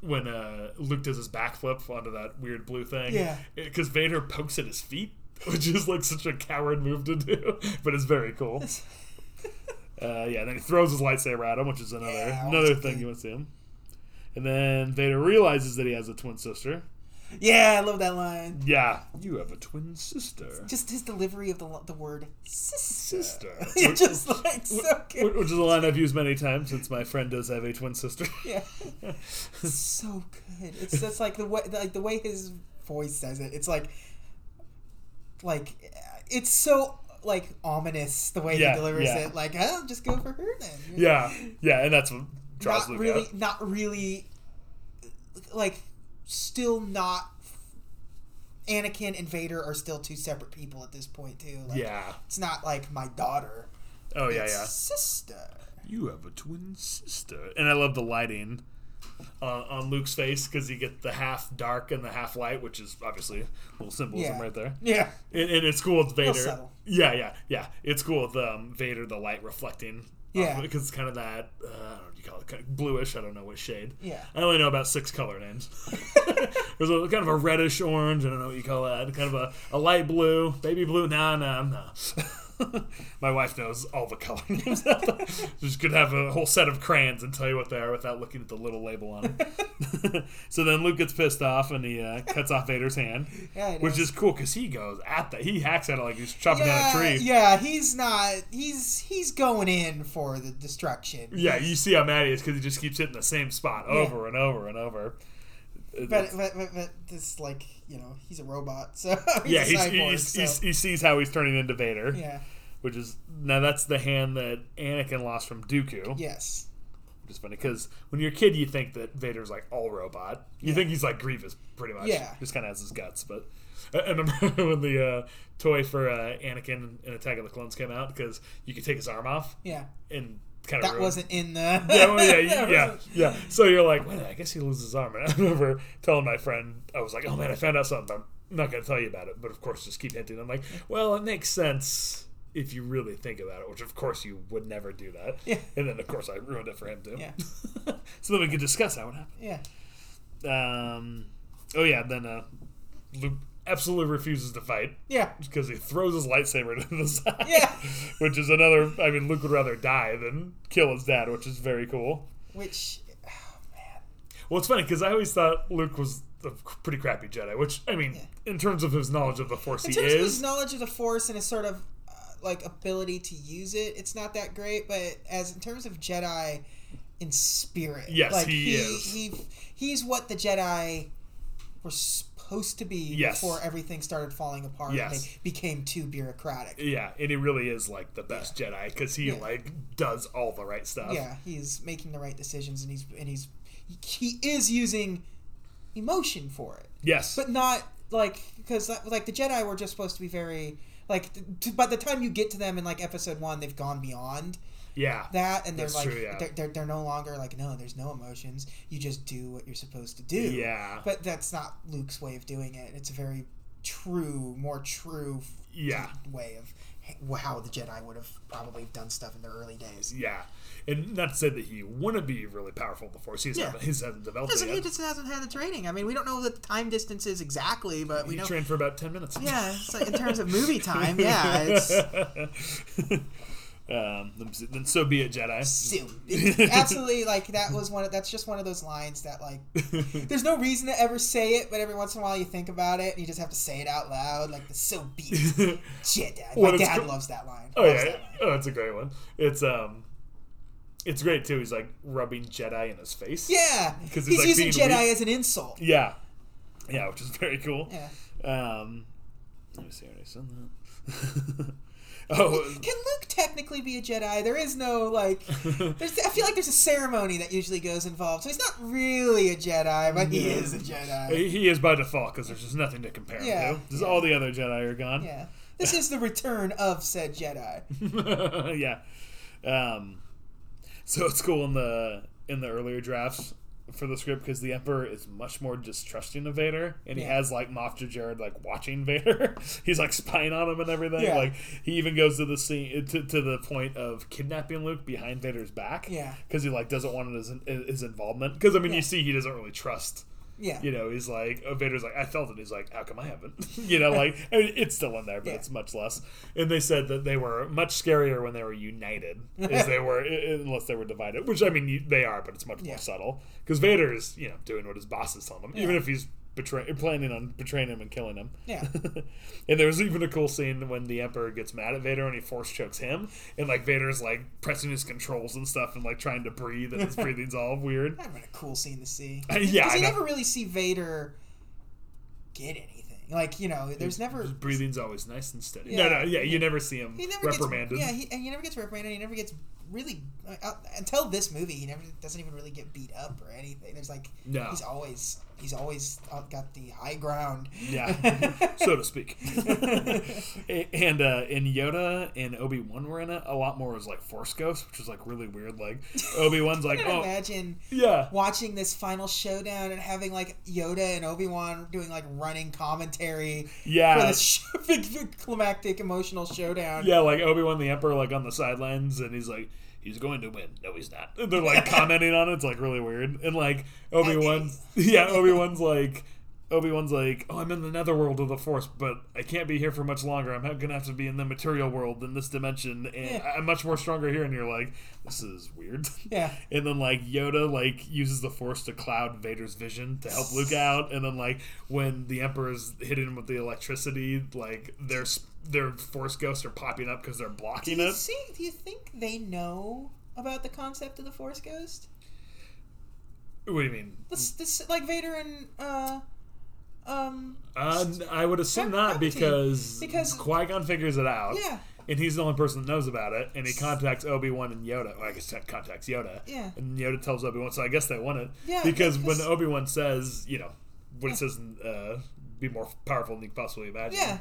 when uh Luke does his backflip onto that weird blue thing. Yeah. because Vader pokes at his feet, which is like such a coward move to do, but it's very cool. Uh, yeah, then he throws his lightsaber at him, which is another Yeah, another thing you want to see him. And then Vader realizes that he has a twin sister. Yeah, I love that line. Yeah, you have a twin sister. Just his delivery of the the word sister. Sister. You're just like so good. Which is a line I've used many times since my friend does have a twin sister. Yeah. so good. It's just like the way like the way his voice says it. It's like like it's so like ominous the way Yeah, he delivers yeah. it. Like, oh, just go for her then. yeah, yeah, and that's what draws Not Luke really out. not really like still not Anakin and Vader are still two separate people at this point too. Like, Yeah. It's not like my daughter. Oh yeah, yeah. Sister. You have a twin sister, and I love the lighting on, on Luke's face because you get the half dark and the half light, which is obviously a little symbolism Yeah. right there. Yeah. And, and it's cool with Vader. Yeah, yeah, yeah. It's cool with um, Vader, the light reflecting. Yeah. because it's kind of that. Uh, I don't know what you call it, kind of bluish. I don't know what shade. Yeah. I only know about six color names. There's a kind of a reddish orange. I don't know what you call that. Kind of a, a light blue, baby blue. Nah, nah, nah. My wife knows all the color names. Just could have a whole set of crayons and tell you what they are without looking at the little label on them. so then Luke gets pissed off and he uh, cuts off Vader's hand, Yeah, which is. cool because he goes at that. He hacks at it like he's chopping yeah, down a tree. Yeah, he's not. He's he's going in for the destruction. Yeah, you see how mad he is because he just keeps hitting the same spot over and over and over. It- But, but, but, but this like you know he's a robot, so he's yeah, cyborg, he's, so- he's, he sees how he's turning into Vader, yeah, which is now that's the hand that Anakin lost from Dooku, yes, which is funny because when you're a kid, you think that Vader's like all robot. You think he's like Grievous, pretty much. Yeah. just kind of has his guts. But I I remember when the uh, toy for uh, Anakin in Attack of the Clones came out because you could take his arm off yeah. and kind of That wasn't in the. yeah, well, yeah, that yeah, yeah. So you're like, wait, I guess he loses his arm. And I remember telling my friend, I was like, oh man, I found out something. I'm not going to tell you about it, but of course, just keep hinting. I'm like, well, it makes sense if you really think about it, which of course you would never do that. Yeah. And then of course I ruined it for him too. Yeah. so then we could discuss how it happened. Yeah. Um, oh yeah, then uh, Luke absolutely refuses to fight yeah, because he throws his lightsaber to the side. Yeah. Which is another. I mean, Luke would rather die than kill his dad, which is very cool. which, oh man, Well, it's funny because I always thought Luke was a pretty crappy Jedi, which I mean, in terms of his knowledge of the Force, in he terms of his is. knowledge of the Force and his sort of uh, like ability to use it, it's not that great. But as in terms of Jedi in spirit, Yes, like, he is. He, he's what the Jedi were supposed to be Yes. before everything started falling apart Yes. and they became too bureaucratic. Yeah, and he really is like the best Jedi because he Yeah. like does all the right stuff. yeah, he's making the right decisions and he's and he's he is using emotion for it, Yes. but not like because like the Jedi were just supposed to be very like t- by the time you get to them in like episode one, they've gone beyond. Yeah. that and they're That's like true, yeah. they're, they're, they're no longer like no there's no emotions you just do what you're supposed to do Yeah. but that's not luke's way of doing it it's a very true more true Yeah. way of how the jedi would have probably done stuff in their early days Yeah. And not to say that he wouldn't be really powerful in the Force. He's Yeah. he's hasn't developed Doesn't- it he yet. just hasn't had the training i mean we don't know the time distances exactly but we He know trained for about 10 minutes. yeah like in terms of movie time yeah it's um, then- so be it, Jedi. soon. Absolutely, like that was one. Of, that's just one of those lines that like. There's no reason to ever say it, but every once in a while you think about it and you just have to say it out loud, like the so be it. Shit, Dad. My dad co- loves that line. Oh Loves yeah, that line. oh it's a great one. It's um, it's great too. He's like rubbing Jedi in his face. Yeah, because he's it's, like, using Jedi weak. as an insult. yeah, yeah, which is very cool. Yeah. Um, let me see. I already said that. Oh, Can Luke technically be a Jedi? There is no like. There's, I feel like there's a ceremony that usually goes involved, so he's not really a Jedi, but he is a Jedi. he he is by default because there's just nothing to compare Yeah, him to. Yeah. all the other Jedi are gone. Yeah, this is the return of said Jedi. yeah. Um, so it's cool in the in the earlier drafts for the script because the Emperor is much more distrusting of Vader, and he has like Moff Jerjerrod like watching Vader. He's like spying on him and everything. Yeah. Like he even goes to the scene uh, to, to the point of kidnapping Luke behind Vader's back. Yeah. because he like doesn't want his his involvement. Because I mean, Yeah. you see, he doesn't really trust. Yeah. You know, he's like, oh, Vader's like, I felt it. He's like, how come I haven't? you know, like, I mean, it's still in there, but Yeah. it's much less. And they said that they were much scarier when they were united, as they were, unless they were divided, which I mean, they are, but it's much more subtle. Because Vader's, you know, doing what his boss is telling him, even if he's betray- planning on betraying him and killing him. Yeah. and there was even a cool scene when the Emperor gets mad at Vader and he force chokes him, and like Vader's like pressing his controls and stuff and like trying to breathe, and his breathing's all weird. That'd been a cool scene to see. Yeah, because you never really see Vader get anything. Like you know, there's never His breathing's always nice and steady. Yeah. no, no, yeah, you never see him he never reprimanded. gets yeah, he, and he never gets reprimanded. He never gets really uh, until this movie. He never doesn't even really get beat up or anything. There's like No. he's always he's always uh, got the high ground. Yeah, so to speak. And uh, and Yoda and Obi Wan were in it. A lot more was like Force Ghost, which was like really weird. Like Obi Wan's like, oh imagine yeah, watching this final showdown and having like Yoda and Obi Wan doing like running commentary for yeah, this sh- big, big climactic emotional showdown. yeah. Like Obi Wan the Emperor, like on the sidelines, and he's like. He's going to win. No, he's not. And they're like commenting on it. It's like really weird. And like Obi Wan, yeah, Obi Wan's like, Obi Wan's like, oh, I'm in the netherworld of the Force, but I can't be here for much longer. I'm gonna have to be in the material world in this dimension, and Yeah. I'm much more stronger here. And you're like, this is weird. Yeah. And then like Yoda like uses the Force to cloud Vader's vision to help Luke out. And then like when the Emperor's hitting him with the electricity, like their s- their Force ghosts are popping up because they're blocking Do you it. see? Do you think they know about the concept of the Force Ghost? What do you mean? This, this, like Vader and uh, um, Uh, I would assume not because Because- Qui Gon figures it out. Yeah. And he's the only person that knows about it, and he contacts Obi Wan and Yoda. Well, I guess that contacts Yoda. Yeah. And Yoda tells Obi Wan, so I guess they want it. Yeah, Because when Obi Wan says, you know, what it says, uh, be more powerful than you possibly imagine. Yeah.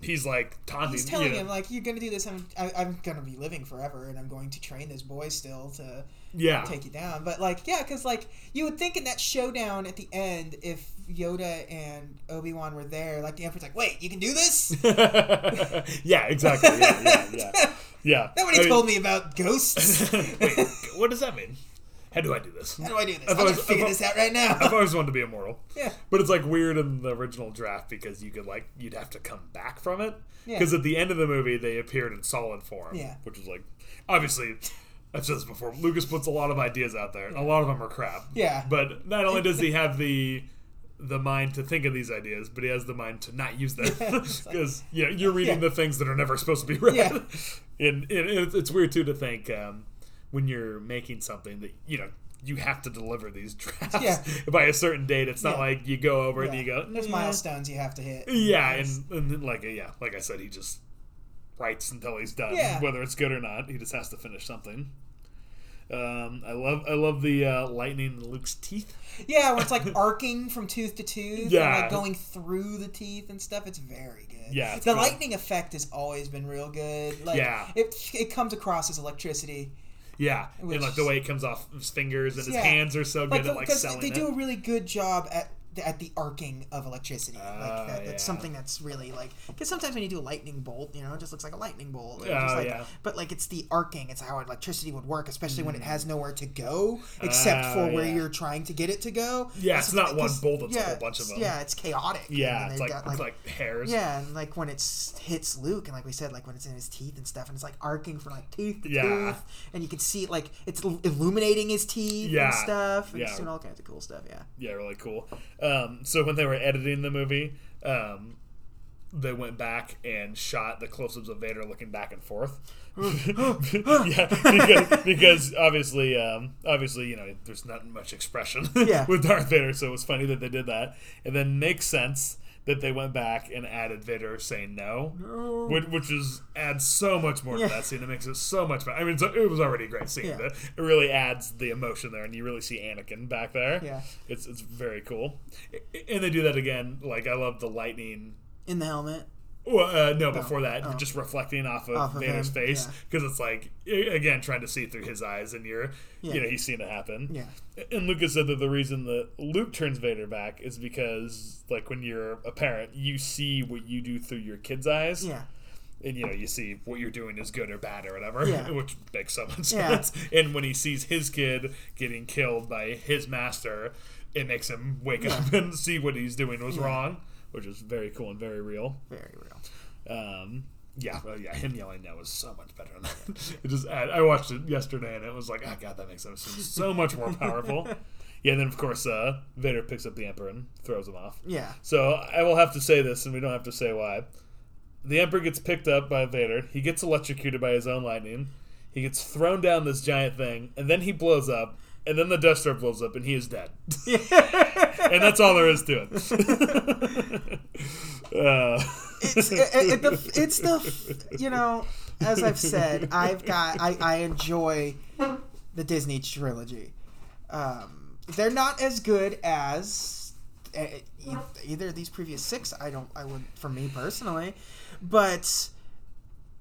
He's like taunting. he's telling you know, him like, "You're gonna do this. I'm, I, I'm gonna be living forever, and I'm going to train this boy still to Yeah. take you down." But like, yeah, because like you would think in that showdown at the end, if Yoda and Obi Wan were there, like the Emperor's like, "Wait, you can do this?" yeah, exactly. Yeah, yeah, yeah. yeah. When I he mean- told me about ghosts. Wait, what does that mean? How do I do this? How do I do this? I've always- figure I've- this out right now. I've always wanted to be immortal. Yeah. But it's like weird in the original draft because you could like you'd have to come back from it. Yeah. Because at the end of the movie they appeared in solid form. Yeah. Which is like obviously I've said this before. Lucas puts a lot of ideas out there. and A lot of them are crap. Yeah. But not only does he have the the mind to think of these ideas, but he has the mind to not use them because like- you know you're reading Yeah. the things that are never supposed to be read. Yeah. and, and it's, it's weird too to think um, when you're making something that you know you have to deliver these drafts Yeah. by a certain date. It's not Yeah. like you go over Yeah. and you go. There's "Eh." milestones you have to hit. Yeah, and, and like yeah, like I said, he just writes until he's done, whether it's good or not. He just has to finish something. Um, I love I love the uh, lightning in Luke's teeth. Yeah, where it's like arcing from tooth to tooth, Yeah. and like going through the teeth and stuff. It's very good. Yeah, the good. lightning effect has always been real good. Like, Yeah. it it comes across as electricity. Yeah, Which- and like the way it comes off his fingers and his Yeah. hands are so good Like, at like selling they it. do a really good job at at the arcing of electricity. Ah, like that, that's yeah. something that's really like because sometimes when you do a lightning bolt, you know, it just looks like a lightning bolt. Oh, just like, yeah. But like it's the arcing. It's how electricity would work, especially when it has nowhere to go except Ah, for where yeah. you're trying to get it to go. Yeah, it's not one bolt, it's a whole bunch of them. Yeah, it's chaotic. yeah, it's like, got, it's like hairs. yeah, and like when it hits Luke, and like we said, like when it's in his teeth and stuff, and it's like arcing from like tooth to Yeah. tooth, and you can see like it's illuminating his teeth Yeah. and stuff, and Yeah. doing all kinds of cool stuff. Yeah. yeah, really cool. Um, so when they were editing the movie, um, they went back and shot the close-ups of Vader looking back and forth. yeah, because, because obviously, um, obviously, you know, there's not much expression Yeah. with Darth Vader, so it was funny that they did that. And then makes sense that they went back and added Vader saying no, which, which is adds so much more Yeah. to that scene. It makes it so much better. I mean, it was already a great scene, Yeah. but it really adds the emotion there, and you really see Anakin back there. Yeah. It's it's very cool, and they do that again. Like I love the lightning. In the helmet. Well, uh, no, before that, oh. just reflecting off of, Off of Vader's face yeah. because it's like again trying to see through his eyes, and you're Yeah. you know he's seen it happen. Yeah. And Lucas said that the reason that Luke turns Vader back is because like when you're a parent, you see what you do through your kid's eyes. Yeah. And you know, you see what you're doing is good or bad or whatever, Yeah. which makes so much Yeah. sense. And when he sees his kid getting killed by his master, it makes him wake up and see what he's doing was wrong, which is very cool and very real. Very real. Um, yeah, well, yeah, him yelling no was so much better than that. It just, I, I watched it yesterday and it was like, oh god, that makes him seem so much more powerful. Yeah, and then of course, uh, Vader picks up the Emperor and throws him off. Yeah. So I will have to say this, and we don't have to say why. The Emperor gets picked up by Vader. He gets electrocuted by his own lightning. He gets thrown down this giant thing, and then he blows up. And then the Death Star blows up, and he is dead. and that's all there is to it. uh, it's it, it, the, it's the you know as I've said I've got I, I enjoy the Disney trilogy. Um, they're not as good as uh, either of these previous six. I don't. I would for me personally, but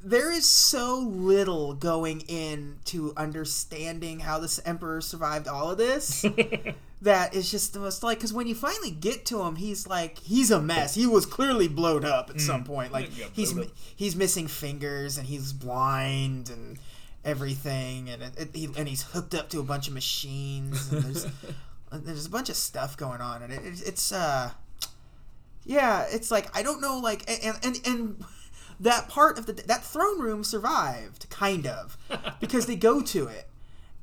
there is so little going into understanding how this emperor survived all of this that is just the most like because when you finally get to him he's like he's a mess. He was clearly blowed up at some point. Like Yeah, he's up. he's missing fingers and he's blind and everything and it, it, he, and he's hooked up to a bunch of machines and there's there's a bunch of stuff going on and it, it, it's uh yeah it's like i don't know like and and and that part of the that throne room survived kind of because they go to it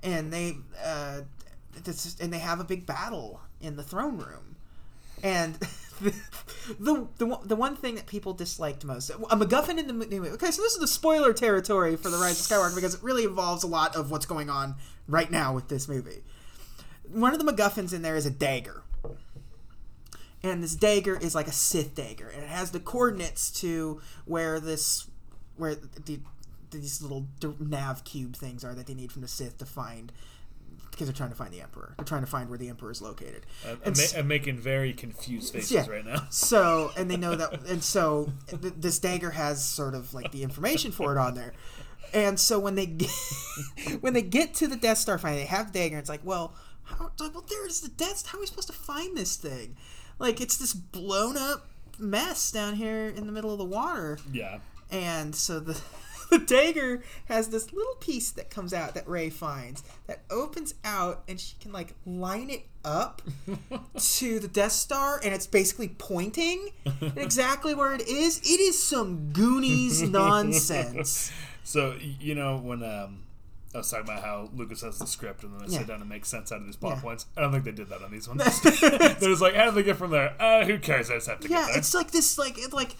and they uh this, and they have a big battle in the throne room and the, the, the, one- the one thing that people disliked most a MacGuffin in the movie. Okay, so this is the spoiler territory for the Rise of Skywalker because it really involves a lot of what's going on right now with this movie. One of the MacGuffins in there is a dagger, and this dagger is like a Sith dagger, and it has the coordinates to where this where the these little nav cube things are that they need from the Sith to find because they're trying to find the Emperor. They're trying to find where the Emperor is located. Uh, I'm, And s- ma- I'm making very confused faces yeah. right now. So, and they know that, and so th- this dagger has sort of like the information for it on there. And so when they get, when they get to the Death Star finally, they have the dagger. And it's like, well, how? Well, there's the Death. Star how are we supposed to find this thing? Like, it's this blown up mess down here in the middle of the water. Yeah. And so the the dagger has this little piece that comes out that Rey finds that opens out and she can like line it up to the Death Star and it's basically pointing exactly where it is. It is some Goonies nonsense. So you know when um, I was talking about how Lucas has the script and then they Yeah. sit down and make sense out of these plot Yeah. points. I don't think they did that on these ones. They're just like, how did they get from there? Uh, who cares? I just have to Yeah, get there. it's like this like it like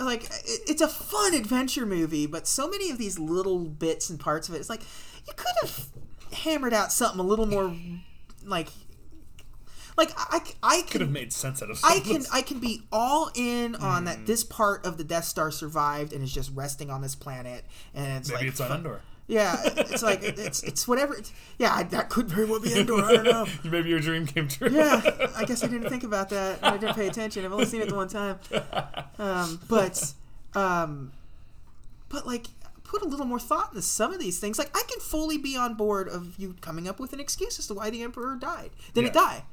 like it, it's a fun adventure movie, but so many of these little bits and parts of it, it's like you could have hammered out something a little more like like I I Could have made sense out of I can I can be all in on Hmm. that this part of the Death Star survived and is just resting on this planet and it's Maybe like it's on Endor. Yeah, it's like it's it's whatever. It's, yeah, I, that could very well be Endor. I don't know. Maybe your dream came true. Yeah, I guess I didn't think about that. I didn't pay attention. I've only seen it the one time. Um, but, um, but like put a little more thought into some of these things, like I can fully be on board of you coming up with an excuse as to why the emperor died. Didn't he die?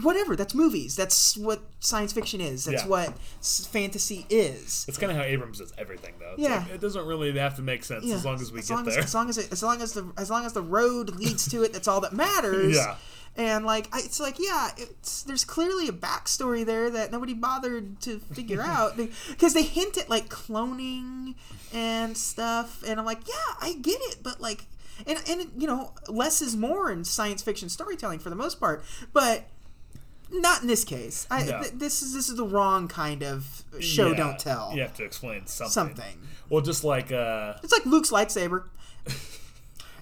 Whatever. That's movies. That's what science fiction is. That's Yeah. what s- fantasy is. It's kind of how Abrams does everything, though. It's Yeah. like, it doesn't really have to make sense Yeah. as long as we as get long there. As, as long as it, as long as the as long as the road leads to it, that's all that matters. Yeah. And like, I, it's like, yeah, it's there's clearly a backstory there that nobody bothered to figure out because they hint at like cloning and stuff, and I'm like, yeah, I get it, but like, and and you know, less is more in science fiction storytelling for the most part, but. Not in this case. I, No. th- this is this is the wrong kind of show. Yeah, Don't tell. You have to explain something. Something. Well, just like uh, It's like Luke's lightsaber.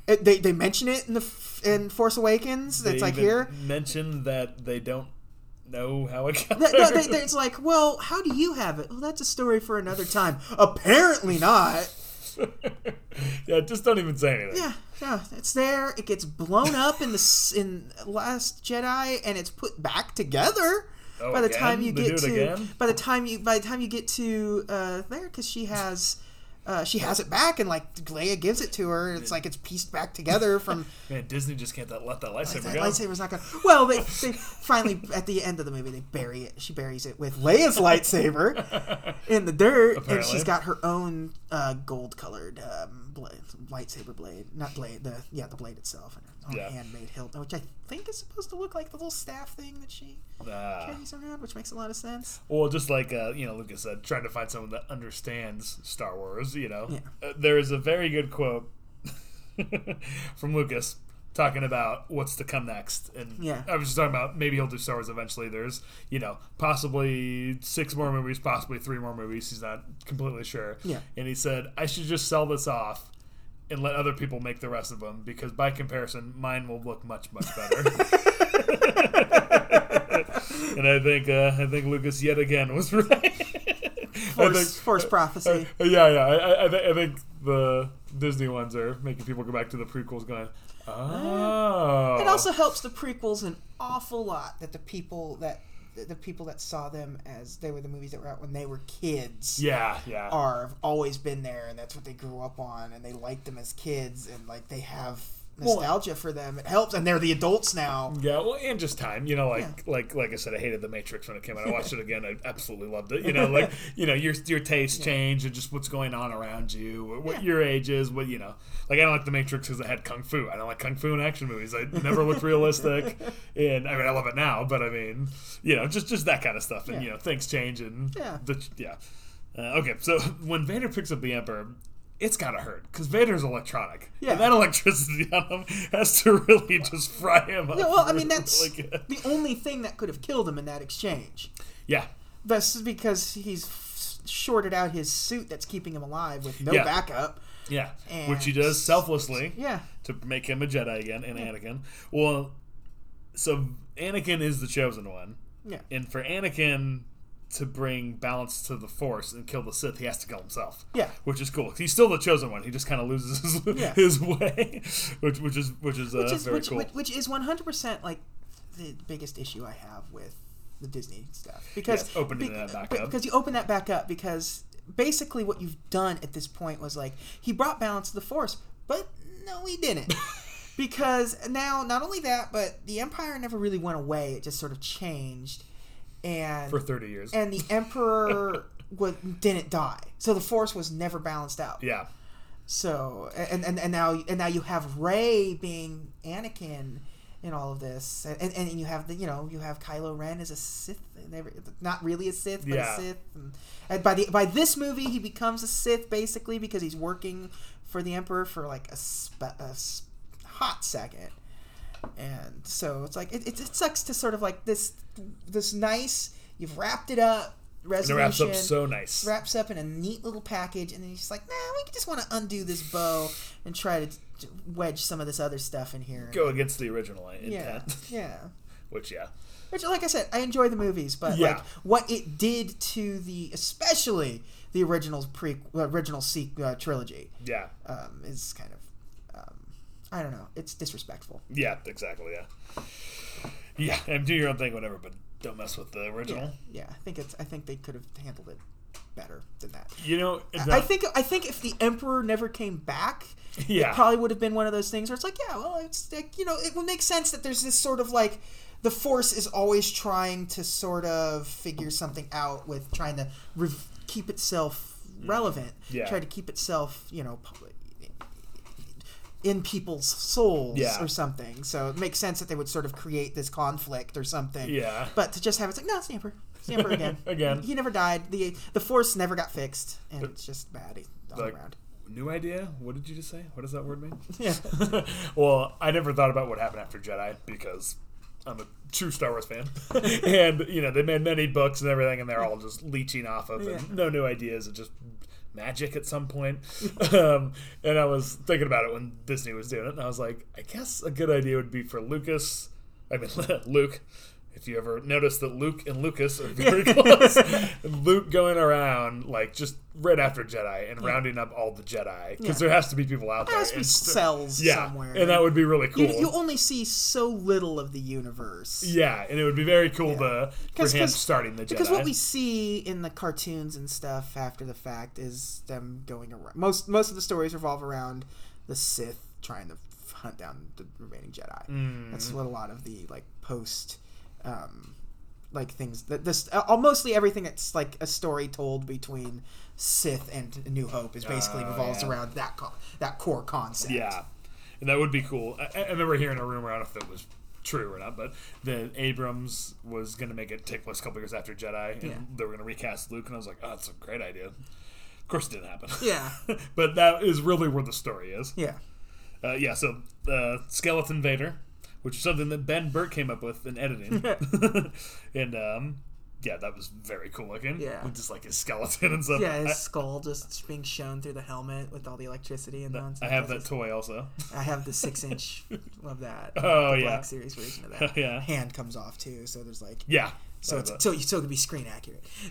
It- they they mention it in the in Force Awakens. It's like here. mentioned that they don't know how it got. No, they, they, it's like, well, how do you have it? Well, that's a story for another time. Apparently not. yeah, just don't even say anything. Yeah, yeah, it's there. It gets blown up in the in Last Jedi, and it's put back together. Oh, by the again? time you They get to again? by the time you by the time you get to uh, there, because she has. Uh, she has it back, and like Leia gives it to her. It's like it's pieced back together from Man, Disney just can't that, let that lightsaber that go. lightsaber's not gonna. Well, they, they finally at the end of the movie they bury it. She buries it with Leia's lightsaber in the dirt, and she's got her own uh, gold-colored um, blade, lightsaber blade, not blade. The yeah, the blade itself, and her own Yeah. handmade hilt, which I think is supposed to look like the little staff thing that she Ah. carries around, which makes a lot of sense. Well, just like uh, you know, Lucas said, trying to find someone that understands Star Wars. You know, Yeah. uh, there is a very good quote from Lucas talking about what's to come next, and Yeah. I was just talking about maybe he'll do Star Wars eventually. There's you know possibly six more movies, possibly three more movies. He's not completely sure. Yeah. and he said I should just sell this off. And let other people make the rest of them because, by comparison, mine will look much, much better. and I think uh, I think Lucas yet again was right. Force, think, force prophecy. uh, yeah, yeah. I, I, I think the Disney ones are making people go back to the prequels, going, oh. It also helps the prequels an awful lot that the people that the people that saw them as they were the movies that were out when they were kids yeah, yeah, are have always been there and that's what they grew up on and they liked them as kids and like they have Well- nostalgia for them. It helps and they're the adults now. yeah. Well, and just time, you know, like like like I said, I hated the Matrix when it came out. I watched it again. I absolutely loved it. You know, like you know, your your tastes change and just what's going on around you, what Yeah. your age is, what you know. Like I don't like the Matrix because it had kung fu. I don't like kung fu in action movies. I never looked realistic, and I mean I love it now, but I mean, you know, just just that kind of stuff. And Yeah. you know, things change and Yeah. the, yeah. Uh, okay, so when Vader picks up the Emperor. It's gotta hurt because Vader's electronic, Yeah. and that electricity on him has to really just fry him up. Yeah, well, I mean that's really the only thing that could have killed him in that exchange. Yeah, That's because he's shorted out his suit that's keeping him alive with no Yeah. backup. yeah, And- which he does selflessly Yeah. to make him a Jedi again, and Anakin. Well, so Anakin is the chosen one, Yeah. and for Anakin to bring balance to the Force and kill the Sith, he has to kill himself. Yeah. which is cool. He's still the chosen one. He just kind of loses his, Yeah. his way, which which is which is, uh, which is very which, cool. which, which is 100% like the biggest issue I have with the Disney stuff because Yes, opening that back up. because you open that back up because basically what you've done at this point was like he brought balance to the force but no he didn't because now not only that but the empire never really went away it just sort of changed and for thirty years. and the emperor was, didn't die so the force was never balanced out yeah, so and, and and now and now you have Rey being Anakin in all of this, and and you have the you know you have Kylo Ren as a Sith, never not really a Sith, but Yeah. a Sith. And, and by the by this movie, he becomes a Sith basically because he's working for the Emperor for like a, spe- a hot second, and so it's like it, it, it sucks to sort of like this this nice you've wrapped it up and it resolution wraps up so nice. wraps up in a neat little package, and then he's just like, "Nah, we just want to undo this bow and try to wedge some of this other stuff in here." Go against the original yeah, intent, yeah. which yeah, Which, like I said, I enjoy the movies, but Yeah. like what it did to the, especially the original pre, original sequ- uh, trilogy, yeah, um, is kind of, I don't know, it's disrespectful. yeah, exactly, yeah, yeah. And do your own thing, whatever, but don't mess with the original. Yeah, yeah. I think it's. I think they could have handled it better than that. You know, I think I think if the Emperor never came back, Yeah. it probably would have been one of those things where it's like, yeah, well, it's like, you know, it would make sense that there's this sort of like the Force is always trying to sort of figure something out with trying to keep itself mm. relevant, Yeah. try to keep itself, you know. In people's souls Yeah. or something, so it makes sense that they would sort of create this conflict or something. Yeah. but to just have it's like no, it's the Emperor, it's the Emperor again. Again. he never died. the The Force never got fixed, and it's just bad all Like- around. New idea? What did you just say? What does that word mean? Yeah. well, I never thought about what happened after Jedi because I'm a true Star Wars fan, and you know they made many books and everything, and they're all just leeching off of Yeah. and no new ideas and just magic at some point. um, and I was thinking about it when Disney was doing it, and I was like, I guess a good idea would be for Lucas. I mean Luke. If you ever notice that Luke and Lucas are very close, Luke going around like just right after Jedi and rounding up all the Jedi because Yeah. there has to be people out There there. has to be cells yeah, somewhere. and that would be really cool. you, you only see so little of the universe. yeah, and it would be very cool to for 'Cause- him 'cause- starting the Jedi. Because what we see in the cartoons and stuff after the fact is them going around. Most most of the stories revolve around the Sith trying to hunt down the remaining Jedi. Mm. That's what a lot of the like post, um, like things that this uh, mostly everything that's like a story told between Sith and New Hope is basically Oh, revolves yeah. around that co- that core concept. Yeah, and that would be cool. I, I remember hearing a rumor. I don't know if it was true or not, but that Abrams was going to make it take place a couple years after Jedi, and Yeah. they were going to recast Luke. And I was like, oh, that's a great idea. Of course, it didn't happen. Yeah. but that is really where the story is. Yeah. Uh, yeah, so uh, Skeleton Vader, which is something that Ben Burtt came up with in editing, and um, yeah, that was very cool looking. Yeah. with just like his skeleton and stuff. Yeah, his I, skull just being shown through the helmet with all the electricity and nonsense. I have that toy also. I have the six inch of that. Oh, the yeah. Black Series version of that. Yeah. Hand comes off too, so there's like Yeah. So it's still so it could be screen accurate.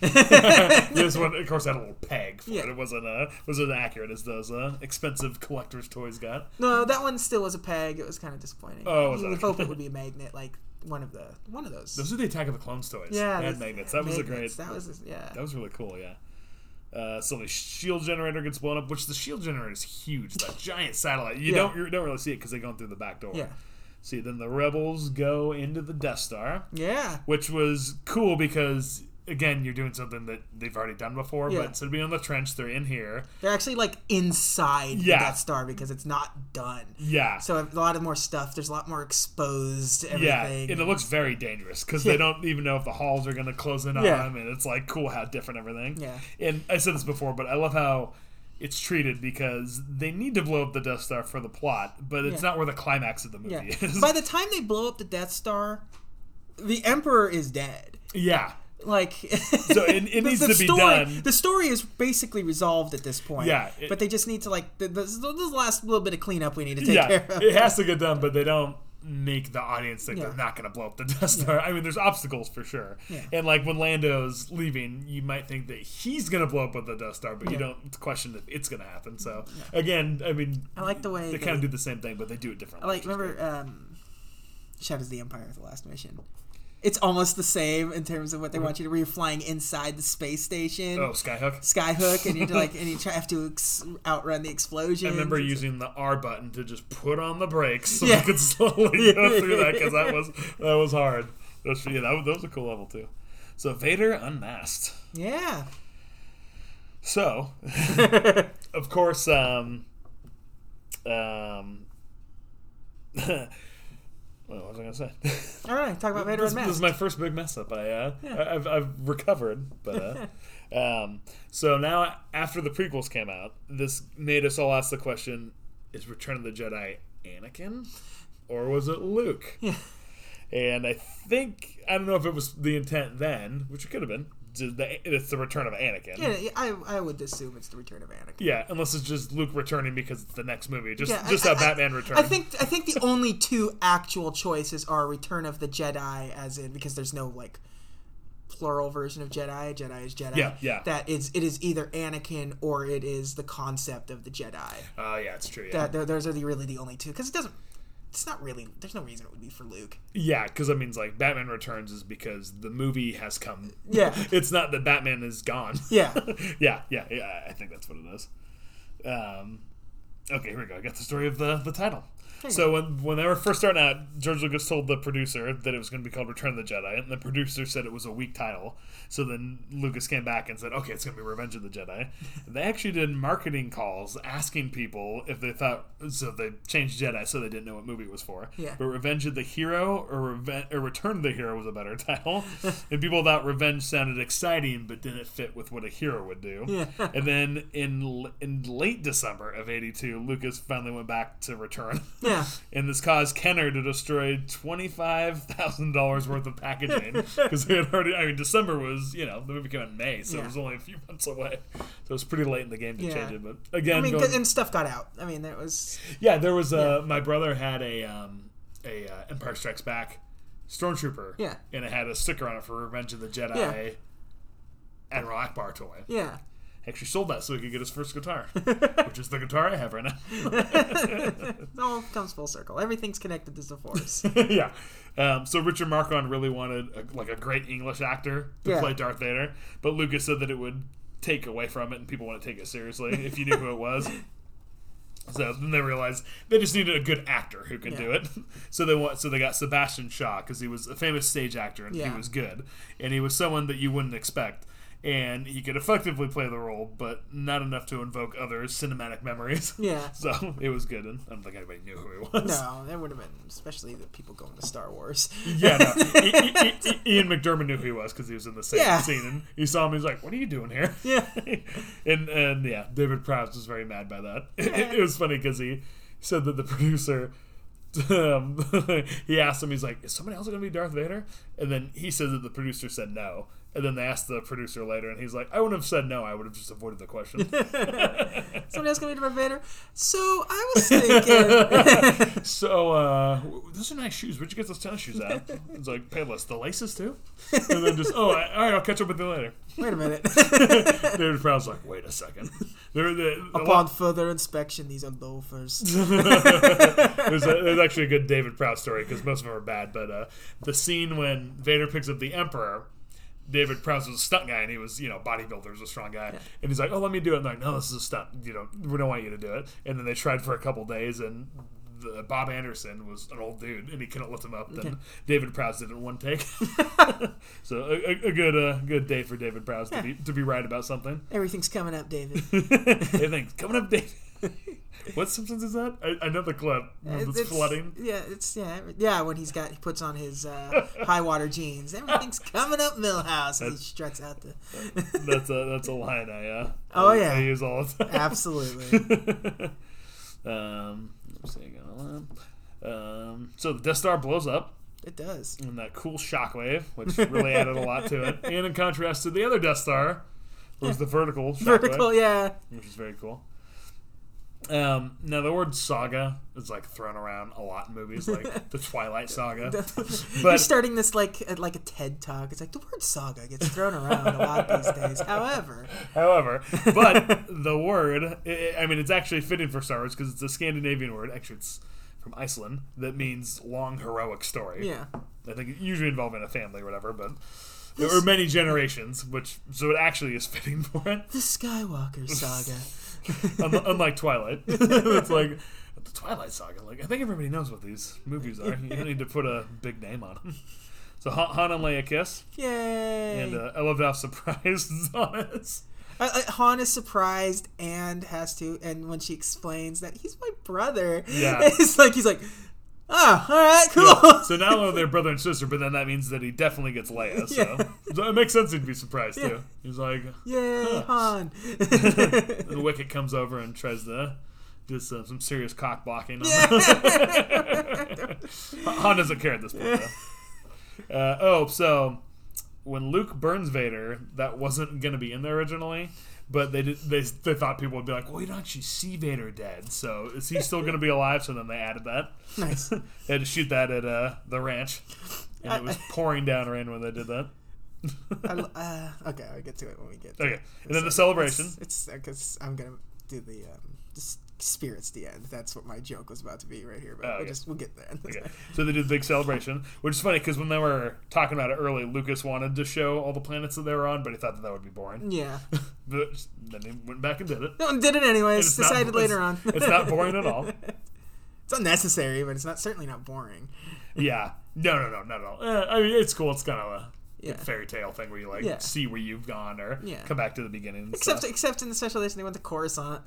this one, of course, had a little peg for Yeah. it. It wasn't uh, wasn't accurate as those uh, expensive collector's toys got. no, that one still was a peg. It was kind of disappointing. Oh, was you would hope it would be a magnet, like one of the one of those. Those are the Attack of the Clones toys. yeah, They those- magnets. That was a great. That was yeah. That was really cool. Yeah. Uh, so the shield generator gets blown up, which the shield generator is huge. That giant satellite. You Yeah. don't you don't really see it because they're going through the back door. Yeah. See, then the rebels go into the Death Star, Yeah. which was cool because again, you're doing something that they've already done before. Yeah. But instead of being on the trench, they're in here. They're actually like inside Yeah. the Death Star because it's not done. Yeah. So a lot of more stuff. There's a lot more exposed Yeah, and it looks very dangerous because Yeah. they don't even know if the halls are going to close in on Yeah. them, and it's like cool how different everything. Yeah. and I said this before, but I love how it's treated because they need to blow up the Death Star for the plot, but it's Yeah. not where the climax of the movie Yeah. is. By the time they blow up the Death Star, the Emperor is dead. yeah, Like, So it- it needs to be story, done. The story is basically resolved at this point. Yeah, it- but they just need to like the, the, this is the last little bit of cleanup we need to take yeah, care of. it has to get done, but they don't make the audience think Yeah. they're not going to blow up the Death Star. I mean, there's obstacles for sure, Yeah. and like when Lando's leaving, you might think that he's going to blow up with the Death Star, but you don't question if it's going to happen. So again, I mean, I like the way they they- kind of do the same thing, but they do it differently. I like remember um, Shadows of the Empire, the last mission. It's almost the same in terms of what they want you to. Where you're flying inside the space station, oh Skyhook. skyhook, and you like and you try, have to ex- outrun the explosion. I remember using the R button to just put on the brakes so Yeah. we could slowly go through that because that was that was hard. That's yeah, that was, that was a cool level too. So Vader unmasked. Yeah. So, of course, um, um, what was I gonna say? All right. Talk about Vader this, this is my first big mess up. I, uh, Yeah. I I've, I've recovered, but uh, um, so now after the prequels came out, this made us all ask the question: Is Return of the Jedi Anakin, or was it Luke? Yeah. And I think I don't know if it was the intent then, which it could have been. It's the return of Anakin. Yeah, I, I would assume it's the return of Anakin. Yeah, unless it's just Luke returning because it's the next movie. Just Yeah, just I- how I- Batman returned. I think I think the only two actual choices are Return of the Jedi, as in because there's no like plural version of Jedi. Jedi is Jedi. Yeah, yeah. That it's either Anakin or it is the concept of the Jedi. Oh yeah, it's true. Yeah. That those are the really the only two because it doesn't it's not really. There's no reason it would be for Luke. Yeah, because that means like Batman Returns is because the movie has come. Yeah. it's not that Batman is gone. Yeah. yeah, yeah, yeah. I think that's what it is. Um, okay, here we go. I got the story of the the title. Hmm. So when when they were first starting out, George Lucas told the producer that it was going to be called Return of the Jedi, and the producer said it was a weak title. So then Lucas came back and said, "Okay, it's going to be Revenge of the Jedi." And they actually did marketing calls asking people if they thought so. They changed Jedi so they didn't know what movie it was for. Yeah. But Revenge of the Hero or, Reven- or Return of the Hero was a better title, and people thought Revenge sounded exciting but didn't fit with what a hero would do. Yeah. And then in in late December of '82, Lucas finally went back to Return. Yeah. And this caused Kenner to destroy twenty five thousand dollars worth of packaging because they had already. I mean, December was you know the movie came out in May, so Yeah. it was only a few months away. So it was pretty late in the game to Yeah. change it. But again, I mean, going- and stuff got out. I mean, there was. yeah, there was a. My brother had a um, a uh, Empire Strikes Back stormtrooper. Yeah. and it had a sticker on it for Revenge of the Jedi. Yeah. Admiral Ackbar toy. Yeah. Actually sold that so he could get his first guitar, which is the guitar I have right now. It all comes full circle. Everything's connected to the Force. yeah. Um, so Richard Marquand really wanted a, like a great English actor to Yeah. play Darth Vader, but Lucas said that it would take away from it, and people wouldn't take it seriously if you knew who it was. So then they realized they just needed a good actor who could do it. So they want so they got Sebastian Shaw because he was a famous stage actor and he was good, and he was someone that you wouldn't expect. And he could effectively play the role, but not enough to invoke other cinematic memories. Yeah. So it was good, and I don't think anybody knew who he was. No, that would have been, especially the people going to Star Wars. Yeah, no. I- I- I- Ian McDiarmid knew who he was because he was in the same Yeah. scene, and he saw him. He's like, "What are you doing here?" Yeah. and and yeah, David Prowse was very mad by that. It, it was funny because he said that the producer. Um, he asked him, he's like, "Is somebody else going to be Darth Vader?" And then he says that the producer said no. And then they asked the producer later, and he's like, "I wouldn't have said no. I would have just avoided the question." Somebody else going to be Darth Vader? So I was thinking. So, uh, those are nice shoes. Where'd you get those tennis shoes at? It's like, Payless, the laces too? And then just, oh, all right, I'll catch up with you later. Wait a minute. David Prowse like, wait a second. There, the, the, Upon further inspection, these are loafers. there's, a, there's actually a good David Prowse story because most of them are bad, but uh, the scene when Vader picks up the Emperor. David Prowse was a stunt guy, and he was, you know, bodybuilder, was a strong guy. And he's like, "Oh, let me do it." And they're like, "No, this is a stunt. You know, we don't want you to do it." And then they tried for a couple days, and the, Bob Anderson was an old dude, and he couldn't lift him up. Then David Prowse did it in one take. so a, a, a good, uh, good day for David Prowse to be to be right about something. Everything's coming up, David. Everything's. Coming up, David. what Simpsons is that? I, I know the clip. It's, flooding. Yeah, it's yeah, yeah. When he's got he puts on his uh, high water jeans, everything's coming up, Milhouse. As he struts out the. That's a that's a line I uh. Oh, I- yeah. I use all the time. Absolutely. Um, let's see, um, so the Death Star blows up It does. And that cool shockwave, which really added a lot to it. And in contrast to the other Death Star, was the vertical shockwave, Vertical, yeah. which is very cool. Um, now the word saga is like thrown around a lot in movies, like the Twilight Saga. You're starting this like like a TED talk. It's like the word saga gets thrown around a lot these days. However, However, but the word, i I mean, it's actually fitting for Star Wars because it's a Scandinavian word. Actually, it's from Iceland that means long heroic story. yeah, I think usually involving a family or whatever, but there were many generations, which so it actually is fitting for it. the Skywalker saga. Un- Unlike Twilight, it's like the Twilight Saga. Like I think everybody knows what these movies are. You don't need to put a big name on them. So Han, Han and Leia kiss, Yay! and uh, I loved how surprised Han is. I, Han is surprised and has to, and when she explains that he's my brother, Yeah. it's like he's like, oh, all right, cool. So not only they're brother and sister, but then that means that he definitely gets Leia. So, Yeah. so it makes sense he'd be surprised too. He's like, Yay, Han! and Wicket comes over and tries to do some, some serious cock blocking. On Han doesn't care at this point though. Uh, oh, so when Luke burns Vader, that wasn't going to be in there originally. But they did. They, they thought people would be like, "Well, you don't actually see Vader dead, so is he still going to be alive?" So then they added that. nice. They had to shoot that at uh, the ranch, and it was pouring down rain when they did that. I, uh, okay, I'll get to it when we get. Okay, and then the celebration. It's because I'm gonna do the um, just spirits the end. That's what my joke was about to be right here. But Oh, we'll okay. just we'll get there. Okay. So they did the big celebration, which is funny because when they were talking about it early, Lucas wanted to show all the planets that they were on, but he thought that that would be boring. Yeah. But then he went back and did it. No did it anyways. It's not- Decided later on. it's not boring at all. It's unnecessary, but it's not certainly not boring. Yeah. No, no, no, not at all. Eh, I mean, it's cool. It's kind of a Yeah. fairy tale thing where you like Yeah. see where you've gone or Yeah. come back to the beginning. Except stuff. except in the special edition, they went to Coruscant.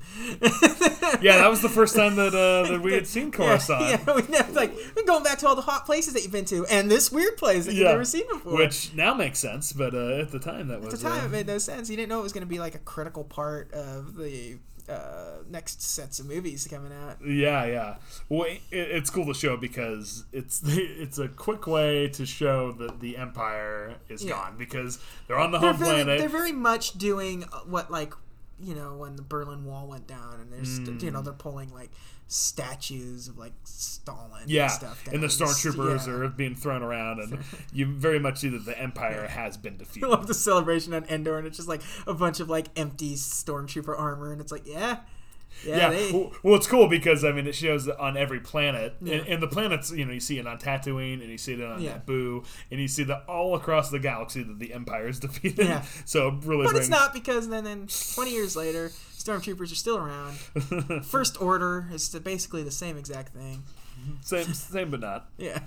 yeah, that was the first time that uh, that we had seen Coruscant. Yeah, yeah we never, like we're going back to all the hot places that you've been to, and this weird place that you've never seen before. Which now makes sense, but uh, at the time that at was the time uh, it made no sense. You didn't know it was going to be like a critical part of the uh, next sets of movies coming out. Yeah, yeah. Well, it, it's cool to show because it's it's a quick way to show that the Empire is Yeah. gone because they're on the They're home very, planet. they're very much doing what like you know when the Berlin Wall went down, and there's you know mm. they're pulling like statues of like Stalin. yeah, and stuff. and the down. stormtroopers Yeah. are being thrown around, and you very much see that the Empire has been defeated. I love the celebration on Endor, and it's just like a bunch of like empty stormtrooper armor, and it's like, yeah, yeah, Yeah, they, well, it's cool because I mean it shows on every planet, Yeah. and, and the planets you know you see it on Tatooine, and you see it on Yeah. Naboo, and you see that all across the galaxy that the Empire is defeated. Yeah. So really, but brings, it's not because then, then twenty years later, stormtroopers are still around. First Order is basically the same exact thing. same, same, but not. Yeah,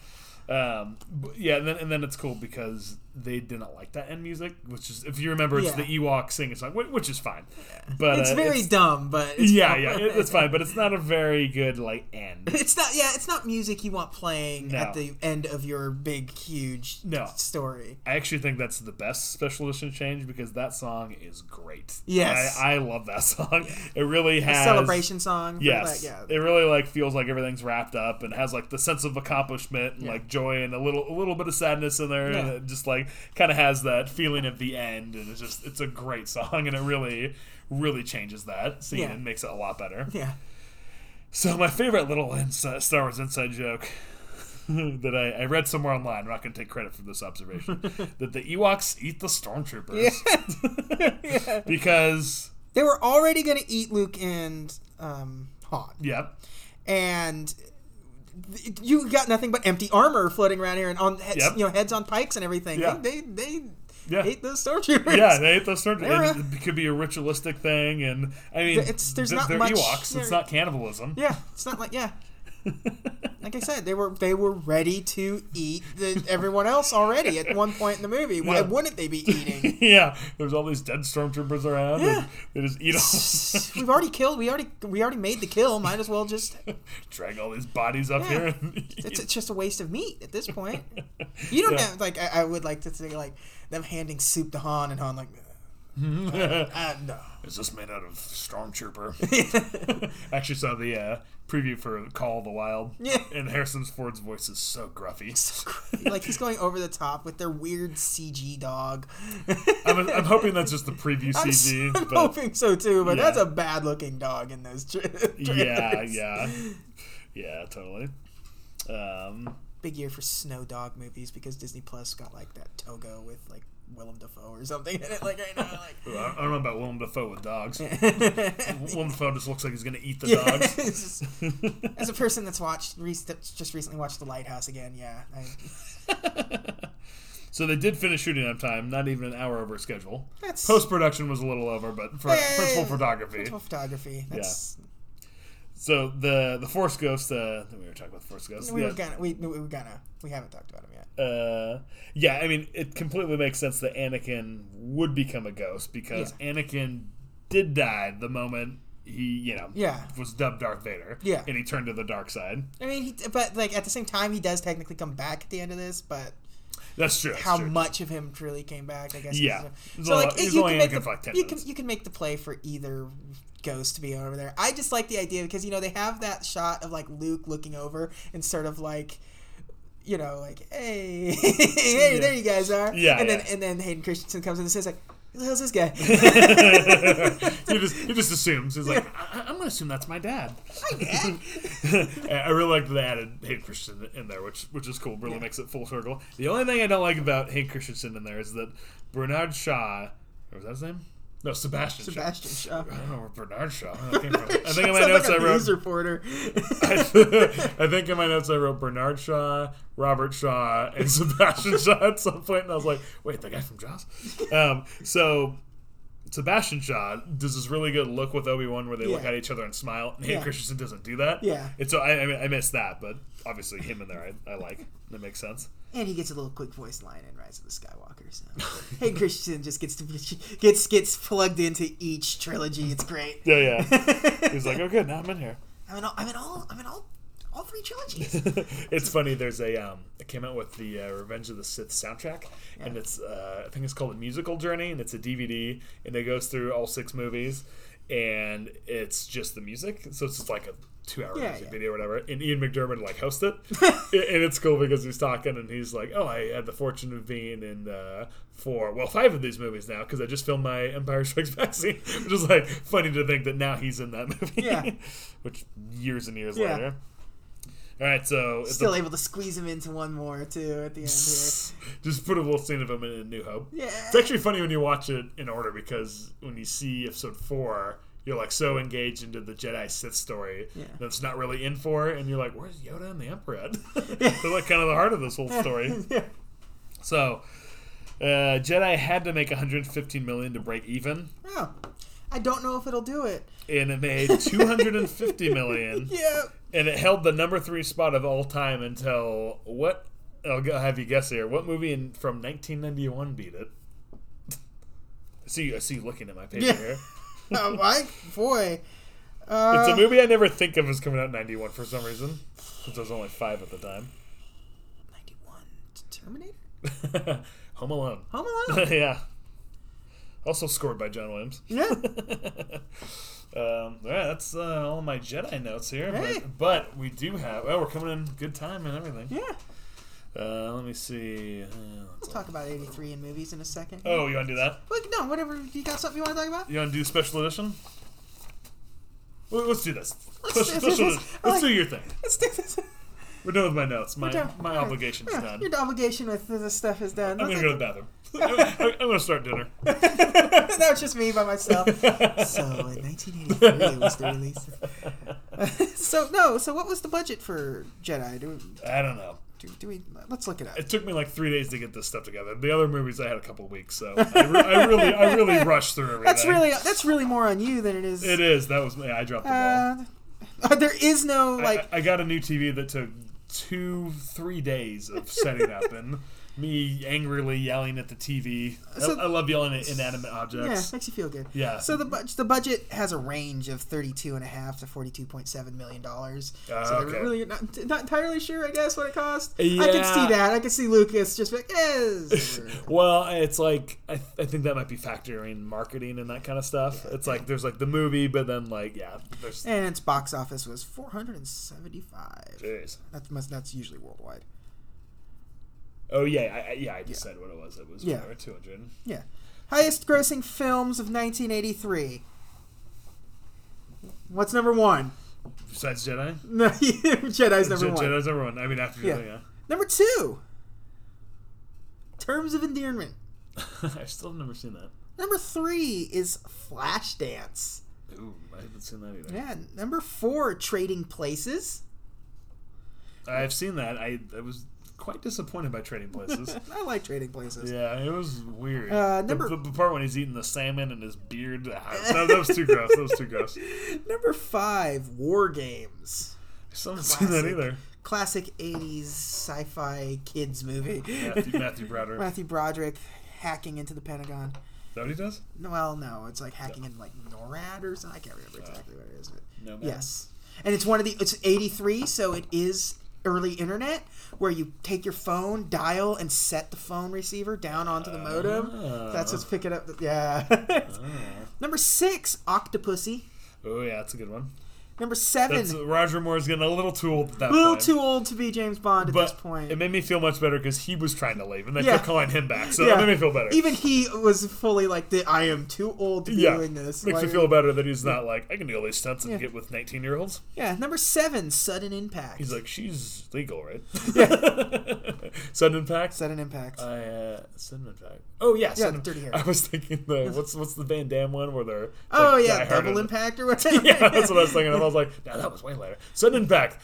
Um, but yeah, and then, and then it's cool because they didn't like that end music, which is if you remember, it's Yeah. the Ewok singing song, whi- which is fine. But it's uh, very it's- dumb, but it's yeah, fun. yeah, it's fine, but it's not a very good like end. It's not. Yeah, it's not music you want playing No. at the end of your big, huge No. story. I actually think that's the best special edition change because that song is great. Yes. I, I love that song. It really A has celebration song. Yes, that, it really like feels like everything's wrapped up and has like the sense of accomplishment and Yeah. like joy and a little a little bit of sadness in there, and Yeah. just like kind of has that feeling of the end, and it's just it's a great song, and it really really changes that scene Yeah. and makes it a lot better. Yeah. So my favorite little inside, Star Wars inside joke. that I, I read somewhere online. I'm not going to take credit for this observation. that the Ewoks eat the stormtroopers yeah. because They were already going to eat Luke and um, Han, yeah, and you got nothing but empty armor floating around here and on heads, Yep. you know heads on pikes and everything. Yeah. They they, they Yeah. ate those stormtroopers. Yeah, they ate those stormtroopers. A- It, could be a ritualistic thing, and I mean, It's- there's th- not they're much- Ewoks. there- It's not cannibalism. Yeah, it's not like yeah. Like I said, they were they were ready to eat the, everyone else already at one point in the movie. Why Yeah. wouldn't they be eating? yeah, there's all these dead stormtroopers around. Yeah. And they just eat all, We've already killed. We already we already made the kill. Might as well just. drag all these bodies up Yeah. here. And It's, it's just a waste of meat at this point. You don't Yeah. have like I, I would like to say like them handing soup to Han and Han like. Uh, no. Is this made out of stormtrooper? Actually, saw the uh, preview for Call of the Wild. Yeah. And Harrison Ford's voice is so gruffy. like he's going over the top with their weird CG dog. I'm, I'm hoping that's just the preview I'm, CG. I'm but hoping so too, but Yeah. that's a bad looking dog in those tra- yeah, yeah, yeah, totally. Um, Big year for snow dog movies because Disney Plus got like that Togo with like Willem Dafoe or something in it. Like right now, like. I I don't know about Willem Dafoe with dogs. yeah, Willem Dafoe just looks like he's gonna eat the dogs. just- as a person that's watched re- that's just recently watched The Lighthouse again, yeah, I, So they did finish shooting on time, not even an hour over schedule. Post production was a little over, but for Hey, principal photography. principal photography. That's So the the Force Ghost. Uh, we were talking about the Force Ghost. we yeah. were gonna we, we were gonna we haven't talked about him yet. uh, yeah, I mean, it completely makes sense that Anakin would become a ghost because Anakin did die the moment he, you know, Yeah. was dubbed Darth Vader. Yeah. and he turned to the dark side. I mean, he, but like at the same time, he does technically come back at the end of this, but That's true. that's how true. much of him truly came back, I guess. Yeah. So like, you can make the like, you can you can make the play for either ghost to be over there. I just like the idea because you know they have that shot of like Luke looking over and sort of like. You know, like, hey, hey, Yeah. there you guys are. Yeah, and then and then Hayden Christensen comes in and says like, "Who the hell's this guy?" he just he just assumes he's like I, I'm gonna assume that's my dad. Hi, Dad. I really like that they added Hayden Christensen in there, which which is cool. Really Yeah. makes it full circle. The only thing I don't like about Hayden Christensen in there is that Bernard Shaw, was that his name? No, Sebastian. Shaw. Sebastian Shaw. I don't know where Bernard Shaw. I think, I think in my like notes a I wrote. reporter. I think in my notes I wrote Bernard Shaw, Robert Shaw, and Sebastian Shaw at some point, and I was like, "Wait, the guy from Jaws." Um, so Sebastian Shaw does this really good look with Obi Wan where they look at each other and smile. And Hayden Yeah. Christensen doesn't do that. Yeah. and so I, I, mean, I missed that, but obviously him in there I, I like. That makes sense. and he gets a little quick voice line in Rise of the Skywalker. Hayden Christensen just gets to gets gets plugged into each trilogy. It's great. Yeah, yeah. He's like, "Oh, good, now I'm in here." I'm in all. I'm in all. I'm in all. All three trilogies. it's funny. There's a um, it came out with the uh, Revenge of the Sith soundtrack, and it's uh, I think it's called a musical journey, and it's a DVD, and it goes through all six movies, and it's just the music. So it's just like a two-hour Yeah, music yeah. video or whatever. And Ian McDiarmid like host it, and it's cool because he's talking, and he's like, "Oh, I had the fortune of being in." Uh, Four, well, five of these movies now because I just filmed my Empire Strikes Back scene, which is like funny to think that now he's in that movie. Yeah. which years and years Yeah. later. All right, so Still the- able to squeeze him into one more too at the end here. just put a little scene of him in A New Hope. Yeah. It's actually funny when you watch it in order because when you see episode four, you're like so engaged into the Jedi Sith story Yeah. that's not really in four, and you're like, where's Yoda and the Emperor at? They're like kind of the heart of this whole story. yeah. So, uh, Jedi had to make 115 million to break even, Oh, I don't know if it'll do it. and it made 250 million, Yeah. and it held the number three spot of all time until what? I'll have you guess here. What movie in, from 1991 beat it? I see, I see you looking at my paper Yeah. here. Oh, my boy. Uh, It's a movie I never think of as coming out in 91 for some reason, since I was only five at the time. 91 Terminator. Home Alone. Home Alone. yeah. Also scored by John Williams. Yeah. Um, yeah, that's uh, all my Jedi notes here. Hey. But, but we do have. Oh, we're coming in good time and everything. Yeah. Uh, let me see. Uh, let's- We'll talk about 83 in movies in a second. oh, you want to do that? No, whatever. You got something you want to talk about? You want to do special edition? Well, let's do this. Let's Special, do this. Let's like- do your thing. Let's do this. We're done with my notes. My my Alright. obligation's Yeah, done. Your obligation with this stuff is done. I'm gonna go to the bathroom. I'm, I'm gonna start dinner. that was just me by myself. so in 1983 was the release. so no, so what was the budget for Jedi? Do, I don't know. Do, do we? Let's look it up. It took me like three days to get this stuff together. The other movies I had a couple weeks, so I, re- I really I really rushed through everything. That's really that's really more on you than it is. It is. That was me. I dropped the ball. Uh, there is no like. I, I got a new TV that took two, three days of setting up, and me angrily yelling at the TV. I- So- I, love yelling at inanimate objects. yeah, makes you feel good. Yeah. So the budget the budget has a range of thirty-two and a half to forty-two point seven million dollars. Ah, so okay. they're really not, not entirely sure, I guess, what it cost. Yeah. I can see that. I can see Lucas just like, yes. Well, it's like I, I think that might be factoring marketing and that kind of stuff. it's like there's like the movie, but then like yeah, there's and its box office was four hundred and seventy-five. jeez. That's must that's usually worldwide. Oh yeah, I, yeah. I just said what it was. It was Yeah. two hundred. Yeah. Highest grossing films of 1983. What's number one? Besides Jedi, No, Jedi's number Je- one. Jedi's number one. I mean after Yeah. Jedi, yeah. Number two. Terms of Endearment. I still have never seen that. Number three is Flashdance. Ooh, I haven't seen that either. Yeah. Number four, Trading Places. I've seen that. I, I was quite disappointed by Trading Places. I like Trading Places. yeah, it was weird. Uh, The- number- the, the part when he's eating the salmon and his beard. that, that was too gross. That was too gross. Number five, War Games. I still haven't seen that Classic. either. Classic 80s sci fi kids movie. Matthew, Matthew Broderick. Matthew Broderick hacking into the Pentagon. that what he does? No, Well, no, it's like hacking in like NORAD or something. I can't remember exactly what it is, but No, man. yes. And it's one of the. It's eighty three, so it is early internet where you take your phone, dial, and set the phone receiver down onto the modem. Ah. That's what's picking up. The, yeah. Number six, Octopussy. Oh yeah, that's a good one. Number seven, That's Roger Moore's getting a little too old at that a little point. too old to be James Bond at but this point. it made me feel much better because he was trying to leave, and they Yeah. kept calling him back, so Yeah. it made me feel better. Even he was fully like, the, "I am too old to be yeah, doing this." makes me Like- feel better that he's not like I can do all these stunts and Yeah. get with nineteen year olds. Yeah, number seven, Sudden Impact. He's like, she's legal, right? Yeah. Sudden Impact. Sudden Impact. I uh, Sudden Impact. Oh yes. yeah, Sudden, Dirty Harry. I was thinking the what's what's the Van Damme one where they're oh like, yeah, Double Impact or whatever. yeah, that's what I was thinking. Was like, no, that was way later. Sudden Impact.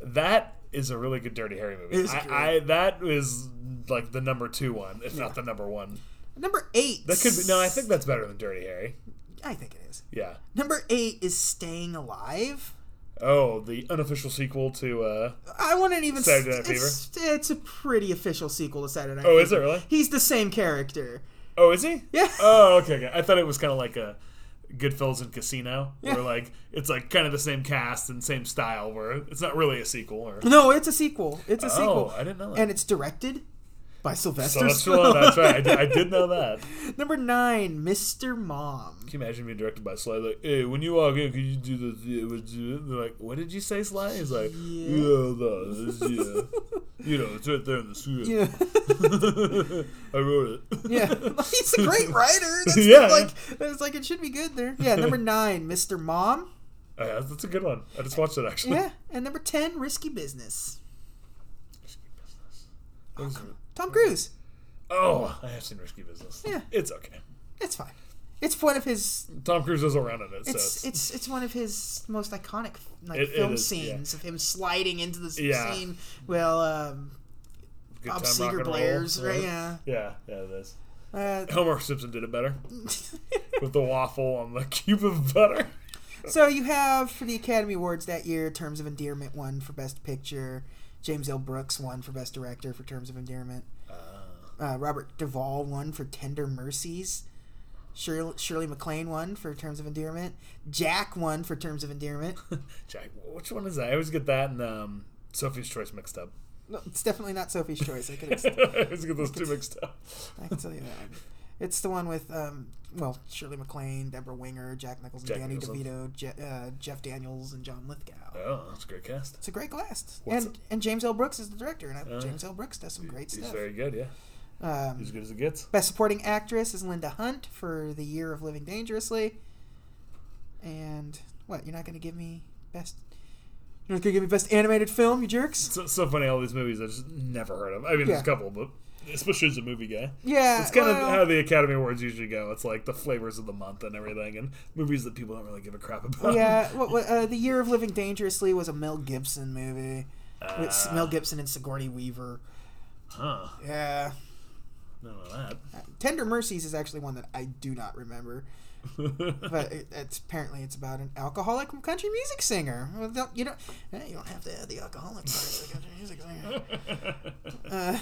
That is a really good Dirty Harry movie. I. I that is like the number two one, if not the number one. Number eight. That could be no. I think that's better than Dirty Harry. I think it is. Yeah. Number eight is Staying Alive. Oh, the unofficial sequel to. uh I wouldn't even. Say Saturday Night it's, it's a pretty official sequel to Saturday Night. Fever. Oh, is Fever. it really? He's the same character. Oh, is he? Yeah. Oh, okay. okay. I thought it was kind of like a Goodfellas and Casino, Yeah. where like it's like kind of the same cast and same style, where it's not really a sequel. Or No, it's a sequel. It's a oh, sequel, I didn't know that. and it's directed by Sylvester that's, Stallone. that's right. I did, I did know that. Number nine, Mr. Mom. Can you imagine being directed by Sly? Like, hey, when you walk in, can you do the? Yeah, They're like, what did you say, Sly? He's like, yeah, no, this- yeah. You know, it's right there in the script. Yeah, I wrote it. yeah. He's a great writer. That's Yeah. like it's like it should be good there. Yeah, number nine, Mr. Mom. Oh, yeah, that's a good one. I just watched it actually. Yeah, and number ten, Risky Business. What is oh, it? Tom Cruise. Oh, I have seen Risky Business. Yeah. It's okay. It's fine. It's one of his. Tom Cruise is around in it, so It's it's, it's it's one of his most iconic like It- it film is, yeah. scenes of him sliding into the Yeah. scene. Well, um, good Bob Seger roll, Blair's right. right? Yeah. Yeah, yeah, it is. Uh, Homer Simpson did it better with the waffle on the cube of butter. so you have for the Academy Awards that year, Terms of Endearment won for Best Picture. James L. Brooks won for Best Director for Terms of Endearment. Uh, Robert Duvall won for Tender Mercies. Shirley, Shirley MacLaine won for Terms of Endearment. Jack won for Terms of Endearment. Jack, which one is that? I always get that and um, Sophie's Choice mixed up. No, it's definitely not Sophie's Choice. I could I always get those two mixed up. I can tell you that. It's the one with um, well Shirley MacLaine, Debra Winger, Jack Nicholson, Jack Danny Nicholson. DeVito, Je- uh, Jeff Daniels, and John Lithgow. Oh, that's a great cast. It's a great cast, What's and and James L. Brooks is the director, and Uh, James L. Brooks does some great He's stuff. very good, yeah. Um, He's as good as it gets. Best Supporting Actress is Linda Hunt for The Year of Living Dangerously. And what? You're not going to give me best? You're not going to give me best animated film, you jerks? It's so funny, all these movies I just never heard of. I mean, there's a couple, but especially as a movie guy. Yeah, It's kind well, of how the Academy Awards usually go. It's like the flavors of the month and everything, and movies that people don't really give a crap about. yeah. Uh, the Year of Living Dangerously was a Mel Gibson movie with Uh, Mel Gibson and Sigourney Weaver. Huh. Yeah. Don't know that. Tender Mercies is actually one that I do not remember, but it, it's apparently it's about an alcoholic country music singer. Well, don't- You don't, eh, you don't have to add the alcoholic part of the country music singer. Uh,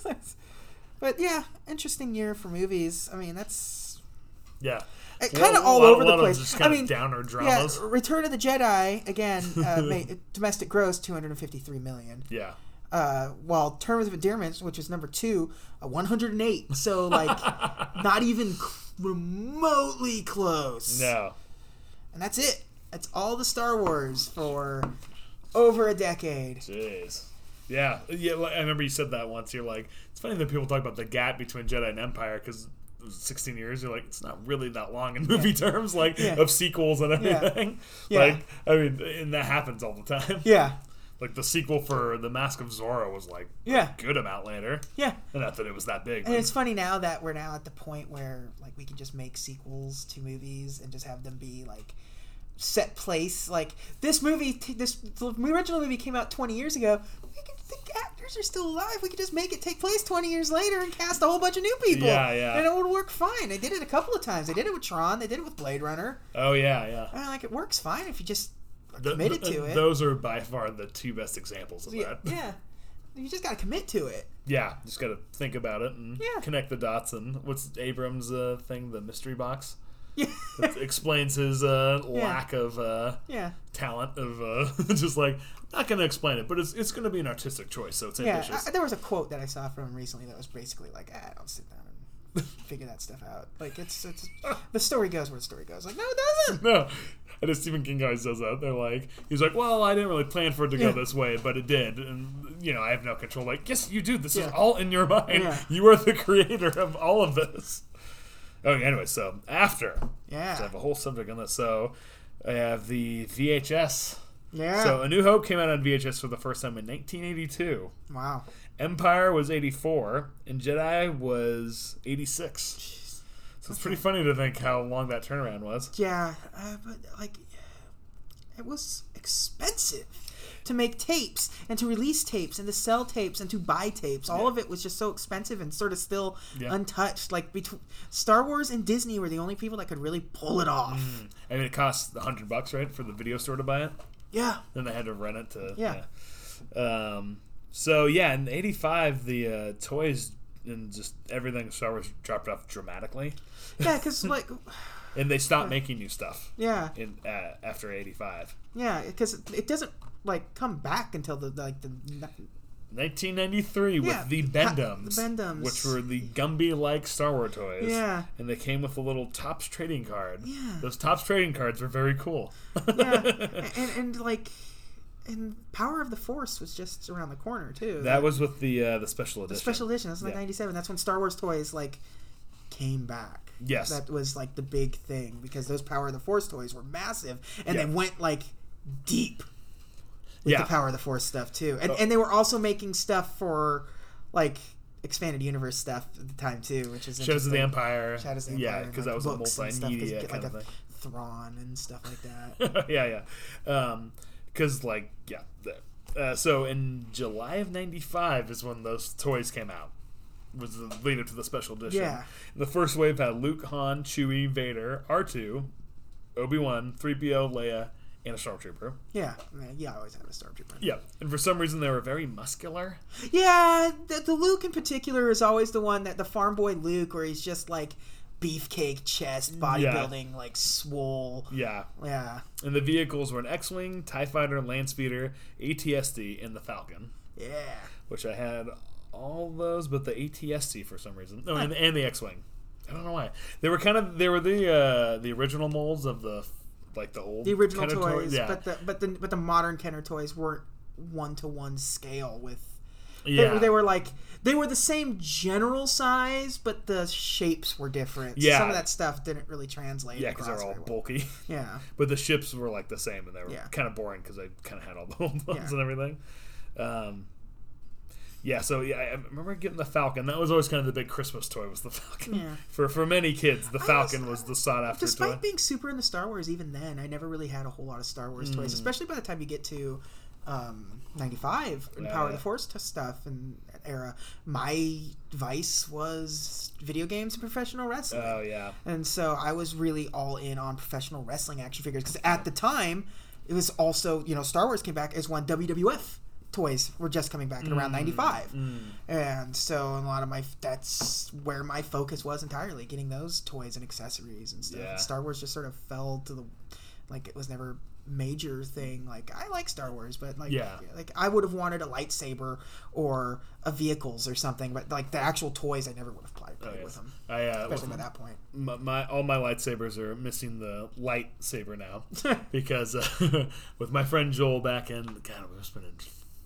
but yeah, interesting year for movies. I mean, that's yeah. kind of all lot- over the place. I mean, downer yeah, dramas. Return of the Jedi again. Uh, made, domestic gross two hundred and fifty three million. Yeah. Uh, while Terms of Endearment, which is number two, uh, 108. So like, not even remotely close. No. And that's it. That's all the Star Wars for over a decade. Jeez. Yeah, yeah. I remember you said that once. You're like, it's funny that people talk about the gap between Jedi and Empire because 16 years. You're like, it's not really that long in movie terms, like Yeah. of sequels and everything. Yeah. Like, I mean, and that happens all the time. Yeah. Like the sequel for The Mask of Zorro was like Yeah. a good amount later. Yeah. and Not that it was that big. And it's funny now that we're now at the point where like we can just make sequels to movies and just have them be like set place. Like this movie, t- this the original movie came out 20 years ago. We could, the actors are still alive. We could just make it take place 20 years later and cast a whole bunch of new people. Yeah, yeah. And it would work fine. They did it a couple of times. They did it with Tron. They did it with Blade Runner. oh yeah, yeah. I mean, like it works fine if you just are Th- committed th- to it. Those are by far the two best examples of yeah, that. yeah. You just gotta commit to it. Yeah, just gotta think about it and Yeah. connect the dots. And what's Abrams' uh, thing, the mystery box? Yeah. It explains his uh, lack of uh, yeah. talent. Of uh, just like not gonna explain it, but it's it's gonna be an artistic choice, so it's Yeah, ambitious. I, there was a quote that I saw from him recently that was basically like, ah, "I don't sit down and figure that stuff out." Like it's it's the story goes where the story goes. Like no, it doesn't. no, and as Stephen King always does that. They're like, he's like, well, I didn't really plan for it to go Yeah. this way, but it did, and you know, I have no control. Like, yes, you do. This is all in your mind. Yeah. You are the creator of all of this. Oh, okay, anyway, so after. Yeah. So I have a whole subject on this. So I have the VHS Yeah. So A New Hope came out on VHS for the first time in 1982. wow. Empire was 84, and Jedi was 86. So it's pretty funny to think how long that turnaround was. Yeah, uh, but like, it was expensive to make tapes and to release tapes and to sell tapes and to buy tapes. All Yeah. of it was just so expensive and sort of still Yeah. untouched. Like between Star Wars and Disney were the only people that could really pull it off. I mean, it cost 100 bucks, right, for the video store to buy it? Yeah. Then they had to rent it to. Yeah. yeah. Um, so, yeah, in 85, the uh, toys and just everything Star Wars dropped off dramatically. Yeah, because like, And they stopped making new stuff yeah, in uh, after 85. yeah, because it doesn't like come back until the like the 1993 with Yeah, the ha- Bend-Ems, the Bend-Ems. which were the Gumby-like Star Wars toys. Yeah. and they came with a little Topps trading card. Yeah. those Topps trading cards were very cool. yeah, and and like. And Power of the Force was just around the corner too. that was with the uh, the special edition. The special edition. That's like Yeah. '97. That's when Star Wars toys like came back. Yes. that was like the big thing because those Power of the Force toys were massive, and Yeah. they went like deep with Yeah. the Power of the Force stuff too. And Oh. and they were also making stuff for like expanded universe stuff at the time too, which is Shadows of the. Empire. Shadows of the Empire. yeah, because like that was a and stuff, multimedia get, kind like of a thing. Thrawn and stuff like that. yeah, yeah. Because like yeah. the- Uh, so in July of '95 is when those toys came out. Was the lead up to the special edition. Yeah. The first wave had Luke, Han, Chewie, Vader, R2, Obi Wan, 3PO, Leia, and a Stormtrooper. yeah, yeah, I always have a stormtrooper. Yeah, and for some reason they were very muscular. Yeah, the, the Luke in particular is always the one that the farm boy Luke, where he's just like beefcake chest, bodybuilding, like swole. Yeah, Yeah, and the vehicles were an X-wing, Tie Fighter, Land Speeder, ATST, and the Falcon. yeah. which I had all those, but the ATST for some reason. No, and, and the X-wing. I don't know why. They were kind of they were the uh, the original molds of the like the old The original kind of toys, Yeah, but the but the but the modern Kenner toys weren't one to one scale with. Yeah, were, they were like they were the same general size, but the shapes were different. Yeah. some of that stuff didn't really translate. yeah, because they're all well. bulky. Yeah, But the ships were like the same, and they were Yeah. kind of boring because they kind of had all the old ones Yeah. and everything. Um, yeah, so yeah, I remember getting the Falcon. That was always kind of the big Christmas toy. Was the Falcon Yeah. for for many kids? The Falcon was the sought after Despite toy. being super into Star Wars, even then, I never really had a whole lot of Star Wars Mm. toys. Especially by the time you get to um, '95 and Yeah, Power of the Force t- stuff and era. My vice was video games and professional wrestling, Oh yeah, and so I was really all in on professional wrestling action figures because at the time it was also you know Star Wars came back as when WWF toys were just coming back Mm. around 95 and so a lot of my that's where my focus was entirely getting those toys and accessories and stuff Yeah. And star wars just sort of fell to the like it was never major thing like i like star wars but like Yeah. like i would have wanted a lightsaber or a vehicles or something but like the actual toys i never would have played, played yes. with them I uh, especially by that point my, my all my lightsabers are missing the lightsaber now because uh, with my friend Joel back in the God we been in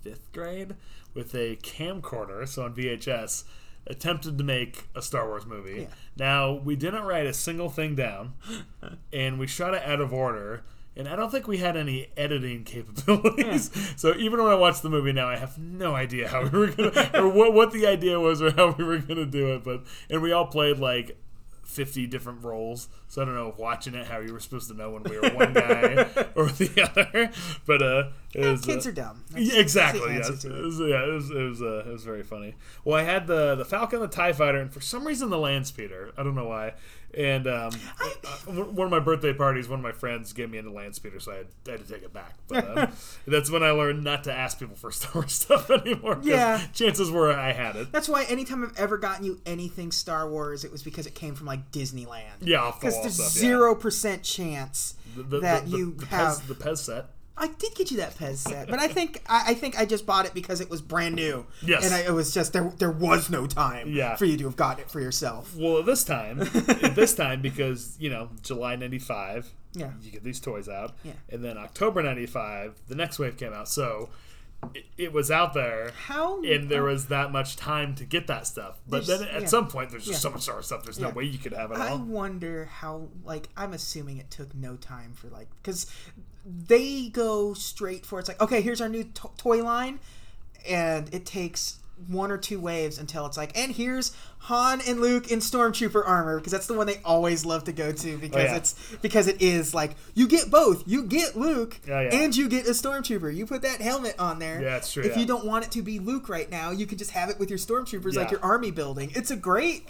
fifth grade with a camcorder so on VHS attempted to make a Star Wars movie. Yeah. Now we didn't write a single thing down and we shot it out of order. And I don't think we had any editing capabilities. So even when I watch the movie now, I have no idea how we were gonna, or what, what the idea was, or how we were gonna do it. But and we all played like 50 different roles. So I don't know, watching it, how you were supposed to know when we were one guy or the other. But uh, it was, kids uh, are dumb yeah, exactly. That's Yes. It it. was, yeah, it was. It was. Uh, it was very funny. Well, I had the the Falcon, the Tie Fighter, and for some reason the Land Speeder. I don't know why. And um, uh, one of my birthday parties, one of my friends gave me into Land Speeder, so I had, I had to take it back. But um, that's when I learned not to ask people for Star Wars stuff anymore. Yeah. Chances were I had it. That's why anytime I've ever gotten you anything Star Wars, it was because it came from like Disneyland. Yeah, off the Because there's zero percent chance. The- the- that the- you the have. Pez, the Pez set. I did get you that Pez set, but I think I, I think I just bought it because it was brand new. Yes. and I, it was just there. There was no time Yeah. for you to have gotten it for yourself. Well, this time, this time, because you know July '95, Yeah. you get these toys out, Yeah. and then October '95, the next wave came out. So it, it was out there. How And there was that much time to get that stuff, but There's- then at yeah. some point, there's just Yeah. so much Star Wars stuff. There's no way you could have it I all. wonder how like I'm assuming it took no time for like because they go straight for it's like okay here's our new to- toy line and it takes one or two waves until it's like and here's Han and Luke in stormtrooper armor because that's the one they always love to go to because Oh, yeah. it's because it is like you get both you get Luke Yeah, yeah. and you get a stormtrooper you put that helmet on there Yeah, it's true, if yeah. you don't want it to be Luke right now you can just have it with your stormtroopers like your army building it's a great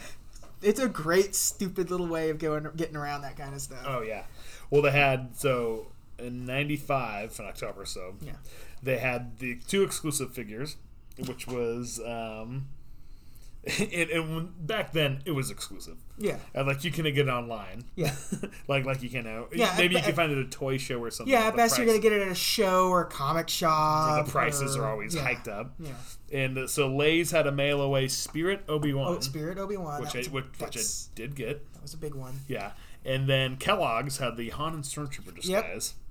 it's a great stupid little way of going getting around that kind of stuff. Oh yeah. Well, they had so in '95 in October, so Yeah. they had the two exclusive figures, which was um, and, and back then it was exclusive. Yeah. And like you can get it online. Yeah. like like you can now. Yeah, Maybe you but- can find it at a toy show or something. Yeah, at best you're gonna get it at a show or a comic shop. The prices or- are always yeah. hiked up. Yeah. And uh, so Lay's had a mail away Spirit Obi Wan, Oh, Spirit Obi Wan. which I which, which I did get. that was a big one. Yeah. And then Kellogg's had the Han and Stormtrooper disguise. Yep.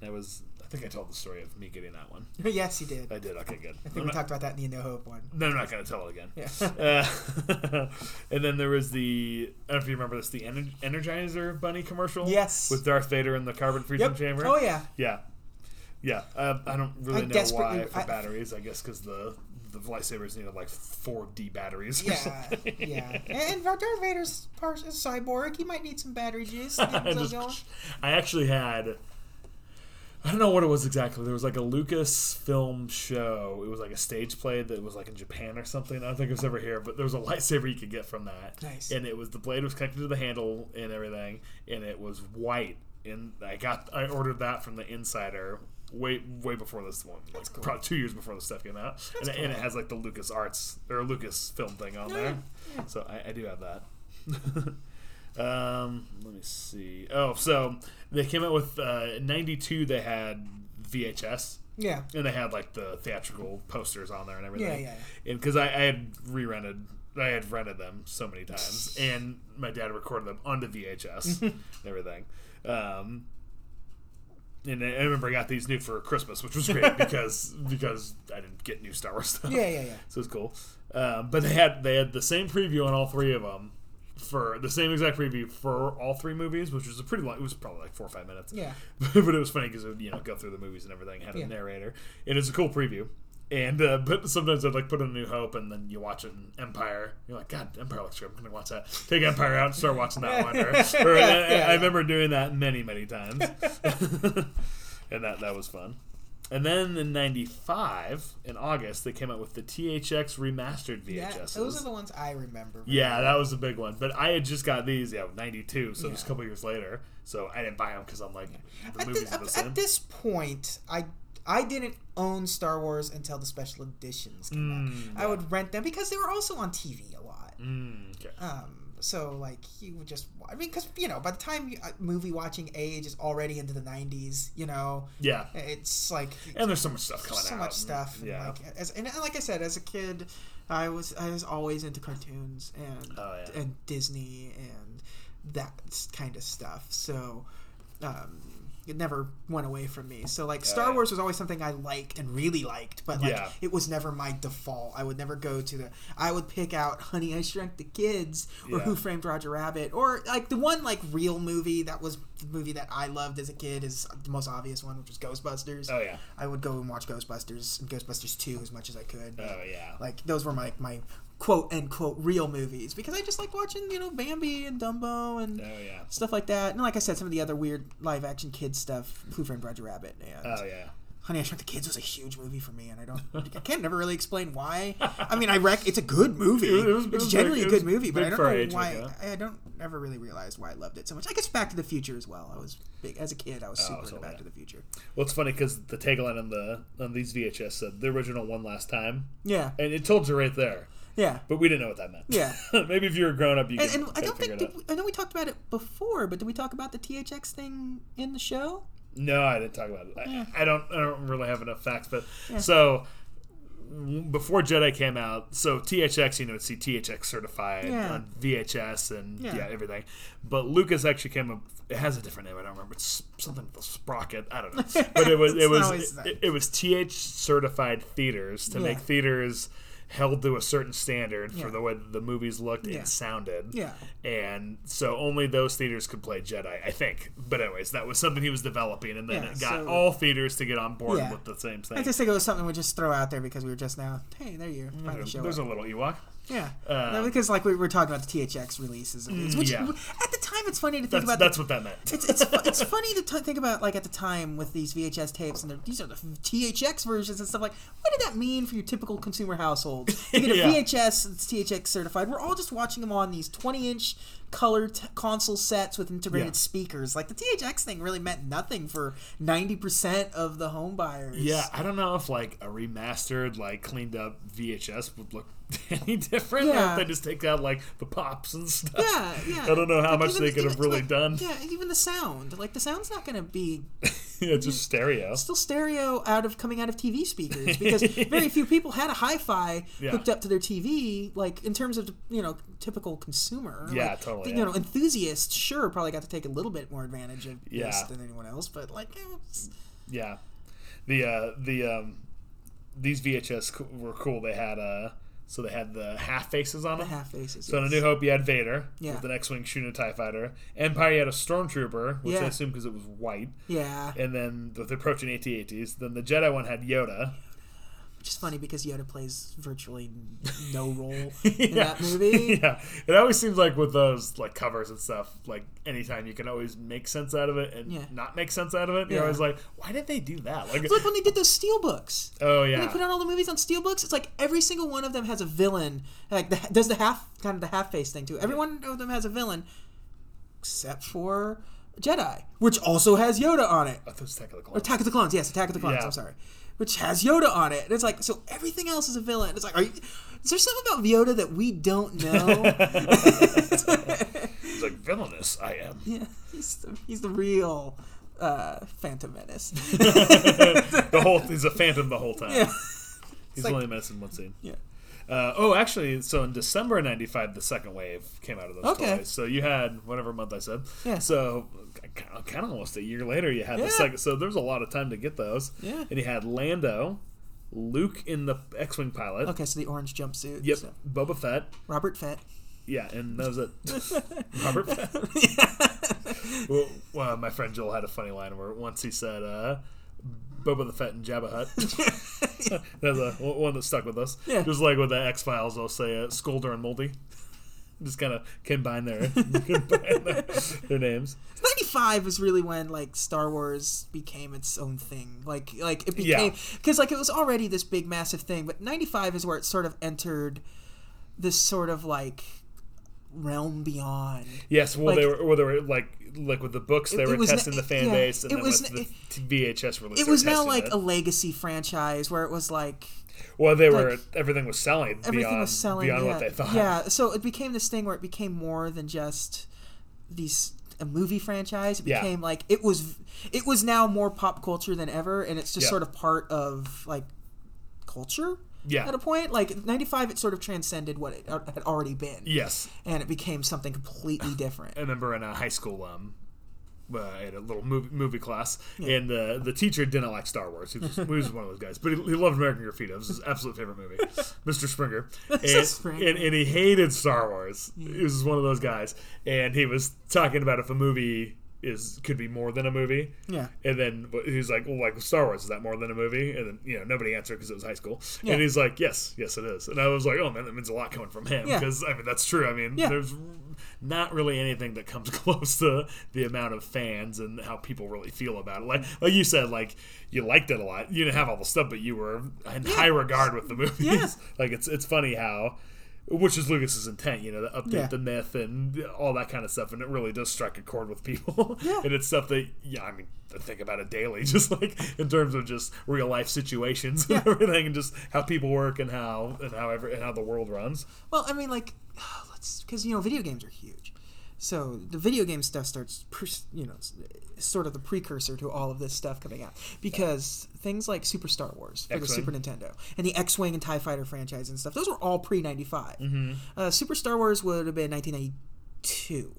That was I think I told the story of me getting that one. yes, you did. I did. Okay, good. I think we talked about that in the No Hope one. No, I'm not going to tell it again. Yeah. Uh, and then there was the I don't know if you remember this the Ener- Energizer Bunny commercial. Yes. With Darth Vader in the carbon freezing yep. chamber. Oh yeah. Yeah. Yeah. Uh, I don't really I know why for I- batteries. I guess because the the lightsabers needed like four D batteries. Yeah, yeah. And Darth Vader's part is cyborg. He might need some battery juice. I, just- I actually had. I don't know what it was exactly. There was like a Lucas film show. It was like a stage play that was like in Japan or something. I don't think it was ever here, but there was a lightsaber you could get from that. Nice. And it was the blade was connected to the handle and everything, and it was white. And I got I ordered that from the Insider way way before this one, like cool. probably two years before the stuff came out. And, and it has like the Lucas Arts or Lucas film thing on there. yeah. So I, I do have that. um, let me see. Oh, so they came out with uh, '92. They had VHS, Yeah. and they had like the theatrical posters on there and everything. Yeah, yeah, yeah. And because I, I had re-rented, I had rented them so many times, and my dad recorded them onto VHS and everything. Um, and I remember I got these new for Christmas, which was great because because I didn't get new Star Wars stuff. Yeah, yeah, yeah. So it's cool. Um, but they had they had the same preview on all three of them for the same exact preview for all three movies, which was a pretty long. It was probably like four or five minutes. Yeah. but it was funny because it would you know go through the movies and everything. Had a Yeah. narrator, and it's a cool preview. And uh, but sometimes I'd like put in New Hope, and then you watch it Empire. You're like, God, Empire looks good. I'm gonna watch that. Take Empire out and start watching that one. Or, or I, Yeah. I remember doing that many, many times, and that that was fun. And then in '95, in August, they came out with the THX remastered Yeah, VHS. those are the ones I remember. Yeah, that was a big one. But I had just got these, yeah, '92, so just a couple years later. So I didn't buy them because I'm like, the At, movies the at- at this point, I I didn't own Star Wars until the special editions came Mm, out. I would rent them because they were also on TV a lot. Mm, okay. Um, so like he would just, I mean, because you know, by the time you, uh, movie watching age is already into the '90s, you know, Yeah, it's like and there's so much stuff coming so out. much stuff. And Yeah. like, as, and like I said, as a kid, I was I was always into cartoons and Oh, yeah. and Disney and that kind of stuff. So. Um, it never went away from me. So like Star. Wars was always something I liked and really liked, but like Yeah. it was never my default. I would never go to the. I would pick out Honey I Shrunk the Kids or Yeah. Who Framed Roger Rabbit or like the one like real movie that was the movie that I loved as a kid is the most obvious one, which was Ghostbusters. Oh yeah. I would go and watch Ghostbusters and Ghostbusters 2 as much as I could. Oh yeah. Like those were my my quote unquote real movies because I just like watching, you know, Bambi and Dumbo and Oh yeah. stuff like that. And like I said, some of the other weird live action kids stuff, Who Framed Roger Rabbit and Oh yeah. Honey I Shrunk the Kids was a huge movie for me and I don't I can't never really explain why. I mean, I rec it's a good movie. It was- it it's generally big- a good movie, but I don't know age, why like, I don't ever really realize why I loved it so much. I guess Back to the Future as well. I was big as a kid. I was oh, super Oh, into Back yeah. to the Future. Well, it's funny because the tagline on the on these VHS said the original one last time, Yeah, and it told you right there, yeah. but we didn't know what that meant. Yeah. Maybe if you were grown up, you And, could and I don't think did out. we, I know we talked about it before, but did we talk about the THX thing in the show? No, I didn't talk about it. I, Yeah. I don't. I don't really have enough facts, but Yeah. so before Jedi came out, so THX, you know, see THX certified Yeah. on VHS and Yeah. yeah. everything. But Lucas actually came up. It has a different name. I don't remember. It's something with a sprocket. I don't know. But it was it was it, it was TH certified theaters to Yeah. make theaters held to a certain standard Yeah. for the way the movies looked Yeah. and sounded. Yeah. And so only those theaters could play Jedi, I think. But anyways, that was something he was developing, and then Yeah, it got so- all theaters to get on board with the same thing. I just think it was something we just throw out there because we were just now. Hey, there you finally show There's up. a little Ewok. Yeah, um, No, because like we were talking about the THX releases these, which yeah. at the time it's funny to think That's about. that's the, what that meant. it's it's it's funny to t- think about like at the time with these VHS tapes and the, these are the THX versions and stuff like. What did that mean for your typical consumer household? You get a Yeah. VHS it's THX certified. We're all just watching them on these 20 inch color t- console sets with integrated Yeah. speakers. Like the THX thing really meant nothing for 90% of the home buyers. Yeah, I don't know if like a remastered, like cleaned up VHS would look any different. Yeah. if they just take out like the pops and stuff. Yeah, yeah. I don't know how Like, much even- they could have really like, done. Yeah, even the sound. Like the sound's not going to be yeah, just stereo. still stereo out of coming out of TV speakers because very few people had a hi-fi Yeah. hooked up to their TV. Like in terms of you know typical consumer. Yeah, like, totally, You yeah. know, enthusiasts sure probably got to take a little bit more advantage of this than anyone else, but like it's- Yeah, the uh, the um, these VHS were cool. They had uh, so they had the half faces on the them. half faces. So in A. New Hope, you had Vader Yeah. with the X-wing shooting a Tie Fighter. Empire, you had a Stormtrooper, which I assume because it was white. yeah, And then with the approaching AT-ATs, then the Jedi one had Yoda. Which is funny because Yoda plays virtually no role in that movie. yeah, it always seems like with those like covers and stuff, like anytime you can always make sense out of it and Yeah. not make sense out of it, you're Yeah. always like, why did they do that? Like, It's like when they did those steel books. oh yeah, When they put out all the movies on steelbooks, it's like every single one of them has a villain. Like the, does the half kind of the half face thing too. Every one of them has a villain, except for Jedi, which also has Yoda on it. Oh, I thought it was Attack of the Clones. Attack of the Clones, yes, Attack of the Clones. Yeah. I'm sorry, which has Yoda on it. And it's like so everything else is a villain. It's like, are you? Is there something about Yoda that we don't know? he's like villainous. I am. yeah, he's the, he's the real uh, Phantom Menace. the whole he's a phantom the whole time. yeah, he's like- only a menace in one scene. yeah. Uh, oh, actually, so in December '95, the second wave came out of those Okay. toys. So you had whatever month I said. Yeah. So kind of almost a year later, you had Yeah. the second. So there was a lot of time to get those. Yeah. And you had Lando, Luke in the X-wing pilot. Okay, so the orange jumpsuit. Yep. so Boba Fett. Robert Fett. Yeah, and that was it. Robert Fett. well, well, my friend Joel had a funny line where once he said, uh, Boba the Fett and Jabba Hutt. That's a one that stuck with us. Yeah. Just like with the X Files, I'll say uh, Scolder and Moldy. Just kind of combine their, combine their, their names. 95 is really when like Star Wars became its own thing. Like like it became cuz like it was already this big massive thing, but 95 is where it sort of entered this sort of like realm beyond. Yes, well, Like- they were, well, they were like, like with the books, they It- were it testing n- the fan yeah, base, and it then was with the VHS release, It was were now like it. a legacy franchise where it was like well, they were like- everything was selling everything beyond was selling beyond yeah. what they thought. Yeah, so it became this thing where it became more than just these a movie franchise. It Yeah. became like it was it was now more pop culture than ever and it's just Yeah. sort of part of like culture Yeah. at a point. Like 95 it sort of transcended what it uh, had already been. Yes, And it became something completely different. I remember in a high school, um, uh, I had a little movie, movie class, and the the teacher didn't like Star Wars. He was, he was one of those guys, but he, he loved American Graffiti. It was his absolute favorite movie, Mr. Springer, and, Springer. and and he hated Star Wars. He was one of those guys, and he was talking about if a movie is could be more than a movie. Yeah. And then he's like, "Well, like Star Wars is that more than a movie?" And then you know nobody answered because it was high school. Yeah. And he's like, "Yes, yes, it is." And I was like, "Oh man, that means a lot coming from him Yeah. because I mean that's true. I mean, Yeah. there's not really anything that comes close to the amount of fans and how people really feel about it. Like like you said, like you liked it a lot. You didn't have all the stuff, but you were in high regard with the movies. Yeah. like it's it's funny how. Which is Lucas's intent, you know, to update Yeah. the myth and all that kind of stuff, and it really does strike a chord with people. Yeah. and it's stuff that, yeah, I mean, I think about it daily, just like in terms of just real life situations and Yeah. everything, and just how people work and how and how ever and how the world runs. Well, I mean, like, let's because you know video games are huge. so the video game stuff starts, you know, sort of the precursor to all of this stuff coming out because things like Super Star Wars for the X-Wing. Super Nintendo and the X-wing and Tie Fighter franchise and stuff, those were all pre ninety five. Mm-hmm. Uh, Super Star Wars would have been nineteen ninety two.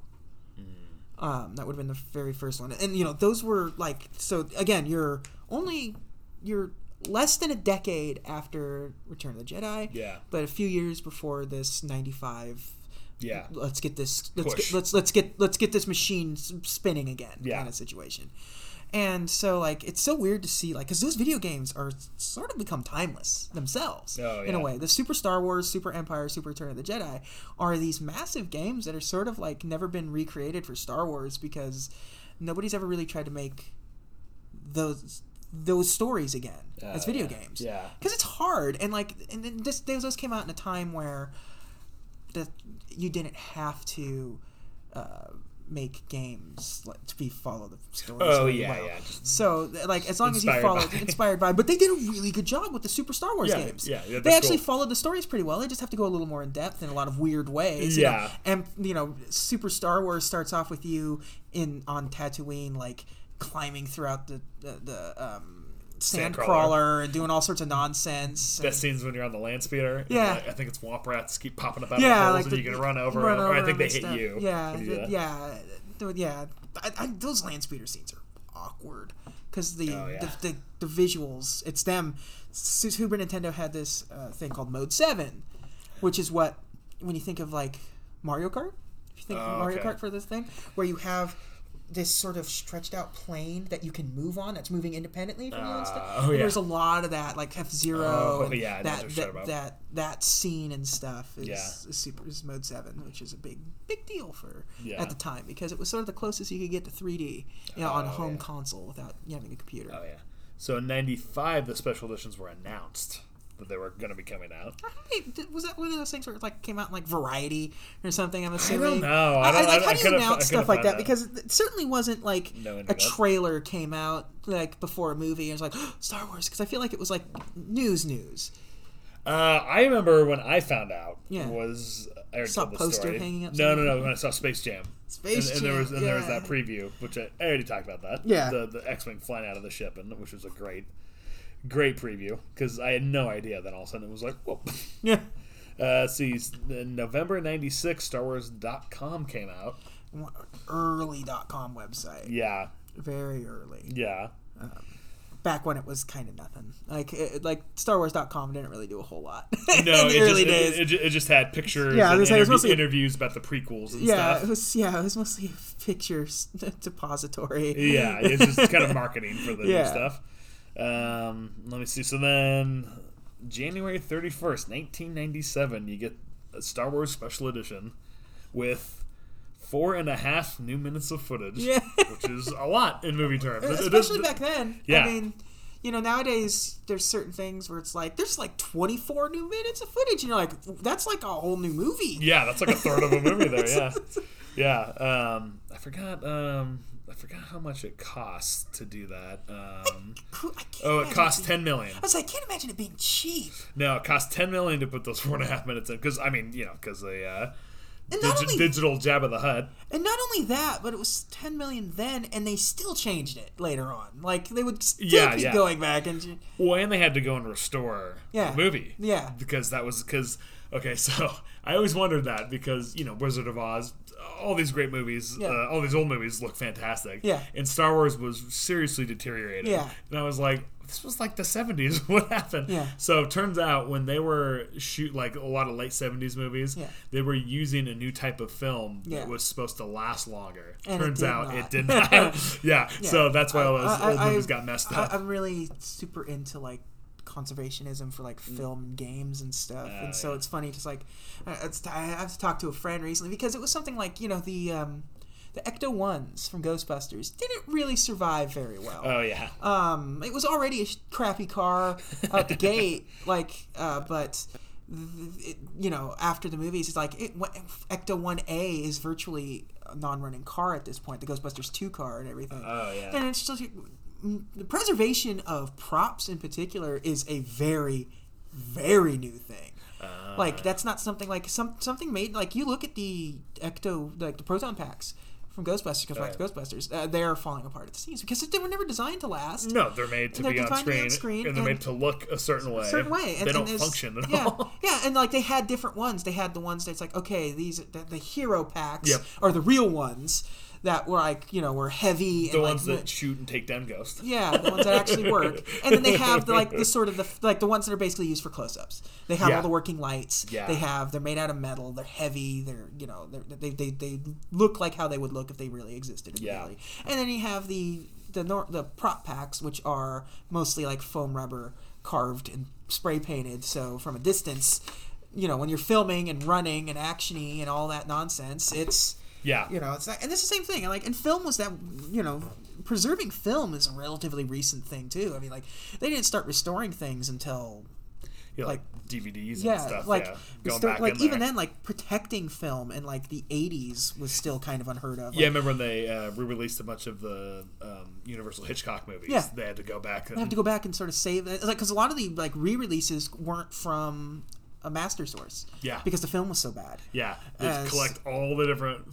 Mm. Um, that would have been the very first one, and you know those were like so. Again, you're only you're less than a decade after Return of the Jedi, Yeah. but a few years before this ninety five Yeah. let's get this let's Push. get, let's let's get let's get this machine spinning again Yeah. kind of situation and so like it's so weird to see like because those video games are sort of become timeless themselves Oh, in a way the super star wars super empire super return of the jedi are these massive games that are sort of like never been recreated for star wars because nobody's ever really tried to make those those stories again as Oh, video yeah. games Yeah. because it's hard and like and then this those came out in a time where that you didn't have to uh, make games like, to be follow the story. Oh, yeah, well. yeah, So like as long as you follow by. inspired by, but they did a really good job with the Super Star Wars Yeah, games. yeah, yeah, they actually cool. followed the stories pretty well. They just have to go a little more in depth in a lot of weird ways. you know. Yeah. and you know, Super Star Wars starts off with you in on Tatooine, like climbing throughout the the, the um, Sandcrawler. crawler and doing all sorts of nonsense. Best scenes when you're on the land speeder. Yeah. like, I think it's womp rats keep popping up out yeah, of holes like and the- you can run over. run them, or I think they hit stuff. you. Yeah, you do th- that. yeah, yeah. I, I, those land speeder scenes are awkward because the, Oh, yeah. the, the the visuals. It's them. Super Nintendo had this uh, thing called Mode Seven, which is what when you think of like Mario Kart. If you think of Oh, Mario okay. Kart for this thing, where you have this sort of stretched out plane that you can move on that's moving independently from you and stuff. Ah, oh, yeah. There's a lot of that, like F Zero, Oh, yeah, I know what that that, that that scene and stuff is, Yeah. is super is Mode Seven, which is a big big deal for Yeah. at the time because it was sort of the closest you could get to 3D, you know, on a Oh, home console without having a computer. Oh yeah. So in '95, the special editions were announced that they were going to be coming out. Did- was that one of those things where it like came out in like Variety or something? I'm I assuming. don't know. I, I, don't, I, like I, how I do you announce stuff like that? Because it certainly wasn't like No a trailer came out like before a movie. and It was like Star Wars because I feel like it was like news news. Uh, I remember when I found out Yeah. was I Saw told a poster story. hanging up No, no, no. When I saw Space Jam. Space and, and there was Jam, and there was that preview, which I, I already talked about that. Yeah. The the X wing flying out of the ship, and which was a great, great preview because I had no idea. Then all of a sudden it was like, whoa. Yeah. Uh, see, November '96, StarWars.com came out. Early.com website. Yeah, Very early. yeah. Back when it was kind of nothing. Like it, like StarWars.com didn't really do a whole lot. No, in the it early just, days. It, it, it just had pictures Yeah, and was gonna it was interview- mostly- interviews about the prequels and yeah, stuff. it was yeah, it was mostly pictures depository. Yeah, it's just kind of marketing for the Yeah. new stuff. Um, let me see. So then, January 31st, 1997, you get a Star Wars Special Edition with four and a half new minutes of footage, Yeah. which is a lot in movie terms. It- it Especially back then. Yeah. I mean, you know, nowadays there's certain things where it's like there's like 24 new minutes of footage, and you're like, that's like a whole new movie. Yeah, that's like a third of a movie there. Yeah, yeah. Um, I forgot. Um, I forgot how much it costs to do that. Um, oh, it costs being- ten million. I was like, I can't imagine it being cheap. No, it costs ten million to put those four and a half minutes in. Because I mean, you know, because the uh, digi- only- digital Jabba the Hutt. And not only that, but it was 10 million then, and they still changed it later on. Like they would still Yeah, keep yeah. going back and Well, and they had to go and restore Yeah. the movie. Yeah. because that was because okay. So I always wondered that because you know Wizard of Oz, all these great movies, Yeah. uh, all these old movies look fantastic. Yeah. and Star Wars was seriously deteriorating. Yeah. and I was like. This was like the '70s. What happened? Yeah. So it turns out when they were shoot like a lot of late '70s movies, Yeah. they were using a new type of film Yeah. that was supposed to last longer. And turns did out not. it did not. yeah. So that's why all those I- old I- movies I- got messed I, up. I'm really super into like conservationism for like film and games and stuff, Oh, and so yeah. it's funny. Just like I- it's, I have to talk to a friend recently because it was something like you know the um, the Ecto ones from Ghostbusters didn't really survive very well. oh yeah. um, it was already a sh- crappy car out the gate, like, uh, but it, you know, after the movies, it's like it, Ecto One A is virtually a non-running car at this point. The Ghostbusters Two car and everything. Oh yeah. And it's just mm, the preservation of props in particular is a very, very new thing. like that's not something like some something made like you look at the ecto like the proton packs from Ghostbusters, goes back to Ghostbusters. Uh, they are falling apart at the seams because they were never designed to last. No, they're made to They're be on designed to be screen, on screen, and they're made to look a certain way. certain way. And, they and don't function at yeah, all. Yeah, and like they had different ones. They had the ones that's like, okay, these the, the hero packs Yep. are the real ones that were like you know were heavy. The and ones like, that shoot and take down ghosts. yeah, the ones that actually work. And then they have the, like the sort of the like the ones that are basically used for close-ups. They have Yeah. all the working lights. Yeah. They have they're made out of metal. They're heavy. They're you know they're, they they they look like how they would look if they really existed in Yeah. reality. And then you have the the nor- the prop packs, which are mostly like foam rubber carved and spray painted. So from a distance, you know when you're filming and running and actiony and all that nonsense, it's Yeah. you know it's not, and it's the same thing and like and film was that you know preserving film is a relatively recent thing too i mean like they didn't start restoring things until Yeah, like, DVDs and yeah stuff. like yeah. Going restor- back like even there. then like protecting film in like the 80s was still kind of unheard of Yeah, I remember when they uh, re-released a bunch of the um, Universal Hitchcock movies. Yeah. They had to go back and I have to go back and sort of save it like because a lot of the like re-releases weren't from a master source Yeah. because the film was so bad yeah, they collect all the different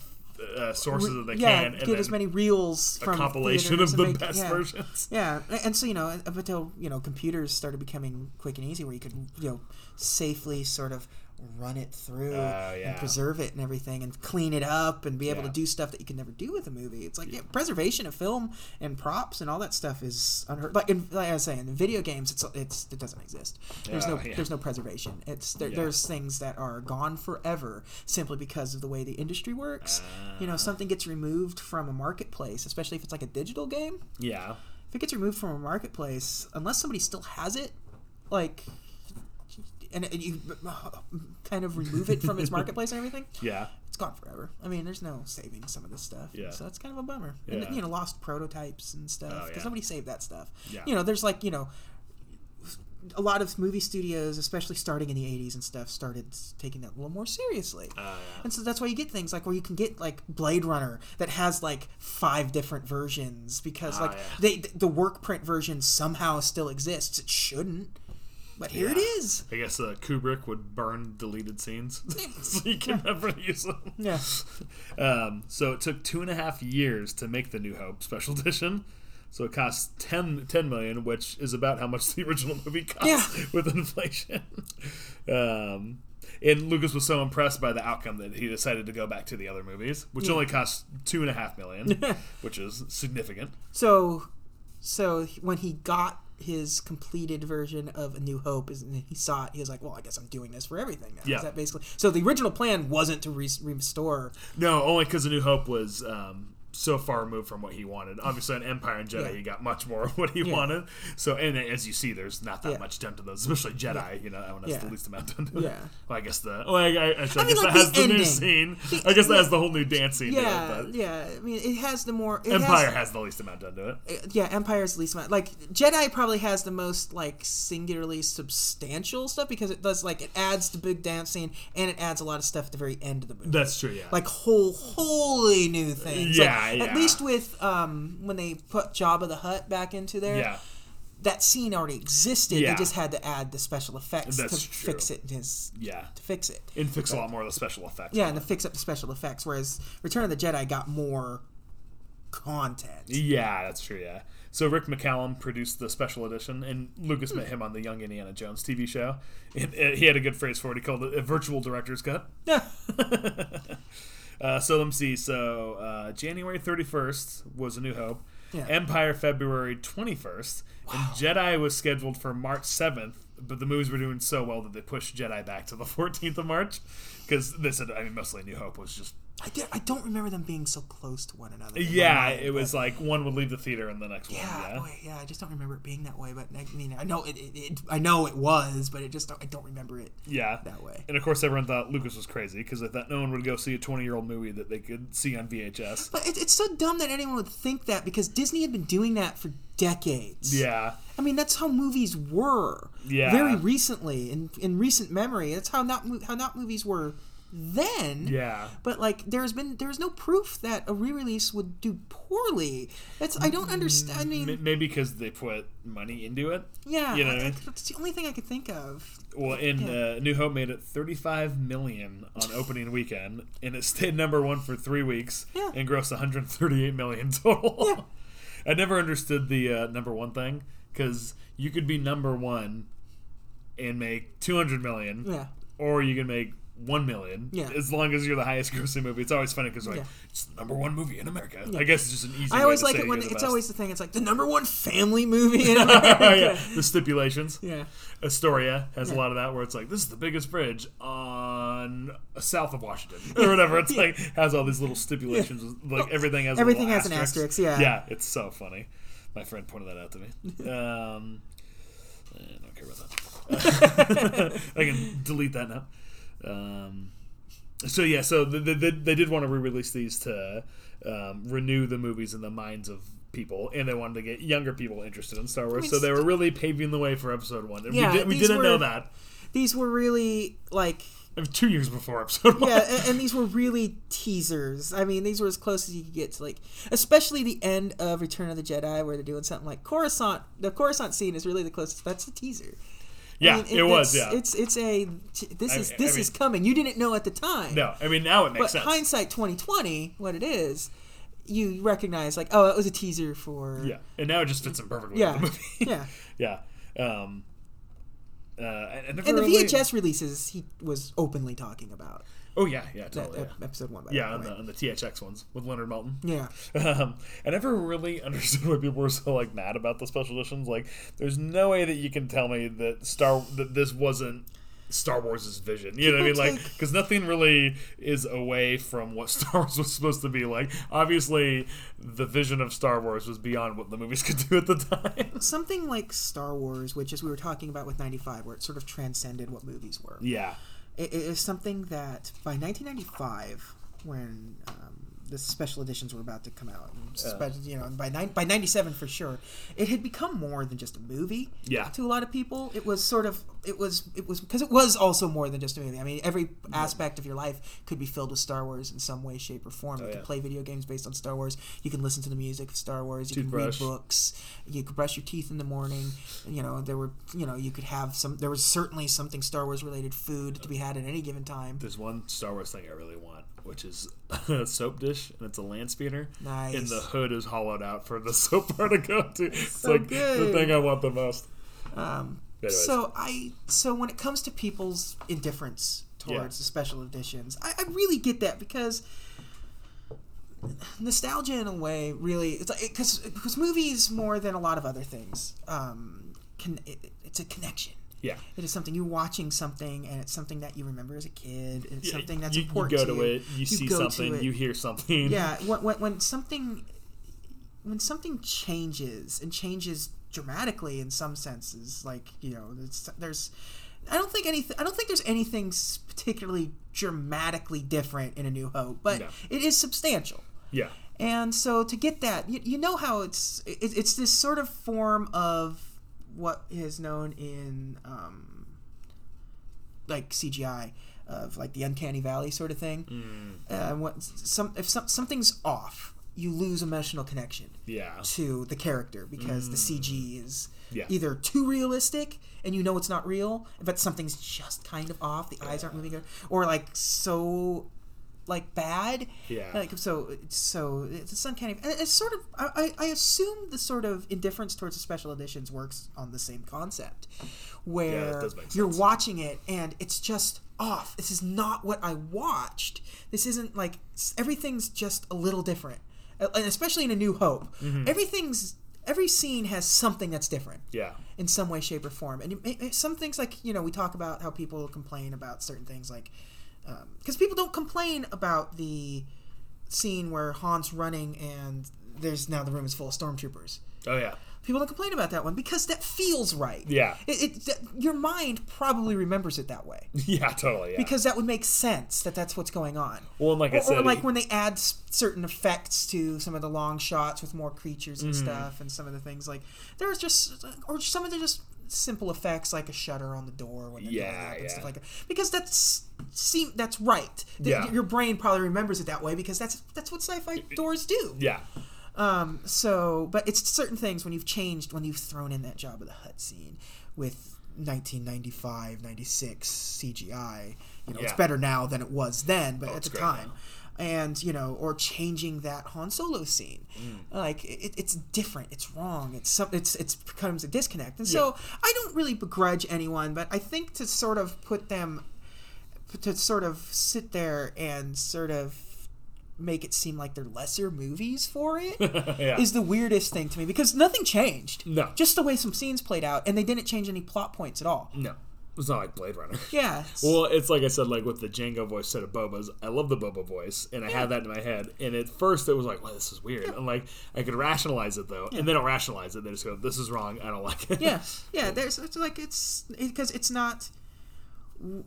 uh, sources that they yeah can, and get as many reels a from compilation of the make- best yeah. versions. Yeah, and so you know, up until you know, computers started becoming quick and easy, where you could you know safely sort of run it through Oh, yeah. and preserve it and everything, and clean it up and be able Yeah. to do stuff that you can never do with a movie. It's like yeah, preservation of film and props and all that stuff is unheard. Like, in, like I was saying, in video games, it's it's it doesn't exist. There's no there's no preservation. It's there, there's things that are gone forever simply because of the way the industry works. you Ah. know, something gets removed from a marketplace, especially if it's like a digital game Yeah, if it gets removed from a marketplace, unless somebody still has it, like, and, and you kind of remove it from its marketplace and everything, yeah, it's gone forever. I mean, there's no saving some of this stuff. Yeah. So that's kind of a bummer. And, you know, lost prototypes and stuff Oh, because yeah. nobody saved that stuff. Yeah. You know, there's like, you know, a lot of movie studios, especially starting in the 80s and stuff, started taking that a little more seriously. uh, And so that's why you get things like where you can get like Blade Runner that has like five different versions because Ah, like yeah. they the work print version somehow still exists. It shouldn't, but here it Yeah. is. I guess uh, Kubrick would burn deleted scenes so you can never use them. Yeah. Um, so it took two and a half years to make the New Hope special edition. So it cost 10, 10 million, which is about how much the original movie cost Yeah. with inflation. Um, and Lucas was so impressed by the outcome that he decided to go back to the other movies, which only cost two and a half million, which is significant. So, so when he got his completed version of A New Hope, is he saw it, he was like, "Well, I guess I'm doing this for everything now." Yeah. Is that basically? So the original plan wasn't to re- restore. No, only because the New Hope was um, so far removed from what he wanted. Obviously, on Empire and Jedi, Yeah. he got much more of what he Yeah. wanted. So, and as you see, there's not that Yeah. much done to those, especially Jedi. You know, that one has the least amount done to it. Yeah. Well, I guess the. Well, I, I, I, mean, guess like that has the new scene. The- I guess that has the whole new dance scene. Yeah, it, yeah. I mean, it has the more it Empire Has, has the least amount done to it. Uh, yeah, Empire's the least amount. Like Jedi probably has the most like singularly substantial stuff because it does like it adds the big dance scene and it adds a lot of stuff at the very end of the movie. That's true. Yeah. like whole wholly new things. Yeah, Like, yeah. At least with um when they put Jabba the Hutt back into there, yeah. that scene already existed. Yeah. They just had to add the special effects That's to true. fix it his Yeah. to fix it. And fix a lot more of the special effects. Yeah, and to fix up the special effects. Whereas Return of the Jedi got more content. Yeah, that's true. Yeah. So Rick McCallum produced the special edition, and Lucas met him on the Young Indiana Jones TV show. And uh, he had a good phrase for it. He called it a virtual director's cut. uh, so let me see. So uh, January 31st was A New Hope. Yeah. Empire February 21st. And Jedi was scheduled for March 7th, but the movies were doing so well that they pushed Jedi back to the 14th of March. Because this, had, I mean, mostly New Hope was just I, did, I don't remember them being so close to one another. yeah, it was but- like one would leave the theater and the next one. Yeah, Yeah, yeah. I just don't remember it being that way. But I mean, I know it. it, it I know it was, but it just I don't remember it yeah. that way. And of course, everyone thought Lucas was crazy because they thought no one would go see a 20 year old movie that they could see on VHS. But it, it's so dumb that anyone would think that because Disney had been doing that for decades. Yeah, I mean, that's how movies were. Yeah. Very recently, in in recent memory, that's how not how not movies were then. Yeah. But like, there's been there's no proof that a re-release would do poorly. That's I don't understand. I mean, maybe because they put money into it. yeah, you know what I mean? that's the only thing I could think of. Well, in Yeah. uh, New Hope made it 35 million on opening weekend, and it stayed number one for three weeks Yeah. and grossed 138 million total. Yeah. I never understood the uh, number one thing because you could be number one and make 200 million, Yeah, or you can make one million. Yeah. as long as you're the highest grossing movie. It's always funny because like Yeah. it's the number one movie in America. I guess it's just an easy. I way always to like say it when it's best. always the thing. It's like the number one family movie in America. yeah, the stipulations. yeah. Astoria has a lot of that where it's like this is the biggest bridge on uh, south of Washington or whatever. It's like has all these little stipulations. Like everything has everything has an asterisk. asterisk, yeah. yeah, it's so funny. My friend pointed that out to me. Um, I don't care about that. I can delete that now. Um, so yeah, so the, the, the, they did want to re-release these to um, renew the movies in the minds of people, and they wanted to get younger people interested in Star Wars. mean, so they were really paving the way for Episode One. Yeah, we, did, we didn't know that. These were really like two years before Episode One. yeah, and, and these were really teasers. I mean, these were as close as you could get to like, especially the end of Return of the Jedi, where they're doing something like Coruscant. The Coruscant scene is really the closest. That's the teaser. I yeah, mean, it, was. it's- Yeah, It's it's a this I- is I this mean- is coming. You didn't know at the time. no, I mean now it makes sense. but sense. hindsight twenty twenty, what it is, you recognize like, oh, it was a teaser for yeah, and now it just fits in perfectly Yeah. with the movie. yeah. yeah. Um, uh, I, I And the really- VHS releases, he was openly talking about Oh yeah, yeah, that, totally. ep- episode one. By yeah, on the, on the THX ones with Leonard Maltin. yeah. Um, I never really understood why people were so like mad about the special editions. Like, there's no way that you can tell me that Star that this wasn't Star Wars' vision. You know what I mean? Like, because nothing really is away from what Star Wars was supposed to be. Like, obviously, the vision of Star Wars was beyond what the movies could do at the time. something like Star Wars, which as we were talking about with '95, where it sort of transcended what movies were. yeah, It, it is something that by 1995, when um, the special editions were about to come out, and spe- you know, by nine, by '97 for sure, it had become more than just a movie. Yeah. To a lot of people, it was sort of it was it was because it was also more than just a movie. I mean, every aspect of your life could be filled with Star Wars in some way, shape, or form. Oh, you Oh, can yeah. play video games based on Star Wars. You can listen to the music of Star Wars. You Toothbrush. can read books. You could brush your teeth in the morning. You know, there were you know you could have some. There was certainly something Star Wars related food to be had at any given time. there's one Star Wars thing I really want, which is a soap dish, and it's a land speeder. Nice. And the hood is hollowed out for the soap bar to go to. It's so like good. the thing I want the most. Um, Anyways. so I so when it comes to people's indifference towards Yeah. the special editions, I, I really get that because nostalgia in a way really it's like because because movies more than a lot of other things um, can it, it's a connection. Yeah. It is something you're watching something, and it's something that you remember as a kid. And it's Yeah, something that's you, important you go to to you. it, you, see something, you hear something. yeah when, when, when something when something changes and changes dramatically in some senses like you know there's, there's i don't think anything i don't think there's anything particularly dramatically different in a new hope but No. it is substantial Yeah. and so to get that you, you know how it's it, it's this sort of form of what is known in um, like cgi of like the uncanny valley sort of thing Mm. uh, what some if some, something's off you lose emotional connection Yeah. to the character because the cg is Mm. Yeah. either too realistic and you know it's not real but something's just kind of off the eyes aren't moving or like so like bad Yeah. like so so it's uncanny and it's sort of I, I assume the sort of indifference towards the special editions works on the same concept where make you're watching it and it's just off this is not what i watched this isn't like everything's just a little different and especially in a new hope Mm-hmm. everything's every scene has something that's different Yeah. in some way, shape, or form. And it, it, some things, like you know, we talk about how people complain about certain things, like because people don't complain about the scene where Han's running and there's now the room is full of stormtroopers. Oh yeah. People don't complain about that one because that feels right. Yeah. It, it that, your mind probably remembers it that way Yeah. Totally. Yeah. because that would make sense that that's what's going on. well, like I Or, said, or like it- when they add s- certain effects to some of the long shots with more creatures and Mm-hmm. stuff, and some of the things like there's just, or some of the just simple effects like a shutter on the door when Yeah, up and yeah. stuff like that. Because that's seem that's right. The- Yeah. Your brain probably remembers it that way because that's that's what sci-fi doors do. Yeah. Um, so, but it's certain things when you've changed, when you've thrown in that Jabba the Hutt scene with 1995, 96 CGI. You know, it's better now than it was then, but at the time. now. And you know, or changing that Han Solo scene, Mm. like it, it's different. It's wrong. It's some. It's it's becomes a disconnect. And so I don't really begrudge anyone, but I think to sort of put them, to sort of sit there and sort of make it seem like they're lesser movies for it yeah. is the weirdest thing to me because nothing changed. No. Just the way some scenes played out, and they didn't change any plot points at all. no. It's not like Blade Runner. Yeah. Well, it's like I said, like with the Jango voice set of Boba's. I love the Boba voice, and I had that in my head. And at first, it was like, "Well, this is weird." And like, I could rationalize it though, and they don't rationalize it. They just go, "This is wrong. I don't like it." yeah, yeah. There's it's like it's because it's not.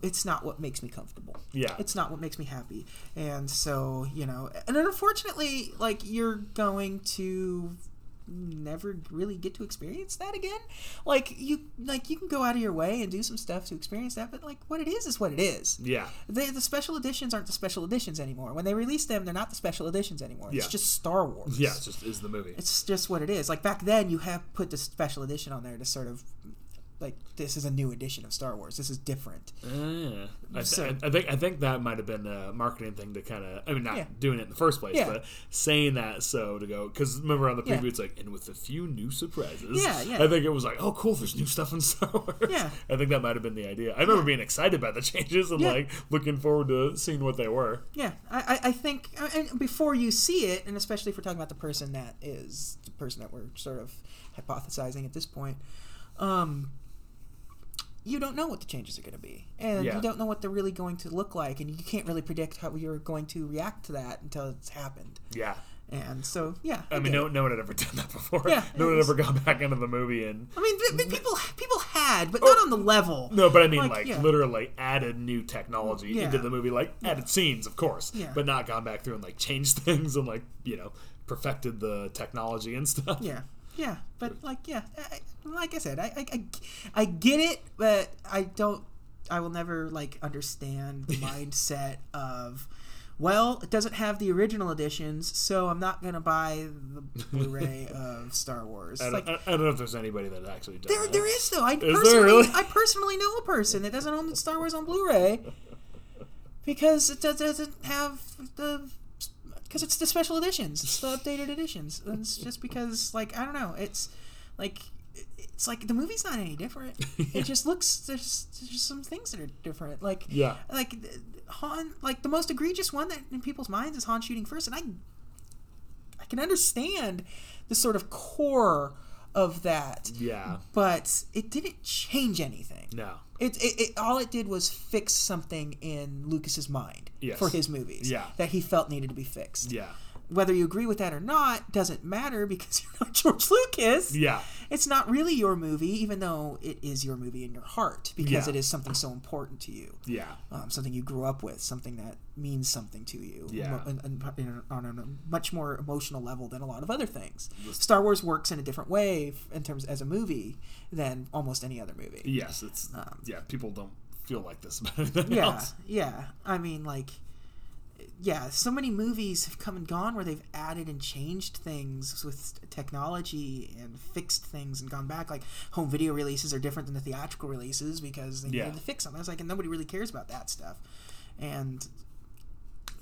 It's not what makes me comfortable. Yeah. It's not what makes me happy, and so you know, and unfortunately, like you're going to never really get to experience that again. Like you, like you can go out of your way and do some stuff to experience that, but like what it is is what it is. yeah, They, the special editions aren't the special editions anymore. When they release them, they're not the special editions anymore. It's Yeah. just Star Wars. yeah. It's just is the movie. It's just what it is. Like back then, you have put the special edition on there to sort of like this is a new edition of Star Wars. This is different. Uh, I, So- I think I think that might have been a marketing thing to kind of I mean not Yeah. doing it in the first place, Yeah. but saying that so to go because remember on the Yeah. preview it's like and with a few new surprises. Yeah, yeah. I think it was like oh cool, there's new stuff in Star Wars. Yeah. I think that might have been the idea. I remember being excited by the changes and Yeah. like looking forward to seeing what they were. Yeah, I, I, I think, uh, and before you see it, and especially if we're talking about the person that is the person that we're sort of hypothesizing at this point, um, you don't know what the changes are going to be, and Yeah. you don't know what they're really going to look like, and you can't really predict how you're going to react to that until it's happened. Yeah. And so, yeah, I mean, no, no one had ever done that before. Yeah, no one had ever gone back into the movie and I mean, th- th- mm. people people had, but oh. not on the level. No, but I mean, Like, like, yeah. literally added new technology Yeah. into the movie, like added scenes, of course, Yeah. but not gone back through and like changed things and like you know perfected the technology and stuff. Yeah, yeah, but like, yeah, I, like I said, I, I, I, I get it, but I don't. I will never like understand the mindset of. Well, it doesn't have the original editions, so I'm not gonna buy the Blu-ray of Star Wars. I, don't, I, I don't know if there's anybody that actually does. there, that. there is though. I there personally, really? I personally know a person that doesn't own the Star Wars on Blu-ray because it doesn't have the because it's the special editions, it's the updated editions. And it's just because, like, I don't know, it's like it's like the movie's not any different. It just looks there's, there's just some things that are different. Like Yeah. like Han, like the most egregious one that in people's minds is Han shooting first, and I I can understand the sort of core of that Yeah. but it didn't change anything. No. It, it, it all it did was fix something in Lucas's mind Yes. for his movies Yeah. that he felt needed to be fixed. Yeah. Whether you agree with that or not doesn't matter because you're not George Lucas. Yeah. It's not really your movie, even though it is your movie in your heart because Yeah. it is something so important to you. Yeah. Um, something you grew up with, something that means something to you Yeah. on a much more emotional level than a lot of other things. Star Wars works in a different way in terms as a movie than almost any other movie. Yes. It's yeah. People don't feel like this about anything Um, Yeah, else. yeah. I mean, like, yeah, so many movies have come and gone where they've added and changed things with technology and fixed things and gone back. Like, home video releases are different than the theatrical releases because they Yeah. needed to fix them. I was like, and nobody really cares about that stuff. And,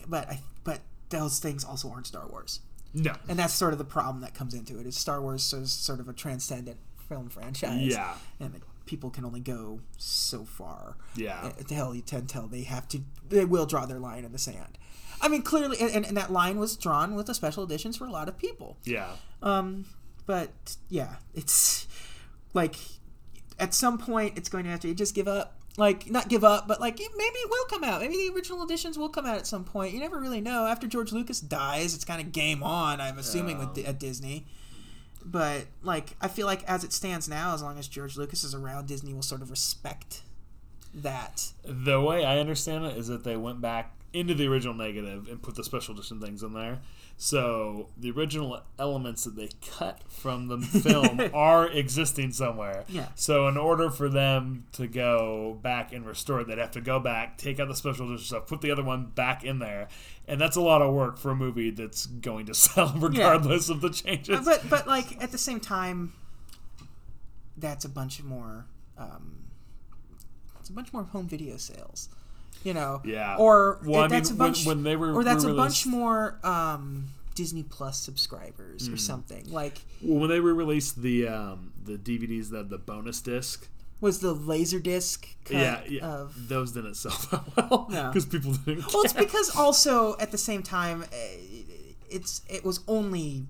but I, but those things also aren't Star Wars. No. And that's sort of the problem that comes into it. Is Star Wars is sort of a transcendent film franchise. Yeah. And that people can only go so far. Yeah. Uh, Until you tend tell they have to, they will draw their line in the sand. I mean, clearly, and, and that line was drawn with the special editions for a lot of people. Yeah. Um, but yeah, it's like at some point it's going to have to just give up. Like not give up, but like maybe it will come out. Maybe the original editions will come out at some point. You never really know. After George Lucas dies, it's kind of game on. I'm assuming with at Disney. But like I feel like as it stands now, as long as George Lucas is around, Disney will sort of respect that. The way I understand it is that they went back into the original negative and put the special edition things in there. So the original elements that they cut from the film are existing somewhere. Yeah. So in order for them to go back and restore it, they'd have to go back, take out the special edition stuff, put the other one back in there, and that's a lot of work for a movie that's going to sell regardless of the changes. but but like at the same time, that's a bunch more. Um, it's a bunch more home video sales, you know. Yeah. Or Well, I that's mean, a bunch. when, when they were or that's were a bunch more um, Disney Plus subscribers Hmm. or something. Like Well, when they re-released the um, the DVDs that the bonus disc, was the Laserdisc cut yeah, yeah of. those didn't sell that well No. because people didn't. Well, it's because also at the same time, eh, it's it was only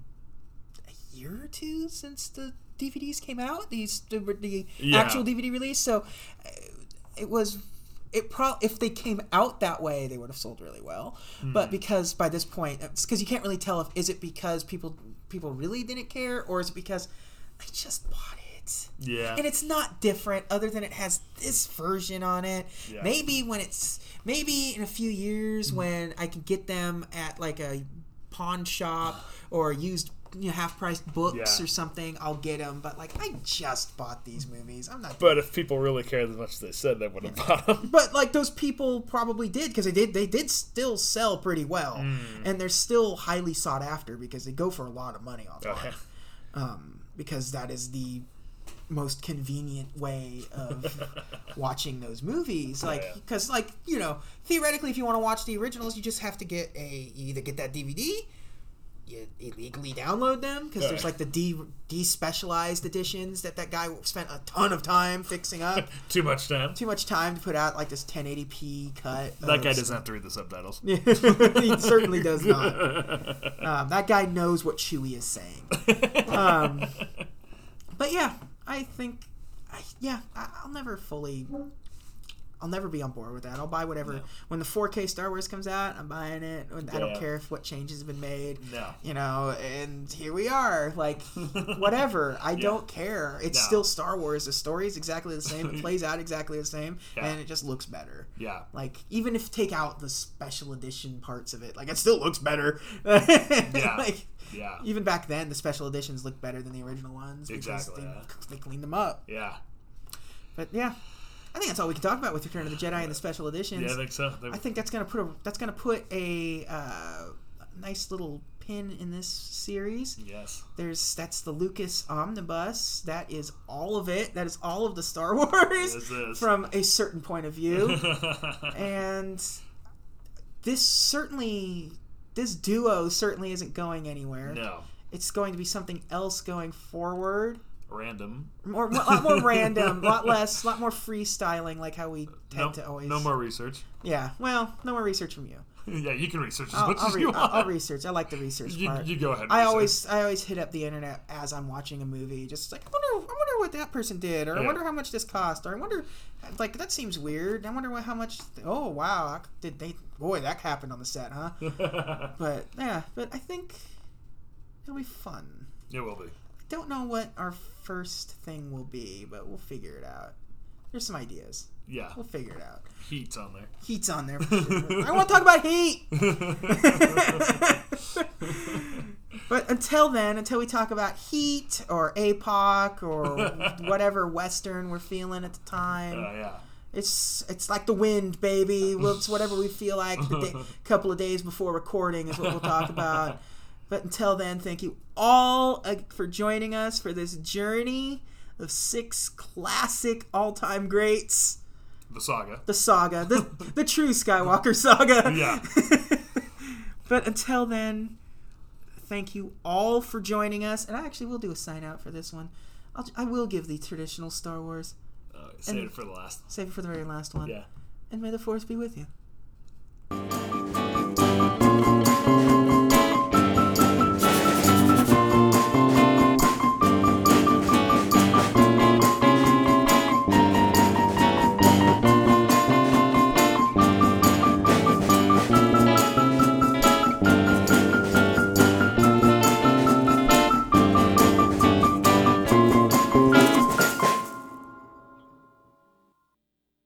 a year or two since the DVDs came out. These the, the Yeah. actual DVD release, so eh, it was. It pro if they came out that way, they would have sold really well. Hmm. But because by this point, it's because you can't really tell if is it because people people really didn't care or is it because I just bought it. yeah, And it's not different other than it has this version on it. Yeah. Maybe when it's maybe in a few years Mm-hmm. when I can get them at like a pawn shop or used you know, half price books Yeah. or something, I'll get them. But like I just bought these movies. I'm not. but if people really cared as much as they said, they would have bought them. But like those people probably did because they did they did still sell pretty well, Mm. and they're still highly sought after because they go for a lot of money online. Okay. um, because that is the most convenient way of watching those movies. Like, yeah. because like you know, theoretically, if you want to watch the originals, you just have to get a you either get that DVD. You illegally download them because there's like the de despecialized editions that that guy spent a ton of time fixing up. Too much time. Too much time to put out like this 1080p cut. That guy doesn't have to read the subtitles. he certainly does not. Um, that guy knows what Chewie is saying. Um, but yeah, I think, I, yeah, I, I'll never fully, I'll never be on board with that. I'll buy whatever when the 4K Star Wars comes out. I'm buying it. I don't Yeah. care if what changes have been made. No. You know, and here we are. Like, whatever. I don't care. It's No. still Star Wars. The story is exactly the same. It plays out exactly the same, Yeah. and it just looks better. Yeah. Like even if take out the special edition parts of it, like it still looks better. yeah. like Yeah. even back then, the special editions looked better than the original ones because Exactly, they, yeah. they cleaned them up. Yeah. But yeah, I think that's all we can talk about with Return of the Jedi and the special editions. Yeah, I think so. They- I think that's gonna put a that's gonna put a uh, nice little pin in this series. yes. There's that's the Lucas Omnibus. That is all of it. That is all of the Star Wars from a certain point of view. and this certainly this duo certainly isn't going anywhere. no. It's going to be something else going forward. Random. More, a lot more random, a lot less, a lot more freestyling, like how we tend No, to always. no more research. Yeah, well, no more research from you. yeah, you can research as I'll, much I'll, as re- you I'll, want. I'll research. I like the research you, part. you go ahead. and I research. always, I always hit up the internet as I'm watching a movie, just like I wonder, I wonder what that person did, or I wonder how much this cost, or I wonder, like that seems weird. I wonder what, how much. Oh wow, did they? Boy, that happened on the set, huh? But yeah, but I think it'll be fun. it will be. I don't know what our first thing will be, but we'll figure it out. There's some ideas. Yeah. We'll figure it out. Heat's on there. Heat's on there. Sure. I want to talk about heat. but until then, until we talk about heat or APOC or whatever Western we're feeling at the time, Uh, yeah. it's it's like the wind, baby. It's whatever we feel like. The day, couple of days before recording is what we'll talk about. But until then, thank you all uh, for joining us for this journey of six classic all-time greats The saga. the saga, the the true Skywalker saga. Yeah. but until then, thank you all for joining us, and I actually will do a sign out for this one. I'll, I will give the traditional Star Wars. Uh, save And- it for the last. Save it for the very last one. Yeah. And may the force be with you.